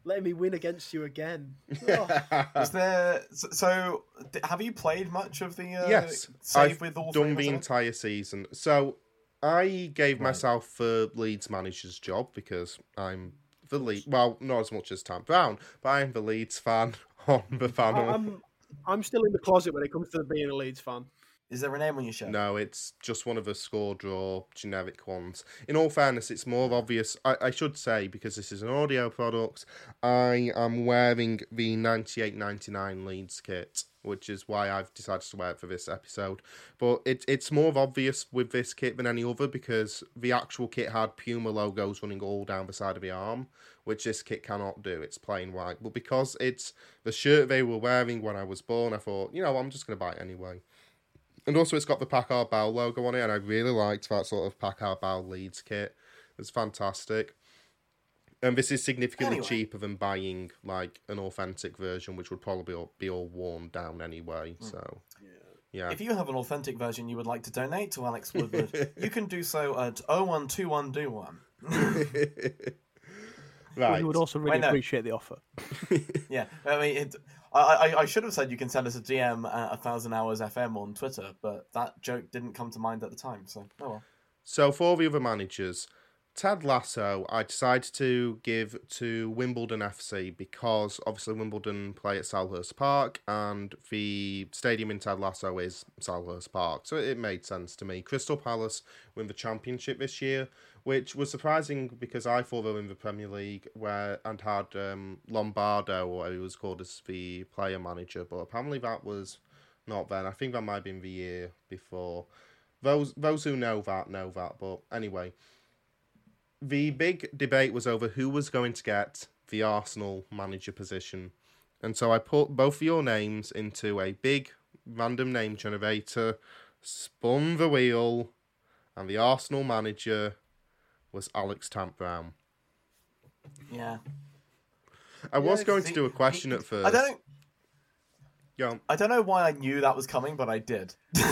Letting me win against you again. Oh, Is there so, so? Have you played much of the uh, yes, save I've with all done the us entire season. So I gave Right. myself the Leeds manager's job because I'm the lead. Well, not as much as Tant Brown, but I am the Leeds fan on the panel. I'm, I'm still in the closet when it comes to being a Leeds fan. Is there a name on your shirt? No, it's just one of the score draw generic ones. In all fairness, it's more obvious. I, I should say, because this is an audio product, I am wearing the 98.99 Leeds kit, which is why I've decided to wear it for this episode. But it, it's more obvious with this kit than any other because the actual kit had Puma logos running all down the side of the arm, which this kit cannot do. It's plain white. But because it's the shirt they were wearing when I was born, I thought, you know, I'm just going to buy it anyway. And also, it's got the Packard Bell logo on it, and I really liked that sort of Packard Bell Leeds kit. It's fantastic. And this is significantly Anyway. cheaper than buying like an authentic version, which would probably all, be all worn down anyway. Hmm. So, yeah. If you have an authentic version you would like to donate to Alex Woodward, you can do so at 0121 do one. right. We would also really Wait, no. appreciate the offer. Yeah, I mean, it, I, I, I should have said you can send us a DM at a thousand hours FM on Twitter, but that joke didn't come to mind at the time. So, oh well. So for the other managers, Ted Lasso, I decided to give to Wimbledon FC because obviously Wimbledon play at Selhurst Park and the stadium in Ted Lasso is Selhurst Park, so it made sense to me. Crystal Palace win the championship this year, which was surprising because I thought they were in the Premier League where and had um, Lombardo, or he was called as the player manager, but apparently that was not then. I think that might have been the year before. Those those who know that know that, but anyway, the big debate was over who was going to get the Arsenal manager position, and so I put both of your names into a big random name generator, spun the wheel, and the Arsenal manager was Alex Tant Brown. Yeah. I was going to do a question he- at first. I don't. Go on. I don't know why I knew that was coming, but I did.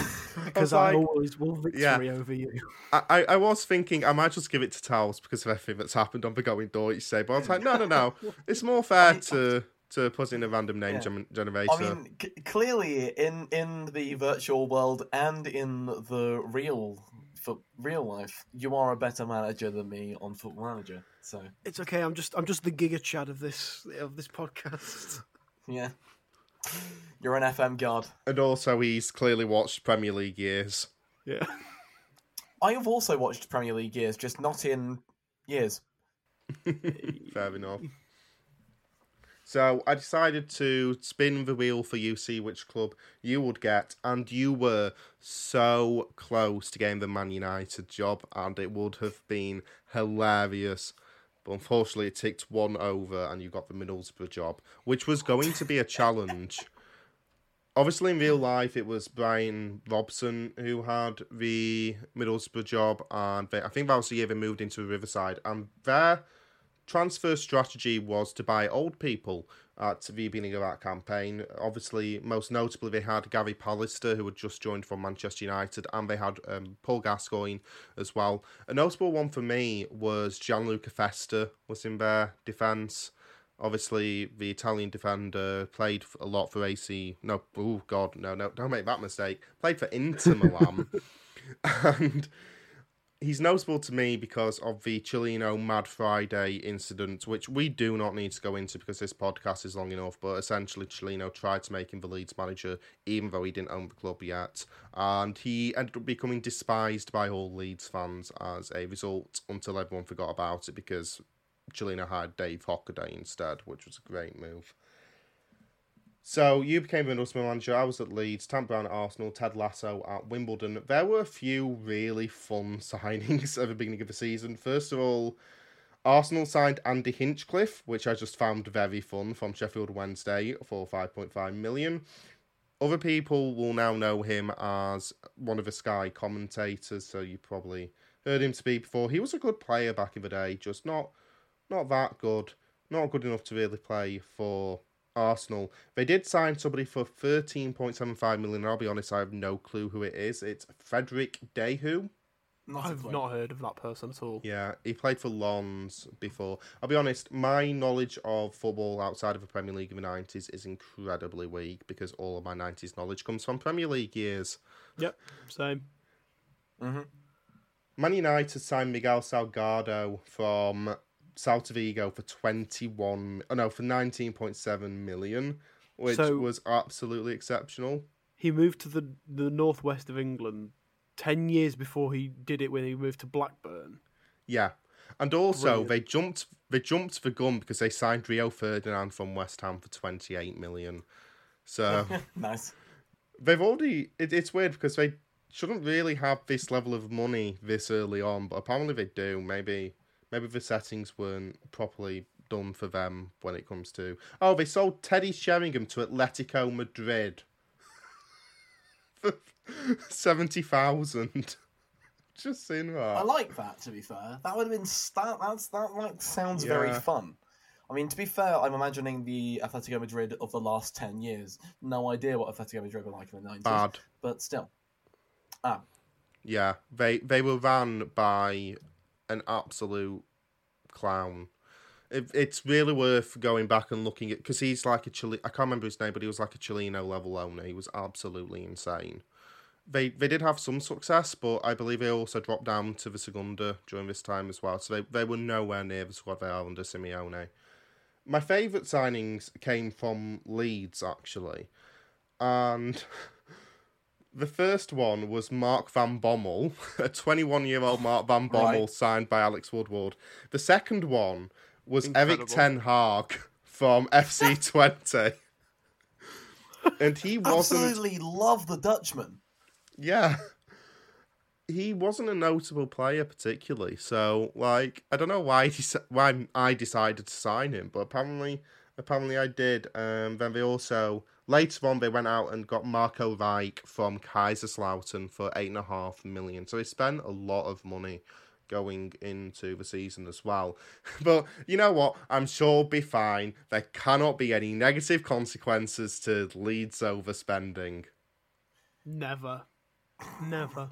Because like- I always will victory Yeah. over you. I, I, I was thinking I might just give it to Towells because of everything that's happened on the Going Deutsch say, but I was like, no, no, no. It's more fair to to put in a random name Yeah. gen- generator. I mean, c- clearly in in the virtual world and in the real for real life, you are a better manager than me on Football Manager. So It's okay. I'm just I'm just the Giga Chad of this of this podcast. yeah, you're an FM god. and also, he's clearly watched Premier League years. Yeah. I have also watched Premier League years, just not in years. Fair enough. So I decided to spin the wheel for you, see which club you would get, and you were so close to getting the Man United job, and it would have been hilarious. Unfortunately, it ticked one over, and you got the Middlesbrough job, which was going to be a challenge. Obviously, in real life, it was Brian Robson who had the Middlesbrough job, and they, I think that was the year they moved into Riverside, and their transfer strategy was to buy old people at the beginning of that campaign. Obviously, most notably, they had Gary Pallister, who had just joined from Manchester United, and they had um, Paul Gascoigne as well. A notable one for me was Gianluca Festa was in their defence. Obviously, the Italian defender played a lot for AC. No, oh God, no, no, don't make that mistake. Played for Inter Milan, and he's notable to me because of the Cellino Mad Friday incident, which we do not need to go into because this podcast is long enough. But essentially, Cellino tried to make him the Leeds manager, even though he didn't own the club yet, and he ended up becoming despised by all Leeds fans as a result. Until everyone forgot about it because Cellino hired Dave Hockaday instead, which was a great move. So you became an Middlesbrough manager. I was at Leeds, Tam Brown at Arsenal, Ted Lasso at Wimbledon. There were a few really fun signings at the beginning of the season. First of all, Arsenal signed Andy Hinchcliffe, which I just found very fun from Sheffield Wednesday for 5.5 million. Other people will now know him as one of the Sky commentators, so you probably heard him speak before. He was a good player back in the day, just not not that good, not good enough to really play for Arsenal. They did sign somebody for 13.75 million. I'll be honest, I have no clue who it is. It's Frédéric Déhu. Not I've not heard of that person at all. Yeah, he played for Lens before. I'll be honest, my knowledge of football outside of the Premier League in the 90s is incredibly weak because all of my 90s knowledge comes from Premier League years. Yep, same. Mm-hmm. Man United signed Miguel Salgado from Celta Vigo for 21 oh no for 19.7 million which so, was absolutely exceptional. he moved to the the northwest of England 10 years before he did it when he moved to Blackburn. Yeah. And also Brilliant. they jumped they jumped the gun because they signed Rio Ferdinand from West Ham for 28 million. So nice. they've already it, it's weird because they shouldn't really have this level of money this early on but apparently they do. Maybe maybe the settings weren't properly done for them when it comes to. Oh, they sold Teddy Sheringham to Atletico Madrid for seventy thousand. Just seen that. I like that. To be fair, that would have been that. That's that like sounds yeah. very fun. I mean, to be fair, I'm imagining the Atletico Madrid of the last ten years. No idea what Atletico Madrid were like in the nineties. Bad, but still. Ah. Yeah, they they were ran by an absolute clown. It, it's really worth going back and looking at because he's like a Chile. I can't remember his name, but he was like a Cellino level owner. He was absolutely insane. They they did have some success, but I believe they also dropped down to the Segunda during this time as well. So they, they were nowhere near the squad they are under Simeone. My favourite signings came from Leeds actually, and The first one was Mark Van Bommel, a 21 year old Mark Van Bommel right. signed by Alex Woodward. The second one was Incredible. Erik Ten Hag from FC Twente. and he wasn't. Absolutely love the Dutchman. Yeah. He wasn't a notable player particularly, so like I don't know why he, why I decided to sign him, but apparently apparently I did. Um, then they also Later on, they went out and got Marco Reich from Kaiserslautern for eight and a half million. So they spent a lot of money going into the season as well. But you know what? I'm sure we'll be fine. There cannot be any negative consequences to Leeds overspending. Never. Never.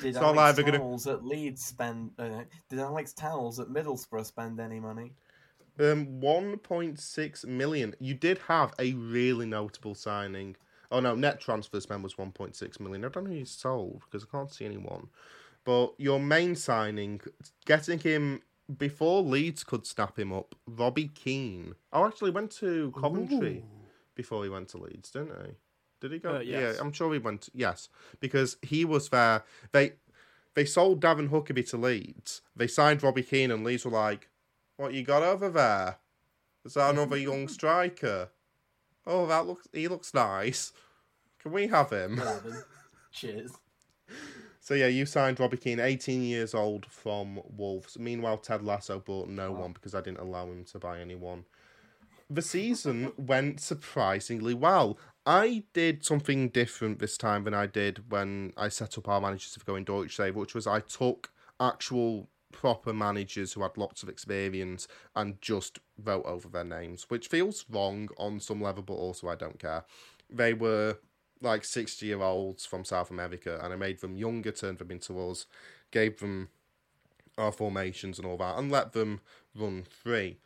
Did Alex Towells gonna... at Leeds spend? Uh, did Alex Towells at Middlesbrough spend any money? Um, 1.6 million. You did have a really notable signing. Oh no, net transfer spend was 1.6 million. I don't know who you sold because I can't see anyone. But your main signing, getting him before Leeds could snap him up, Robbie Keane. Oh, actually went to Coventry Ooh. before he went to Leeds, didn't he? Did he go? Uh, yes. Yeah, I'm sure he went. yes, because he was there. They they sold Darren Huckerby to Leeds. They signed Robbie Keane, and Leeds were like, what you got over there? Is that another mm-hmm. young striker? Oh, that looks. He looks nice. Can we have him? Cheers. So yeah, you signed Robbie Keane, 18 years old from Wolves. Meanwhile, Ted Lasso bought no oh. one because I didn't allow him to buy anyone. The season went surprisingly well. I did something different this time than I did when I set up our managers of going Deutsche Save, which was I took actual proper managers who had lots of experience and just vote over their names, which feels wrong on some level, but also I don't care. They were like 60 year olds from South America, and I made them younger, turned them into us, gave them our formations and all that, and let them run free.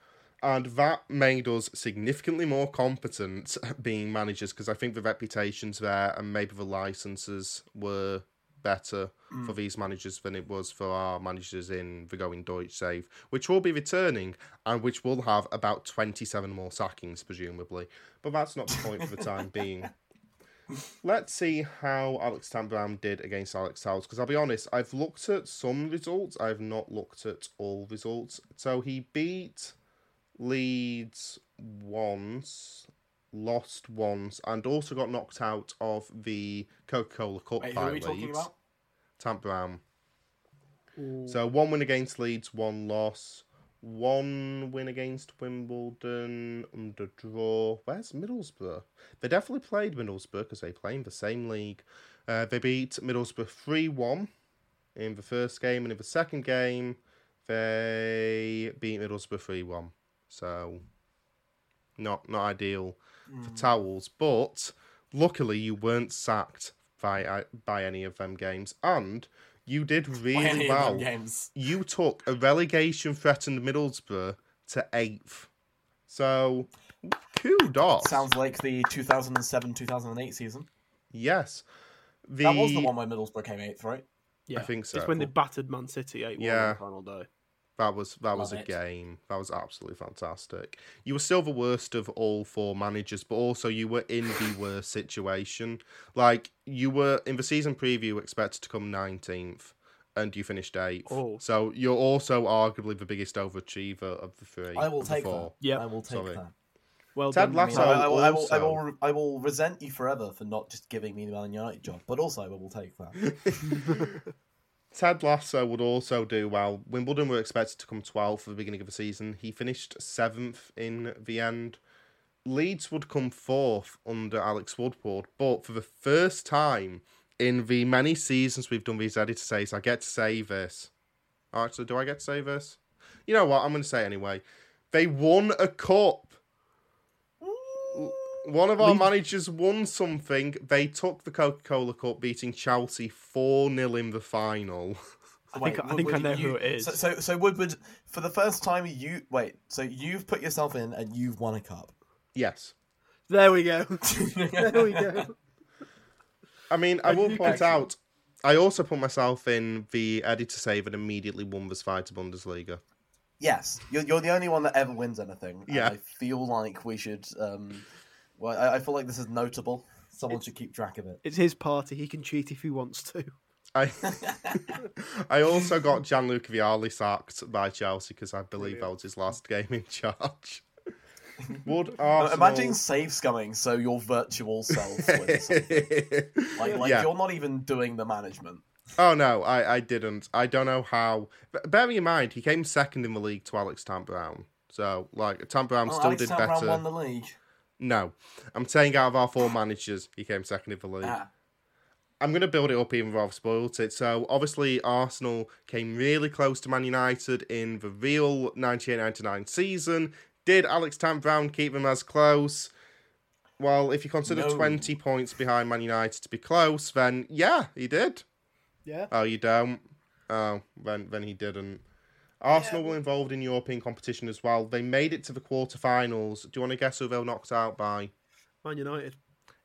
And that made us significantly more competent being managers because I think the reputations there and maybe the licenses were better for mm. these managers than it was for our managers in the Going Deutsch save, which will be returning and which will have about 27 more sackings, presumably. But that's not the point for the time being. Let's see how Alex Tant Brown did against Alex Towells, because I'll be honest, I've looked at some results, I've not looked at all results. So he beat Leeds once, lost once, and also got knocked out of the Coca Cola Cup Wait, who by are we talking Leeds. Tant Brown. Ooh. So one win against Leeds, one loss. One win against Wimbledon under draw. Where's Middlesbrough? They definitely played Middlesbrough because they play in the same league. Uh, they beat Middlesbrough 3 1 in the first game, and in the second game, they beat Middlesbrough 3 1. So, not not ideal for Towells, but luckily you weren't sacked by uh, by any of them games, and you did really well. games. You took a relegation threatened Middlesbrough to eighth. So, kudos. Sounds like the 2007-2008 season. yes. The, That was the one where Middlesbrough came eighth, right? yeah. I think so. It's when they battered Man City 8 1 Yeah. on the final day. That was that was a it. game. That was absolutely fantastic. You were still the worst of all four managers, but also you were in the worst situation. Like you were in the season preview expected to come nineteenth, and you finished eighth. Oh. So you're also arguably the biggest overachiever of the three. I will of the take four. that. Yep. I will take Sorry. that. Well Ted done. I, mean, Lasso- I, I, will, I, will, I, will, I will resent you forever for not just giving me the Man United job, but also I will take that. Ted Lasso would also do well. Wimbledon were expected to come 12th at the beginning of the season. He finished 7th in the end. Leeds would come 4th under Alex Woodward, but for the first time in the many seasons we've done these editor says, I get to say this. Actually, do I get to say this? You know what? I'm going to say anyway. They won a cup. One of our Leeds- managers won something. They took the Coca Cola Cup, beating Chelsea 4 0 in the final. I think, I, think I know who it is. So, so, so Woodward, for the first time, you wait. So you've put yourself in and you've won a cup. Yes. There we go. there we go. I mean, I will point actually- out, I also put myself in the editor save and immediately won the Zweite Bundesliga. Yes, you're, you're the only one that ever wins anything. Yeah. I feel like we should. Um, well, I, I feel like this is notable. Someone should keep track of it. It's his party. He can cheat if he wants to. I I also got Gianluca Vialli sacked by Chelsea because I believe that was his last game in charge. Would Arsenal... Imagine save scumming so your virtual self wins. like, like Yeah. you're not even doing the management. Oh no, I, I didn't. I don't know how. But bearing in mind, he came second in the league to Alex Tant Brown. So like Tant Brown Oh, still Alex did Tant Brown better. won the league. No, I'm saying out of our four managers, he came second in the league. Ah, I'm going to build it up even though I've spoiled it. So, obviously, Arsenal came really close to Man United in the real 98 99 season. Did Alex Tant Brown keep them as close? Well, if you consider No. 20 points behind Man United to be close, then yeah, he did. Yeah. Oh, you don't? Oh, then, then he didn't. Arsenal were involved in European competition as well. They made it to the quarterfinals. Do you want to guess who they were knocked out by? Man United.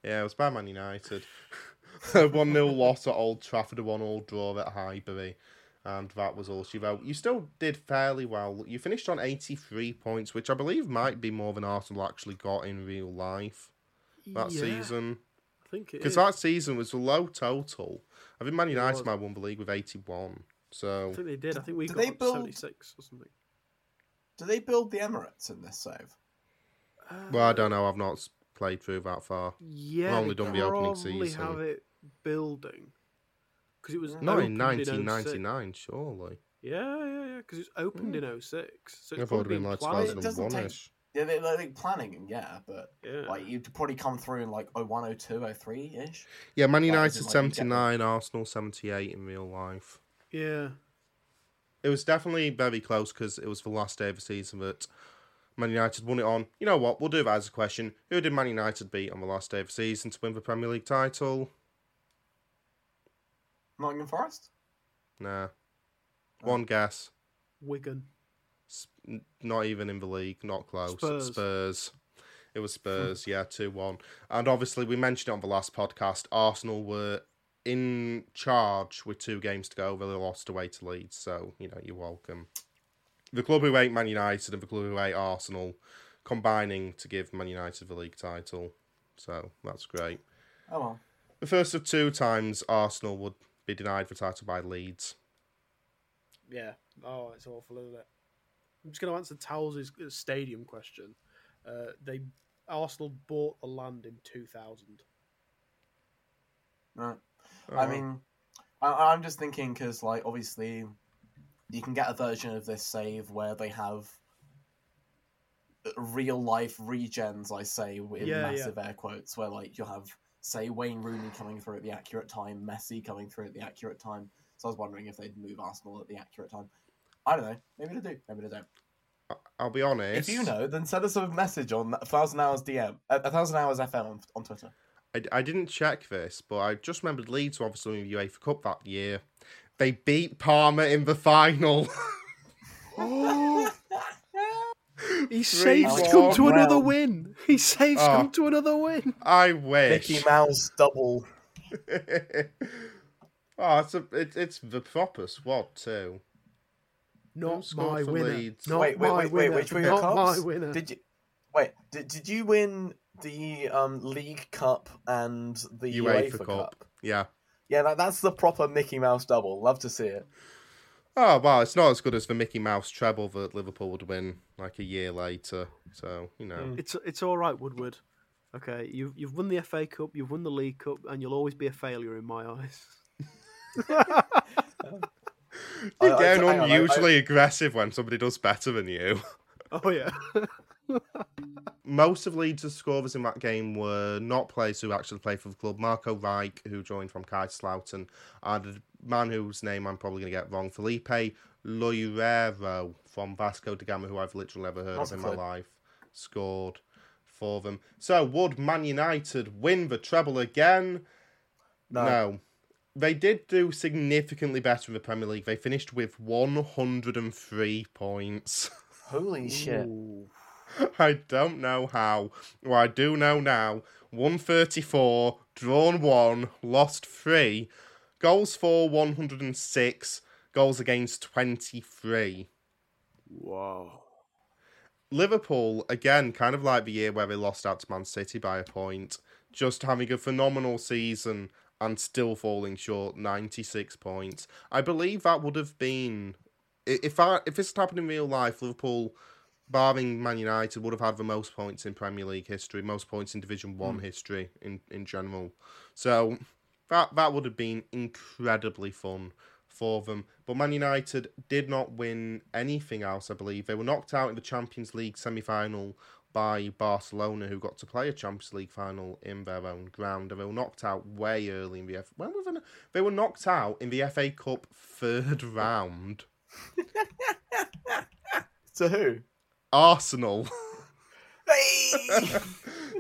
Yeah, it was by Man United. 1 0 loss at Old Trafford, a 1 all draw at Highbury. And that was all she wrote. You still did fairly well. You finished on 83 points, which I believe might be more than Arsenal actually got in real life that Yeah, season. I think it Because that season was a low total. I think Man United might have won the league with 81. So, I think they did. I think we Did got they up to build- 76 or something. do they build the Emirates in this save? well, I uh, don't know. I've not played through that far. Yeah, only done the opening probably season. have it building because it was Not in opened 06. 1999, surely. Yeah, yeah, yeah. Because it's opened in hmm. 06. So I it's it would probably have been like doesn't 2001 take- ish. Yeah, they, they're like planning, yeah, but Yeah. like you'd probably come through in like 01, 02, 03 ish. Yeah, Man Like, United like, you get 79, Arsenal 78 in real life. Yeah. it was definitely very close because it was the last day of the season that Man United won it on. You know what? We'll do that as a question. Who did Man United beat on the last day of the season to win the Premier League title? Nottingham Forest. Nah. Oh. One guess. Wigan. S- n- Not even in the league. Not close. Spurs. Spurs. It was Spurs. yeah, two one. And obviously, we mentioned it on the last podcast. Arsenal were in charge with two games to go. They lost away to Leeds. So you know, you're welcome. The club who ate Man United and the club who ate Arsenal combining to give Man United the league title. So that's great. Oh well. The first of two times Arsenal would be denied the title by Leeds. Yeah. Oh, it's awful, isn't it? I'm just going to answer Towells' stadium question. Uh, they Arsenal bought the land in 2000. Right. I Oh, mean, I, I'm just thinking because, like, obviously, you can get a version of this save where they have real life regens. I say with Yeah, massive air quotes, where like you'll have say Wayne Rooney coming through at the accurate time, Messi coming through at the accurate time. So I was wondering if they'd move Arsenal at the accurate time. I don't know. Maybe they do. Maybe they don't. I'll be honest. If you know, then send us a message on a thousand hours DM, a, a thousand hours FM on, on Twitter. I, I didn't check this, but I just remembered Leeds were obviously in the UEFA Cup that year. They beat Parma in the final. He Three saves one. come to another win. He saves Oh. come to another win. I wish. Mickey Mouse double. oh, it's a, it, it's the proper squad too. Not scored my for winner. Leeds? Not wait, wait, my wait, wait, winner. which were your Not Cubs? my winner. Did you wait? Did, did you win the um, League Cup and the UEFA UEFA, Cup. Cup? Yeah. Yeah, that, that's the proper Mickey Mouse double. Love to see it. Oh well, it's not as good as the Mickey Mouse treble that Liverpool would win like a year later. So you know, Mm. It's it's all right, Woodward. Okay, you've you've won the FA Cup, you've won the League Cup, and you'll always be a failure in my eyes. you're I- I- getting hang on, I- unusually aggressive when somebody does better than you. Oh yeah. Most of Leeds' scorers in that game were not players who actually played for the club. Marco Reich, who joined from Kaiserslautern, and a man whose name I'm probably going to get wrong, Felipe Loirero from Vasco da Gama, who I've literally never heard That's of in my life, scored for them. So, would Man United win the treble again? No. No. They did do significantly better in the Premier League. They finished with 103 points. Holy shit! Ooh. I don't know how. Well, I do know now. 134, drawn 1, lost 3, goals for 106, goals against 23. Wow. Liverpool, again, kind of like the year where they lost out to Man City by a point, just having a phenomenal season and still falling short, 96 points. I believe that would have been. If I, if this had happened in real life, Liverpool, barring Man United, would have had the most points in Premier League history, most points in Division 1 hmm. history in, in general. So that, that would have been incredibly fun for them. But Man United did not win anything else, I believe. They were knocked out in the Champions League semi final by Barcelona, who got to play a Champions League final in their own ground. And they were knocked out way early in the F. When were they? They were knocked out in the FA Cup third round. To who? Arsenal.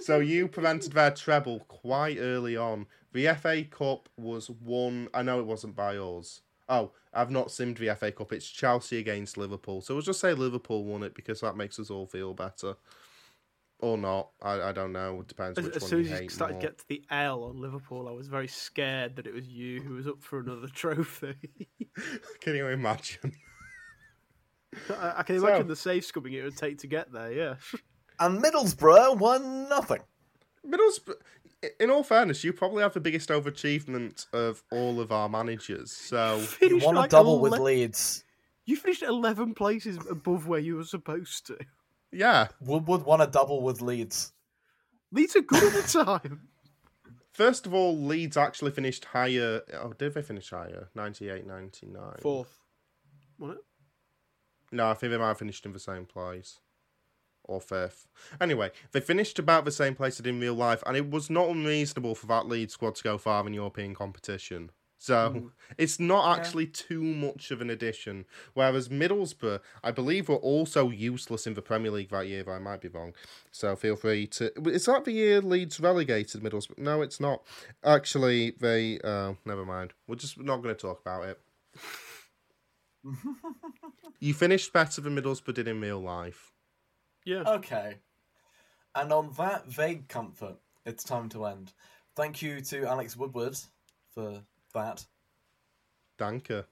So you prevented their treble quite early on. The FA Cup was won. I know it wasn't by us. Oh, I've not simmed the FA Cup. It's Chelsea against Liverpool. So we'll just say Liverpool won it because that makes us all feel better. Or not. I, I don't know. It depends As, which as one soon you as you started more. to get to the L on Liverpool, I was very scared that it was you who was up for another trophy. Can you imagine? I, I can So- imagine the save scumming it would take to get there. Yeah. and Middlesbrough won nothing. Middlesbrough, in all fairness, you probably have the biggest overachievement of all of our managers. So You Finished won a like double with Leeds. You finished eleven places above where you were supposed to. yeah, Woodward won a double with Leeds. Leeds are good at the time. First of all, Leeds actually finished higher. Oh, did they finish higher? 98, 99. Fourth, wasn't it? No, I think they might have finished in the same place. Or fifth. Anyway, they finished about the same place as in real life, and it was not unreasonable for that Leeds squad to go far in European competition. So Mm. it's not actually too much of an addition. Whereas Middlesbrough, I believe, were also useless in the Premier League that year, but I might be wrong. So feel free to. Is that the year Leeds relegated Middlesbrough? No, it's not. Actually, they. Uh, never mind. We're just not going to talk about it. you finished better than Middlesbrough did in real life. Yeah. Okay. And on that vague comfort, it's time to end. Thank you to Alex Woodward for that. Danke.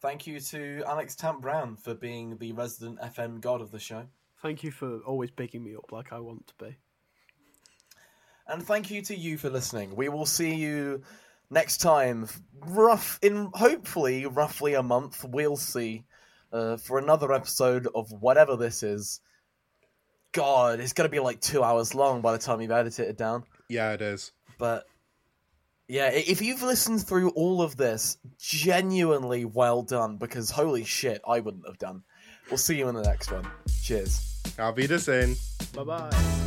Thank you to Alex Tant Brown for being the resident FM god of the show. Thank you for always bigging me up like I want to be. And thank you to you for listening. We will see you next time, rough in hopefully roughly a month. We'll see uh, for another episode of whatever this is. God, it's gonna be like two hours long by the time you've edited it down. Yeah, it is. But yeah, if you've listened through all of this, genuinely well done. Because holy shit, I wouldn't have done. We'll see you in the next one. Cheers. Auf Wiedersehen. Bye bye.